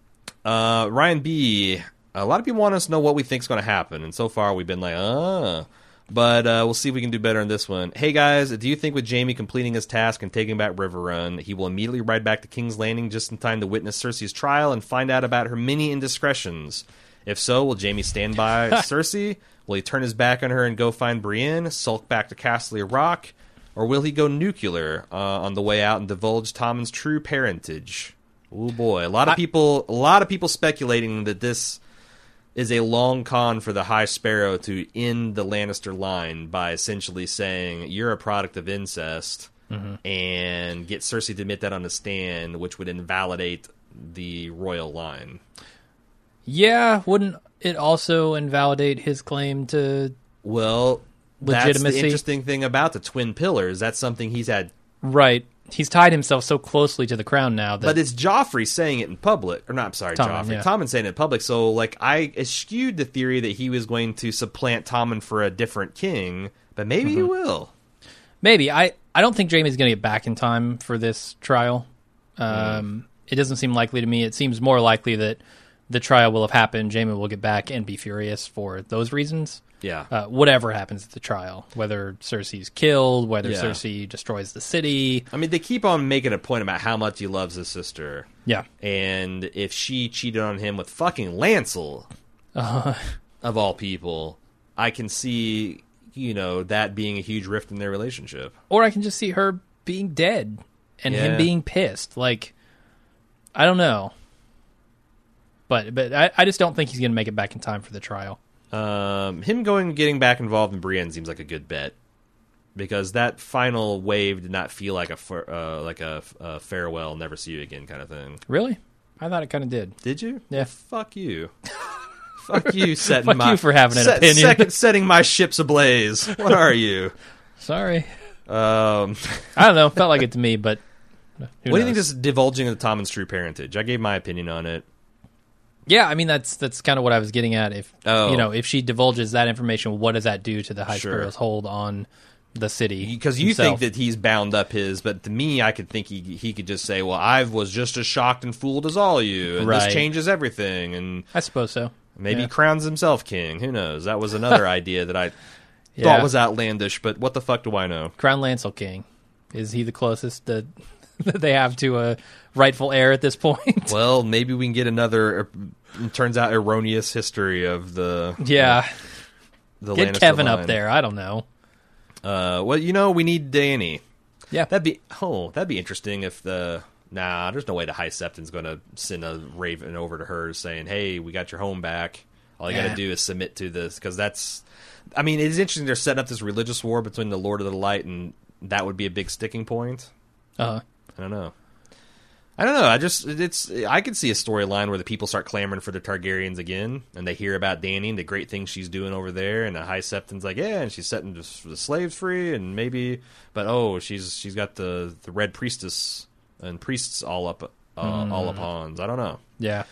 Uh, Ryan B. A lot of people want us to know what we think is going to happen, and so far we've been like, ah. But uh, we'll see if we can do better on this one. Hey guys, do you think with Jaime completing his task and taking back Riverrun, he will immediately ride back to King's Landing just in time to witness Cersei's trial and find out about her many indiscretions? If so, will Jaime stand by [LAUGHS] Cersei? Will he turn his back on her and go find Brienne, sulk back to Castle Rock, or will he go nuclear uh, on the way out and divulge Tommen's true parentage? Oh boy, a lot of people, a lot of people speculating that this is a long con for the High Sparrow to end the Lannister line by essentially saying you're a product of incest and get Cersei to admit that on the stand, which would invalidate the royal line. Yeah, wouldn't it also invalidate his claim to Well, legitimacy? that's the interesting thing about the twin pillars. That's something he's had, right? He's tied himself so closely to the crown now that but it's Joffrey saying it in public, or not? I'm sorry, Tommen, Joffrey. yeah. Tommen saying it in public. So, like, I eschewed the theory that he was going to supplant Tommen for a different king, but maybe Mm-hmm. he will. maybe I I don't think Jaime's going to get back in time for this trial. Um, It doesn't seem likely to me. It seems more likely that the trial will have happened. Jaime will get back and be furious for those reasons. Yeah. Uh, whatever happens at the trial, whether Cersei's killed, whether Yeah. Cersei destroys the city. I mean, they keep on making a point about how much he loves his sister. Yeah. And if she cheated on him with fucking Lancel, Uh, of all people, I can see, you know, that being a huge rift in their relationship. or I can just see her being dead and Yeah. him being pissed. Like, I don't know. But but I, I just don't think he's going to make it back in time for the trial. Um, him going getting back involved in Brienne seems like a good bet because that final wave did not feel like a uh, like a, a farewell, never see you again kind of thing. Really? I thought it kind of did. Did you? Yeah. Fuck you. [LAUGHS] Fuck you, [LAUGHS] setting Fuck my you for having an set- opinion. second- setting my ships ablaze. [LAUGHS] What are you? Sorry. Um, I don't know. Felt like it to me, but what do you think knows? this divulging of the Tommen's true parentage? I gave my opinion on it. Yeah, I mean that's that's kind of what I was getting at. If Oh. you know, if she divulges that information, what does that do to the High Sure. Sparrow's hold on the city? Because you himself? think that he's bound up his, but to me, I could think he he could just say, "Well, I was just as shocked and fooled as all you, and Right. this changes everything." And I suppose so. maybe Yeah. crowns himself king. Who knows? That was another [LAUGHS] idea that I Yeah. thought was outlandish. But what the fuck do I know? Crown Lancel King. Is he the closest that, [LAUGHS] that they have to a rightful heir at this point? [LAUGHS] Well, maybe we can get another. uh, Turns out erroneous history of the yeah. the Get Lannister Kevan line. up there. I don't know. Uh, well, you know, we need Danny. Yeah. That'd be oh, that'd be interesting if the nah. There's no way the High Septon's going to send a Raven over to her saying, "Hey, we got your home back. All you got to do is submit to this." Because that's, I mean, it is interesting. They're setting up this religious war between the Lord of the Light, and that would be a big sticking point. Uh, I don't know. I don't know. I just it's I could see a storyline where the people start clamoring for the Targaryens again, and they hear about Dany and the great things she's doing over there, and the High Septon's like, yeah, and she's setting the, slaves free, and maybe, but oh, she's she's got the the Red Priestess and priests all up uh, all upon. I don't know. yeah.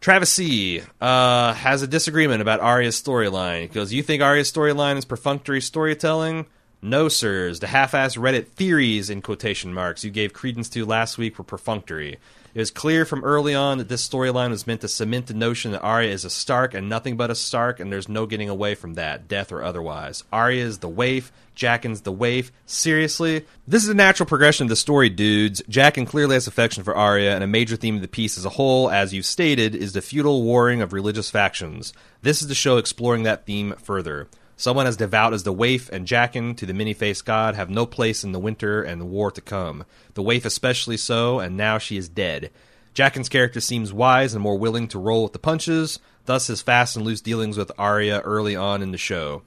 Travis C uh, has a disagreement about Arya's storyline. He goes, You think Arya's storyline is perfunctory storytelling? No, sirs. The half assed Reddit theories, in quotation marks, you gave credence to last week were perfunctory. It was clear from early on that this storyline was meant to cement the notion that Arya is a Stark and nothing but a Stark, and there's no getting away from that, death or otherwise. Arya is the waif, Jaqen's the waif. Seriously? This is a natural progression of the story, dudes. Jaqen clearly has affection for Arya, and a major theme of the piece as a whole, as you've stated, is the feudal warring of religious factions. This is the show exploring that theme further. Someone as devout as the waif and Jaqen to the many-faced god have no place in the winter and the war to come. The waif especially so, and now she is dead. Jaqen's character seems wise and more willing to roll with the punches, thus his fast and loose dealings with Arya early on in the show.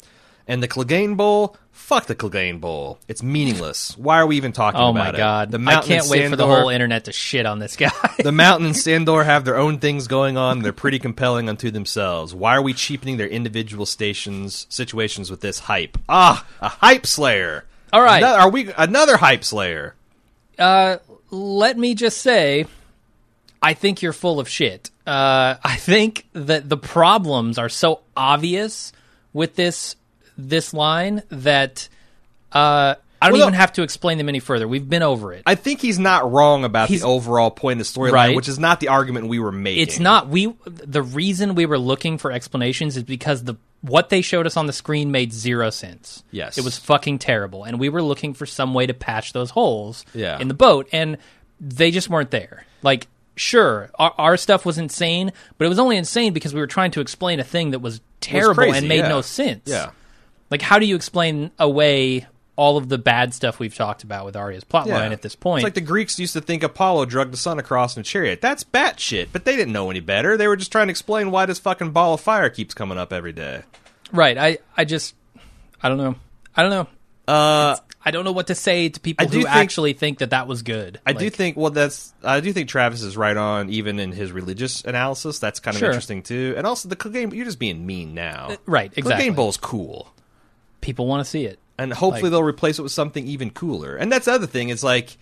And the Clegane Bowl? Fuck the Clegane Bowl. It's meaningless. Why are we even talking Oh about it? Oh my god. The I Mountain can't and wait for the whole internet to shit on this guy. [LAUGHS] the Mountain and [LAUGHS] Sandor have their own things going on. They're pretty compelling unto themselves. Why are we cheapening their individual stations situations with this hype? Ah, a hype slayer. All right. Ano- are we another hype slayer? uh, let me just say, I think you're full of shit. Uh, I think that the problems are so obvious with this this line that uh, I don't Well, no- even have to explain them any further. We've been over it. I think he's not wrong about He's- the overall point of the storyline, Right. which is not the argument we were making. It's not we. The reason we were looking for explanations is because the what they showed us on the screen made zero sense. Yes. it was fucking terrible, and we were looking for some way to patch those holes Yeah. in the boat, and they just weren't there. Like, sure, our, our stuff was insane, but it was only insane because we were trying to explain a thing that was terrible crazy, and made yeah. no sense. Yeah. Like how do you explain away all of the bad stuff we've talked about with Arya's plotline Yeah. at this point? It's like the Greeks used to think Apollo drugged the sun across in a chariot. That's batshit, but they didn't know any better. They were just trying to explain why this fucking ball of fire keeps coming up every day. right? I I just I don't know. I don't know. Uh, I don't know what to say to people I do who think- actually think that that was good. I do think well that's I do think Travis is right on even in his religious analysis. That's kind of Sure. interesting too. And also the Clegane you're just being mean now. right, exactly. Clegane Bowl's cool. People want to see it. And hopefully Like- they'll replace it with something even cooler. And that's the other thing, is like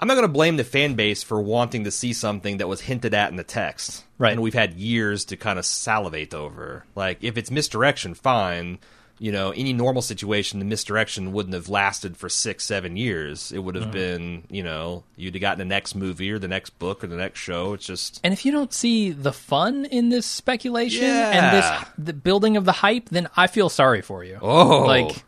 I'm not going to blame the fan base for wanting to see something that was hinted at in the text. Right. And we've had years to kind of salivate over. Like, if it's misdirection, fine. You know, any normal situation, the misdirection wouldn't have lasted for six, seven years. It would have been, you know, you'd have gotten the next movie or the next book or the next show. It's just. And if you don't see the fun in this speculation Yeah. and this the building of the hype, then I feel sorry for you. Oh. like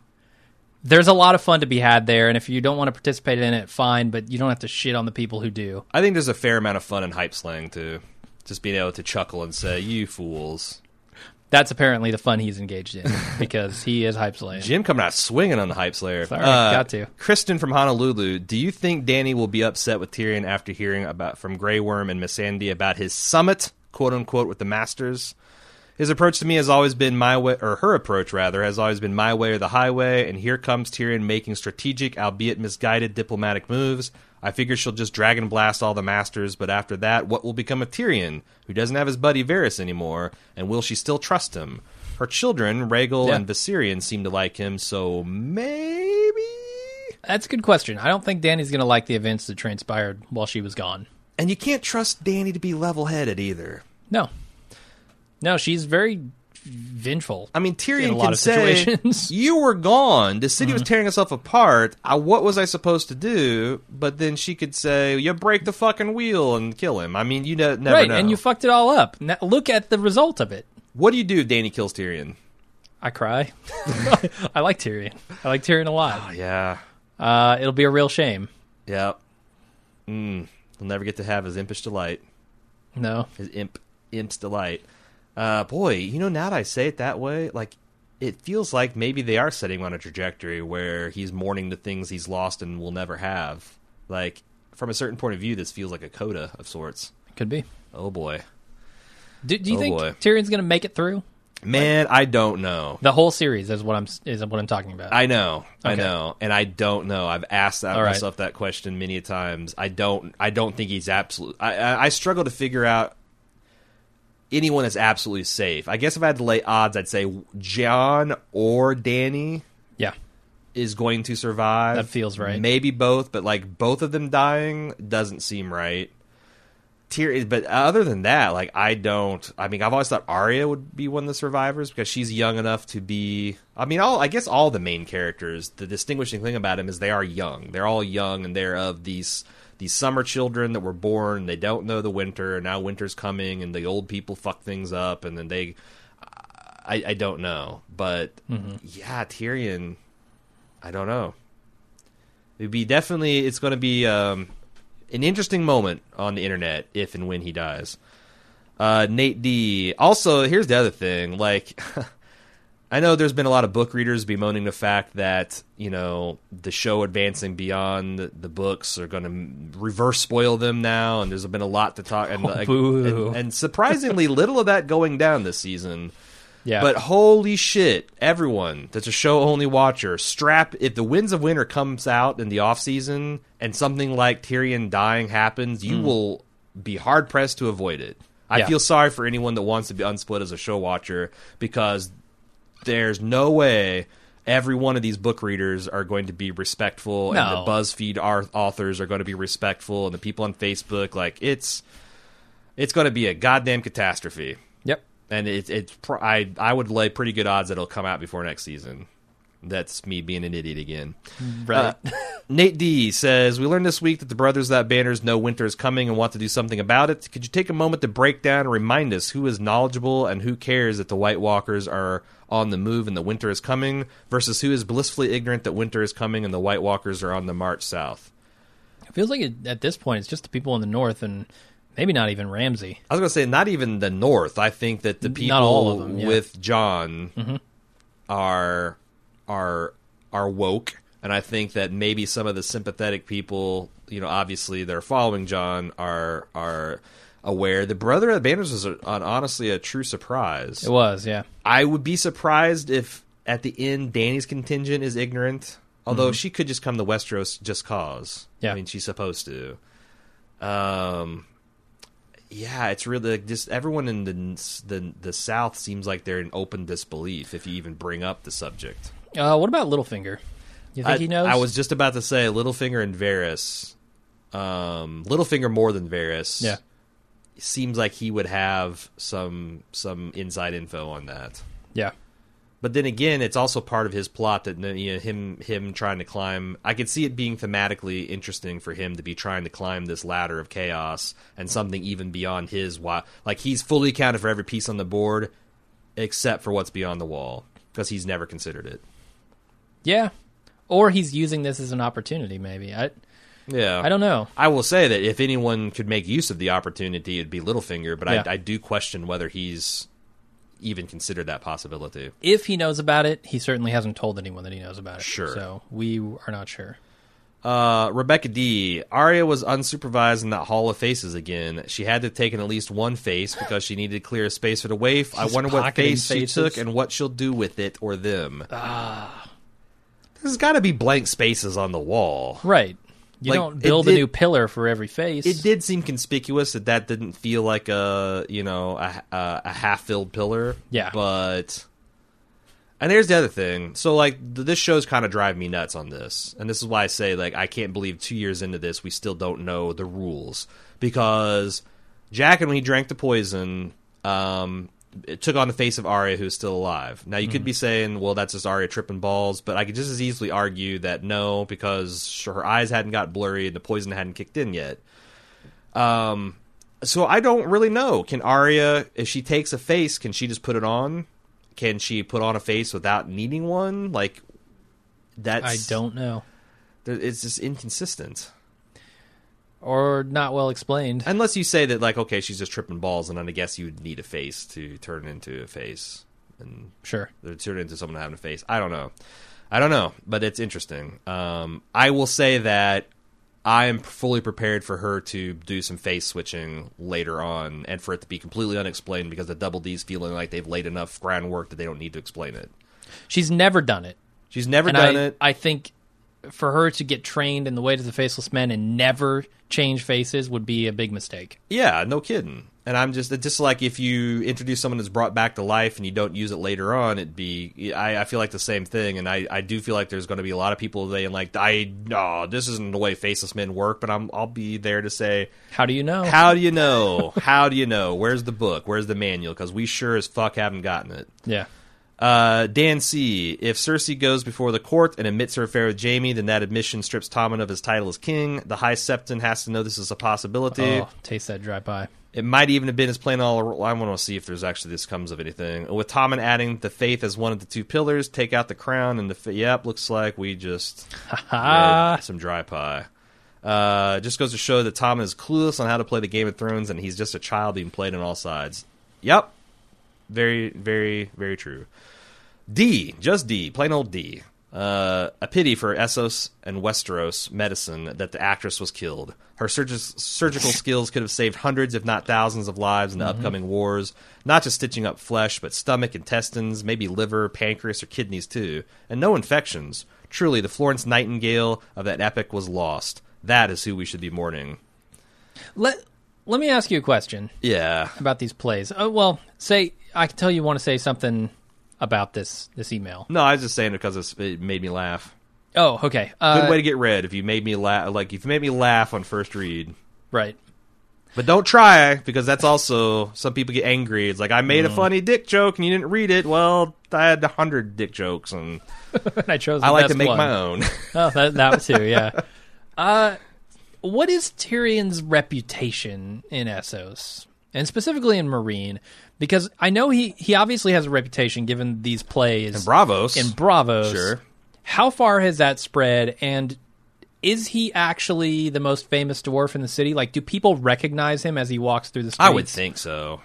there's a lot of fun to be had there, and if you don't want to participate in it, fine. But you don't have to shit on the people who do. I think there's a fair amount of fun in hype slang, too. Just being able to chuckle and say, you fools. That's apparently the fun he's engaged in [LAUGHS] because he is hype slaying. Jim coming out swinging on the hype slayer. Uh, Sorry, got to. Kristen from Honolulu, do you think Dany will be upset with Tyrion after hearing about from Grey Worm and Missandei about his summit, quote unquote, with the Masters? His approach to me has always been my way, or her approach rather, has always been my way or the highway. And here comes Tyrion making strategic, albeit misguided, diplomatic moves. I figure she'll just dragon blast all the Masters, but after that, what will become of Tyrion, who doesn't have his buddy Varys anymore? And will she still trust him? Her children, Rhaegal Yeah. and Viserion, seem to like him, so maybe. That's a good question. I don't think Dany's going to like the events that transpired while she was gone. And you can't trust Dany to be level-headed either. No, no, she's very vengeful. I mean, Tyrion a lot can of say, situations. Mm-hmm. [LAUGHS] "You were gone. The city was tearing itself apart. I, what was I supposed to do?" But then she could say, "You break the fucking wheel and kill him." I mean, you ne- never right, know. and you fucked it all up. Now, look at the result of it. what do you do if Dany kills Tyrion? I cry. [LAUGHS] I like Tyrion. I like Tyrion a lot. Oh, yeah, Uh, it'll be a real shame. yep. Mm, he'll never get to have his impish delight. No, his imp imp's delight. Uh, boy, you know, now that I say it that way, like it feels like maybe they are setting on a trajectory where he's mourning the things he's lost and will never have. Like from a certain point of view, this feels like a coda of sorts. could be. Oh boy, Do, do you Oh, think boy. Tyrion's going to make it through man, I don't know. the whole series? Is what I'm is what I'm talking about. I know, I know, and I don't know. I've asked that All right. myself that question many a times. I don't. I don't think he's absolute. I, I, I struggle to figure out anyone that's absolutely safe. I guess if I had to lay odds, I'd say Jon or Dany yeah, is going to survive. That feels right. Maybe both, but like both of them dying doesn't seem right. Tyr- but other than that, like I don't. I mean, I've always thought Arya would be one of the survivors because she's young enough to be. I mean, all I guess all the main characters. The distinguishing thing about them is they are young. They're all young, and they're of these these summer children that were born. They don't know the winter, and now winter's coming, and the old people fuck things up, and then they. I, I don't know, but yeah, Tyrion. I don't know. It'd be definitely. It's going to be um, an interesting moment on the internet if and when he dies. Uh, Nate D. Also, here's the other thing. Like, [LAUGHS] I know there's been a lot of book readers bemoaning the fact that you know the show advancing beyond the, the books are going to reverse spoil them now, and there's been a lot to talk. And, oh, like, boo. and, and surprisingly [LAUGHS] little of that going down this season. yeah. But holy shit, everyone that's a show only watcher, strap if the Winds of Winter comes out in the off season and something like Tyrion dying happens, you mm. will be hard pressed to avoid it. I. Yeah. feel sorry for anyone that wants to be unsplit as a show watcher because there's no way every one of these book readers are going to be respectful and the BuzzFeed authors are going to be respectful and the people on Facebook like it's It's going to be a goddamn catastrophe, Yep. and it, it's I I would lay pretty good odds that it'll come out before next season. That's me being an idiot again. Right. Uh, Nate D says, We learned this week that the brothers that banners know winter is coming and want to do something about it. Could you take a moment to break down and remind us who is knowledgeable and who cares that the White Walkers are on the move and the winter is coming versus who is blissfully ignorant that winter is coming and the White Walkers are on the march south? it feels like it, at this point it's just the people in the north and maybe not even Ramsay. I was going to say, not even the North. I think that the people all of them, yeah. Mm-hmm. with Jon are are are woke, and I think that maybe some of the sympathetic people, you know, obviously they're following Jon, are are aware. The Brother of Banners was a, an, honestly a true surprise. It was, yeah. I would be surprised if at the end Dany's contingent is ignorant. Although she could just come to Westeros just cause. Yeah. I mean she's supposed to. Um yeah, it's really like just everyone in the the the South seems like they're in open disbelief if you even bring up the subject. Uh, what about Littlefinger? You think I, he knows? I was just about to say Littlefinger and Varys. Um, Littlefinger more than Varys. Yeah. Seems like he would have some some inside info on that. Yeah. But then again, it's also part of his plot that you know him him trying to climb. I could see it being thematically interesting for him to be trying to climb this ladder of chaos and something even beyond his. wa- Like he's fully accounted for every piece on the board, except for what's beyond the wall, because he's never considered it. Yeah. Or he's using this as an opportunity, maybe. I Yeah, I don't know. I will say that if anyone could make use of the opportunity, it'd be Littlefinger. But Yeah. I, I do question whether he's even considered that possibility. If he knows about it, he certainly hasn't told anyone that he knows about it. Sure. So we are not sure. Uh, Rebecca D. Arya was unsupervised in that Hall of Faces again. She had to have taken at least one face because she needed to clear a space for the waif. I wonder what face she took and what she'll do with it or them. Ah. There's got to be blank spaces on the wall. Right. You Like, don't build a new pillar for every face. It did seem conspicuous that that didn't feel like a you know a, a, a half filled pillar. Yeah. but and there's the other thing. So like th- this show's kind of driving me nuts on this, and this is why I say like I can't believe two years into this we still don't know the rules because Jaqen when he drank the poison. Um, it took on the face of Arya, who's still alive. Now, you could be saying, well, that's just Arya tripping balls, but I could just as easily argue that no, because her eyes hadn't got blurry and the poison hadn't kicked in yet. Um, so I don't really know. Can Arya, if she takes a face, can she just put it on? Can she put on a face without needing one? Like, that's. I don't know. It's just inconsistent. Or not well explained. Unless you say that, like, okay, she's just tripping balls, and then I guess you would need a face to turn into a face. And Sure. Turn into someone having a face. I don't know. I don't know, but it's interesting. Um, I will say that I am fully prepared for her to do some face switching later on, and for it to be completely unexplained because the Double D's feeling like they've laid enough groundwork that they don't need to explain it. She's never done it. She's never and done I, it. I think for her to get trained in the way of the faceless men and never change faces would be a big mistake. Yeah, no kidding. And I'm just it's just like if you introduce someone that's brought back to life and you don't use it later on, it'd be. I, I feel like the same thing, and I, I do feel like there's going to be a lot of people saying like, I no, this isn't the way faceless men work. But I'm I'll be there to say, How do you know? how do you know? how do you know? Where's the book? Where's the manual? Because we sure as fuck haven't gotten it. yeah. Uh, Dan C. If Cersei goes before the court and admits her affair with Jaime, then that admission strips Tommen of his title as king. The High Septon has to know this is a possibility. Oh, taste that dry pie. It might even have been his plan all. I want to see if there's actually this comes of anything. With Tommen adding the faith as one of the two pillars, take out the crown and the. Yep, looks like we just some dry pie. Uh, just goes to show that Tommen is clueless on how to play the Game of Thrones, and he's just a child being played on all sides. Yep, very, very, very true. D, just D, plain old D. Uh, a pity for Essos and Westeros medicine that the actress was killed. Her surgi- surgical [LAUGHS] skills could have saved hundreds, if not thousands, of lives in the upcoming wars. Not just stitching up flesh, but stomach, intestines, maybe liver, pancreas, or kidneys too. And no infections. Truly, the Florence Nightingale of that epic was lost. That is who we should be mourning. let let me ask you a question Yeah. about these plays. Oh, well, say I can tell you want to say something about this this email. No, I was just saying it because it's- it made me laugh. Oh, okay. Uh, Good way to get read. If you made me laugh, like if you made me laugh on first read, Right. But don't try because that's also some people get angry. It's like I made a funny dick joke and you didn't read it. Well, I had a hundred dick jokes and [LAUGHS] I chose. I like to make one. my own. [LAUGHS] Oh, that that too. Yeah. [LAUGHS] uh, what is Tyrion's reputation in Essos, and specifically in Meereen? Because I know he he obviously has a reputation given these plays and Braavos. in Braavos. Sure. How far has that spread? And is he actually the most famous dwarf in the city? Like, do people recognize him as he walks through the streets? I would think so.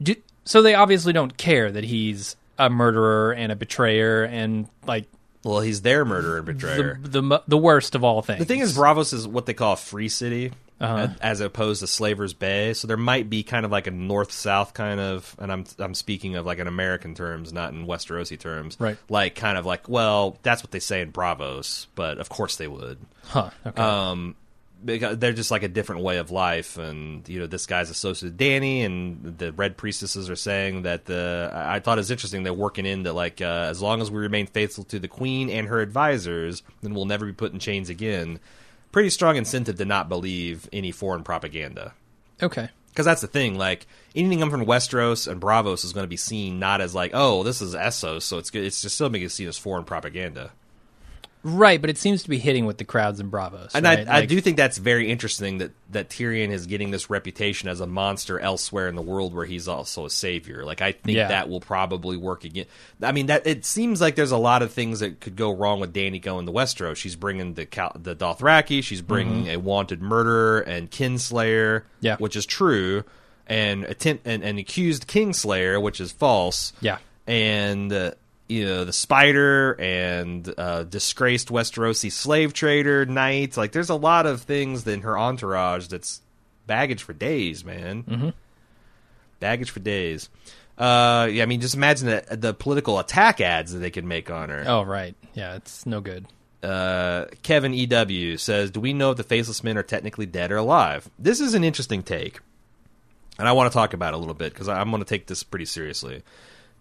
Do, so they obviously don't care that he's a murderer and a betrayer and like Well, he's their murderer and betrayer. the the the worst of all things. The thing is, Braavos is what they call a free city, Uh-huh. as opposed to Slaver's Bay. So there might be kind of like a north-south kind of, and I'm I'm speaking of like in American terms, not in Westerosi terms. Right. Like kind of like, well, that's what they say in Braavos, but of course they would. huh? Okay. Um, because they're just like a different way of life, and you know this guy's associated with Dany, and the Red Priestesses are saying that the. I I thought it was interesting they're working in that like uh, as long as we remain faithful to the Queen and her advisors, then we'll never be put in chains again. Pretty strong incentive to not believe any foreign propaganda. okay. Because that's the thing, like anything coming from Westeros and Braavos is going to be seen not as like, oh, this is Essos, so it's good. It's just still being seen as foreign propaganda. Right, but it seems to be hitting with the crowds and Braavos. And right? I, I do think that's very interesting that, that Tyrion is getting this reputation as a monster elsewhere in the world where he's also a savior. Like I think Yeah. that will probably work again. I mean that it seems like there's a lot of things that could go wrong with Dany going to Westeros. She's bringing the the Dothraki. She's bringing a wanted murderer and kinslayer, Mm-hmm. Yeah. which is true, and attempt and, and accused kingslayer, which is false Yeah. and uh, you know the spider and uh, disgraced Westerosi slave trader knight. Like, there's a lot of things in her entourage that's baggage for days, man. Mm-hmm. Baggage for days. Uh, yeah, I mean, just imagine the, the political attack ads that they could make on her. Oh, right. Yeah, it's no good. Uh, Kevin EW says, "Do we know if the faceless men are technically dead or alive?" This is an interesting take, and I want to talk about it a little bit because I'm going to take this pretty seriously.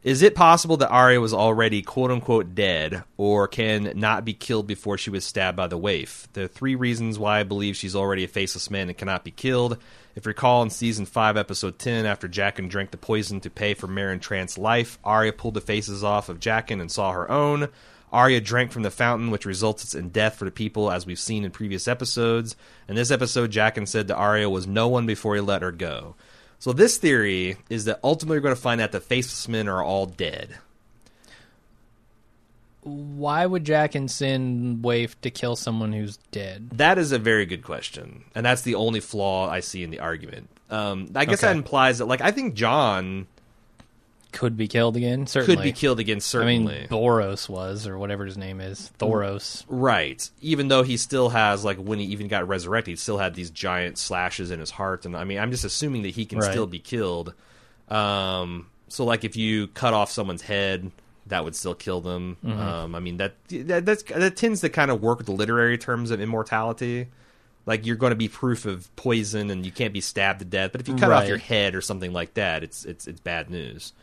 Is it possible that Arya was already "quote unquote" dead, or can not be killed before she was stabbed by the waif? There are three reasons why I believe she's already a faceless man and cannot be killed. If you recall in season five, episode ten, after Jaqen drank the poison to pay for Meryn Trant's life, Arya pulled the faces off of Jaqen and saw her own. Arya drank from the fountain, which results in death for the people, as we've seen in previous episodes. In this episode, Jaqen said that Arya was no one before he let her go. So this theory is that ultimately you're going to find out the faceless men are all dead. Why would Jaqen Sin waif to kill someone who's dead? That is a very good question, and that's the only flaw I see in the argument. Um, I guess Okay. that implies that, like, I think Jon Could be killed again. Certainly could be killed again. I Certainly, mean, Thoros was, or whatever his name is, Thoros. Right. Even though he still has like when he even got resurrected, he still had these giant slashes in his heart, and I mean, I'm just assuming that he can Right. still be killed. Um, so like if you cut off someone's head, that would still kill them. Mm-hmm. Um, I mean that, that that's that tends to kind of work with the literary terms of immortality. Like you're going to be proof of poison, and you can't be stabbed to death. But if you cut off your head or something like that, it's it's it's bad news.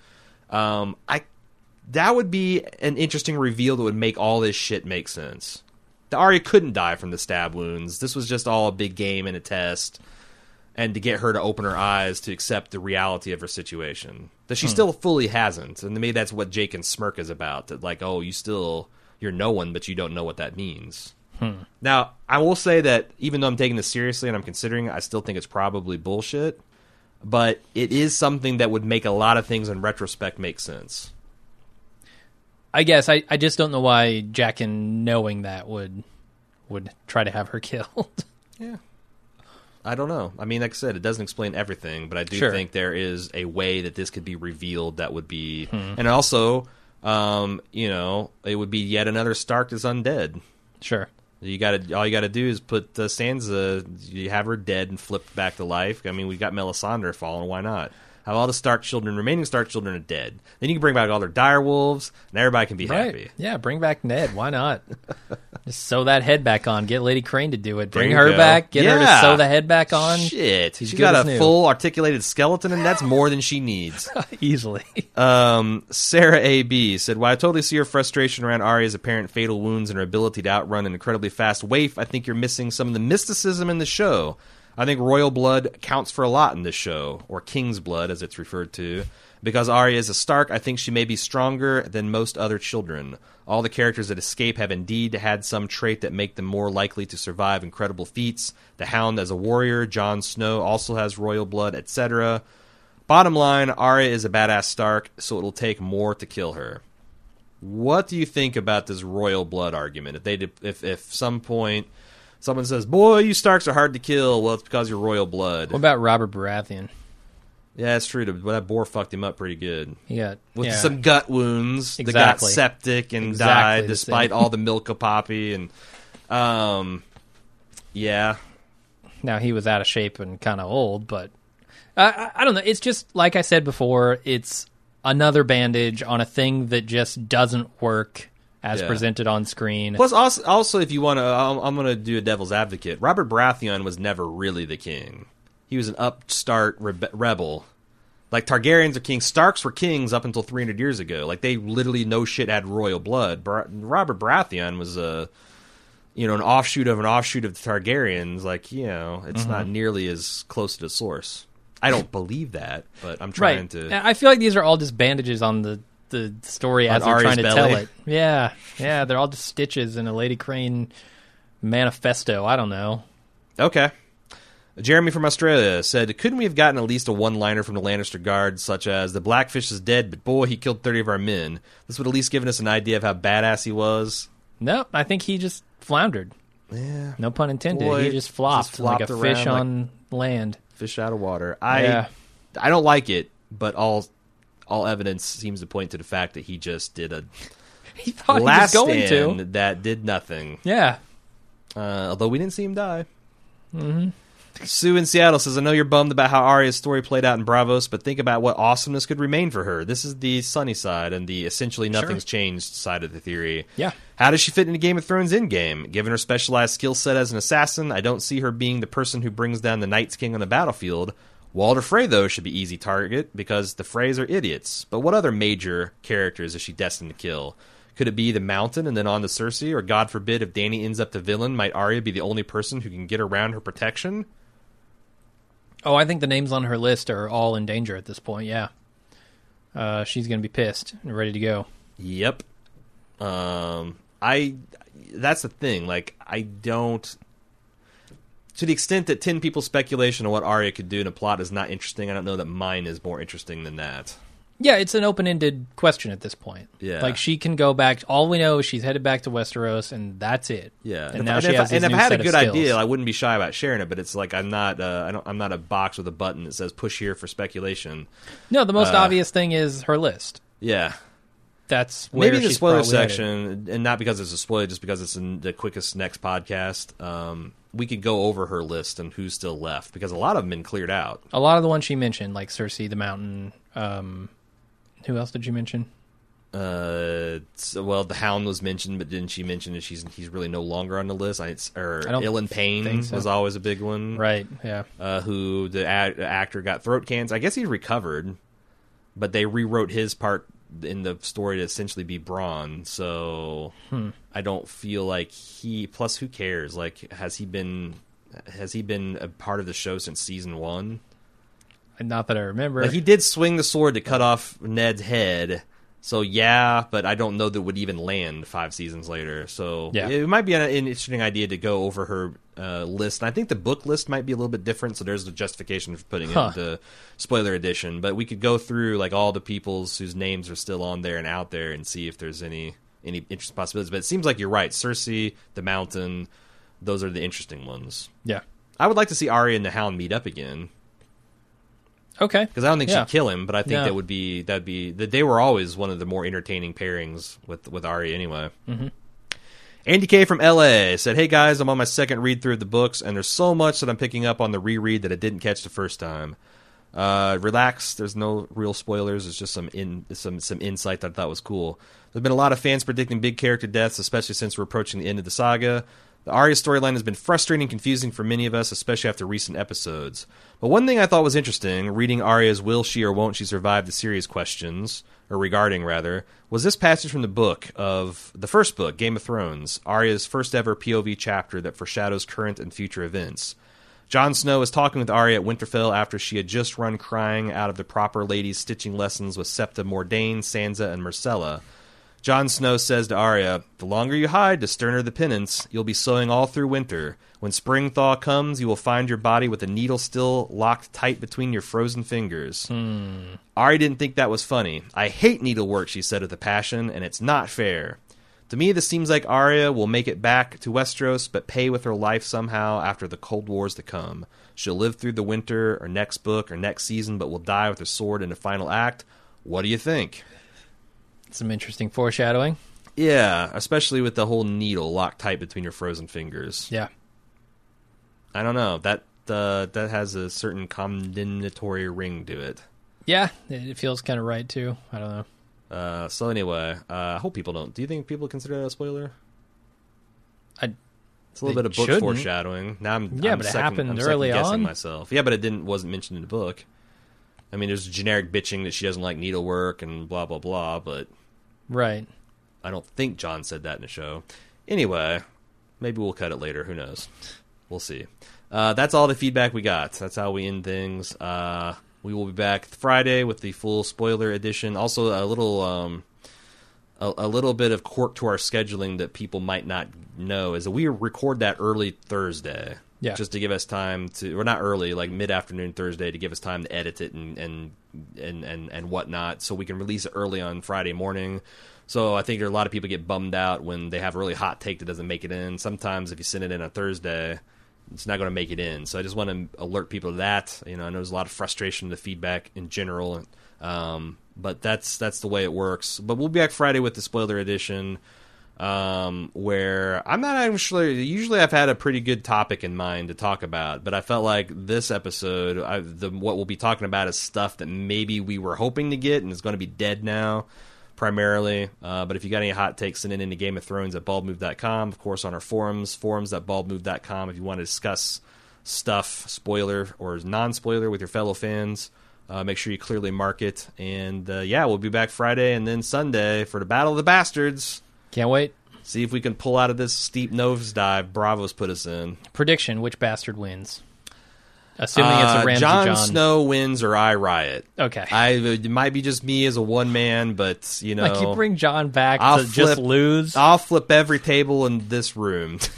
Um, I that would be an interesting reveal that would make all this shit make sense. The Arya couldn't die from the stab wounds. This was just all a big game and a test, and to get her to open her eyes to accept the reality of her situation that she still fully hasn't. And maybe that's what Jaqen's smirk is about. That like, oh, you still you're no one, but you don't know what that means. Now, I will say that even though I'm taking this seriously and I'm considering, it, I still think it's probably bullshit. But it is something that would make a lot of things in retrospect make sense. I guess I, I just don't know why Jaqen, in knowing that, would would try to have her [LAUGHS] killed. Yeah. I don't know. I mean, like I said, it doesn't explain everything, but I do Sure. think there is a way that this could be revealed that would be, and also, um, you know, it would be yet another Stark is undead. sure. You got to all you got to do is put uh, Sansa. You have her dead and flipped back to life. I mean, we got Melisandre fallen. Why not? Have all the Stark children, remaining Stark children, are dead. Then you can bring back all their dire wolves, and everybody can be happy. Yeah, bring back Ned. Why not? [LAUGHS] Just sew that head back on. Get Lady Crane to do it. Bring her go. back. Get her to sew the head back on Shit, She's she's good got a new. full articulated skeleton, and that's more than she needs. [LAUGHS] easily. Um, Sarah AB said, "While I totally see your frustration around Arya's apparent fatal wounds and her ability to outrun an incredibly fast waif, I think you're missing some of the mysticism in the show. I think royal blood counts for a lot in this show, or king's blood as it's referred to. Because Arya is a Stark, I think she may be stronger than most other children. All the characters that escape have indeed had some trait that make them more likely to survive incredible feats. The Hound as a warrior, Jon Snow also has royal blood, etc. Bottom line, Arya is a badass Stark, so it'll take more to kill her. What do you think about this royal blood argument? If they if if some point someone says, "Boy, you Starks are hard to kill," well, it's because you're royal blood. What about Robert Baratheon? Yeah, it's true. But that boar fucked him up pretty good He got with yeah. some gut wounds. that got septic and Exactly died despite all the milk of poppy and um, yeah, Now he was out of shape and kind of old, but I, I, I don't know. It's just like I said before. It's another bandage on a thing that just doesn't work as Yeah. presented on screen. Plus, also, also if you want to, I'm, I'm going to do a devil's advocate. Robert Baratheon was never really the king. He was an upstart rebe- rebel. Like Targaryens are kings. Starks were kings up until 300 years ago. Like they literally no shit had royal blood. Bar- Robert Baratheon was a, you know, an offshoot of an offshoot of the Targaryens. Like you know, it's not Mm-hmm. nearly as close to the source. I don't believe that, but I'm trying right. to. I feel like these are all just bandages on the the story as they're trying to belly. tell it. Yeah, yeah. They're all just stitches in a Lady Crane manifesto. I don't know. Okay. Jeremy from Australia said, "Couldn't we have gotten at least a one-liner from the Lannister guard, such as the Blackfish is dead, but boy, he killed thirty of our men. This would at least given us an idea of how badass he was." No, I think he just floundered. Yeah, No pun intended. Boy, he just flopped, just flopped like a fish like- on land. fish out of water. I, Yeah. I don't like it, but all, all evidence seems to point to the fact that he just did a [LAUGHS] He thought last he was going stand to. that did nothing. Yeah. Uh, although we didn't see him die. Sue in Seattle says, I know you're bummed about how Arya's story played out in Braavos, but think about what awesomeness could remain for her. This is the sunny side and the essentially nothing's changed side of the theory. Yeah. How does she fit into Game of Thrones in game? Given her specialized skill set as an assassin, I don't see her being the person who brings down the Night's King on the battlefield. Walder Frey, though, should be easy target because the Freys are idiots. But what other major characters is she destined to kill? Could it be the Mountain and then on to Cersei? Or God forbid, if Dany ends up the villain, might Arya be the only person who can get around her protection? Oh, I think the names on her list are all in danger at this point. Yeah. Uh, she's going to be pissed and ready to go. Yep. Um, I. That's the thing. Like, I don't. To the extent that ten people's speculation on what Arya could do in a plot is not interesting, I don't know that mine is more interesting than that. Yeah, it's an open-ended question at this point. Yeah. like she can go back. All we know is she's headed back to Westeros, and that's it. Yeah, and if, now and she if, has this and if I had a good idea, I wouldn't be shy about sharing it. But it's like I'm not. Uh, I don't. I'm not a box with a button that says push here for speculation. no, the most uh, obvious thing is her list. Yeah, That's where maybe in the spoiler probably headed. section, and not because it's a spoiler, just because it's in the quickest next podcast. Um, we could go over her list and who's still left because a lot of them been cleared out. A lot of the ones she mentioned, like Cersei, the Mountain. Um, who else did you mention? Uh, so, well, the Hound was mentioned, but didn't she mention that she's he's really no longer on the list? I, or I don't Ilyn Payne think so. was always a big one, Right. Yeah. Uh, who the a- actor got throat cancer. I guess he recovered, but they rewrote his part in the story to essentially be Bronn. So Hmm. I don't feel like he. Plus, who cares? Like, has he been? Has he been a part of the show since season one? Not that I remember. Like he did swing the sword to cut off Ned's head. So yeah, but I don't know that it would even land five seasons later. So Yeah. it might be an, an interesting idea to go over her uh, list. And I think the book list might be a little bit different. So there's the justification for putting Huh. it into spoiler edition. But we could go through like all the people's whose names are still on there and out there and see if there's any any interesting possibilities. But it seems like you're right. Cersei, the Mountain, those are the interesting ones. yeah. I would like to see Arya and the Hound meet up again Okay. because I don't think Yeah. she'd kill him, but I think Yeah. that would be that'd be that they were always one of the more entertaining pairings with with Ari anyway. Mm-hmm. Andy K from LA said, "Hey guys, I'm on my second read through of the books, and there's so much that I'm picking up on the reread that I didn't catch the first time. Uh, relax, there's no real spoilers. It's just some in some some insight that I thought was cool. There's been a lot of fans predicting big character deaths, especially since we're approaching the end of the saga. The Arya storyline has been frustrating and confusing for many of us, especially after recent episodes. But one thing I thought was interesting, reading Arya's will she or won't she survive the series questions, or regarding rather, was this passage from the book of the first book, Game of Thrones, Arya's first ever POV chapter that foreshadows current and future events. Jon Snow is talking with Arya at Winterfell after she had just run crying out of the proper ladies' stitching lessons with Septa Mordane, Sansa, and Myrcella. Jon Snow says to Arya, The longer you hide, the sterner the penance. You'll be sewing all through winter. When spring thaw comes, you will find your body with a needle still locked tight between your frozen fingers. Hmm. Arya didn't think that was funny. I hate needlework, she said with a passion, and it's not fair. To me, this seems like Arya will make it back to Westeros, but pay with her life somehow after the Cold Wars to come. She'll live through the winter, or next book, or next season, but will die with her sword in the final act. What do you think? Some interesting foreshadowing. Yeah, especially with the whole needle locked tight between your frozen fingers. Yeah. I don't know. That uh, that has a certain condemnatory ring to it. Yeah, it feels kind of right too. I don't know. Uh, so anyway, uh, I hope people don't. Do you think people consider that a spoiler? I It's a little bit of book shouldn't. foreshadowing. Now I'm Yeah, I'm but it happened I'm early second-guessing on. myself. Yeah, but it didn't wasn't mentioned in the book. I mean, there's generic bitching that she doesn't like needlework and blah blah blah, but right. I don't think Jon said that in the show. Anyway, maybe we'll cut it later. Who knows? We'll see. Uh, that's all the feedback we got. That's how we end things. Uh, we will be back Friday with the full spoiler edition. Also, a little um, a, a little bit of quirk to our scheduling that people might not know is that we record that early Thursday. Yeah. Just to give us time to, or not early, like mid afternoon Thursday, to give us time to edit it and and and and and whatnot, so we can release it early on Friday morning. So I think there are a lot of people get bummed out when they have a really hot take that doesn't make it in. Sometimes if you send it in on Thursday, it's not going to make it in. So I just want to alert people to that. You know, I know there's a lot of frustration in the feedback in general, um, but that's that's the way it works. But we'll be back Friday with the spoiler edition, um, where I'm not actually. Usually, I've had a pretty good topic in mind to talk about, but I felt like this episode, I, the what we'll be talking about is stuff that maybe we were hoping to get and is going to be dead now primarily. Uh, but if you got any hot takes, send it into Game of Thrones at baldmove.com. Of course, on our forums, forums at baldmove.com. If you want to discuss stuff, spoiler or non spoiler, with your fellow fans, uh, make sure you clearly mark it. And uh, yeah, we'll be back Friday and then Sunday for the Battle of the Bastards. Can't wait. See if we can pull out of this steep nosedive Braavos put us in. Prediction: Which bastard wins? Assuming it's Uh, a Ramsay Jon John. Snow wins or I riot. Okay. I it might be just me as a one man, but you know, like you bring Jon back I'll to just lose. I'll flip every table in this room. [LAUGHS]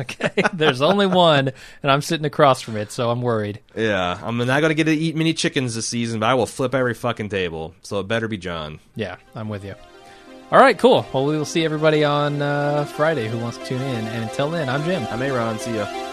Okay. There's only one, and I'm sitting across from it, so I'm worried. yeah, I'm not going to get to eat many chickens this season, but I will flip every fucking table. So it better be Jon. Yeah, I'm with you. All right, cool. Well, we will see everybody on uh, Friday who wants to tune in. And until then, I'm Jim. I'm Aaron. See ya.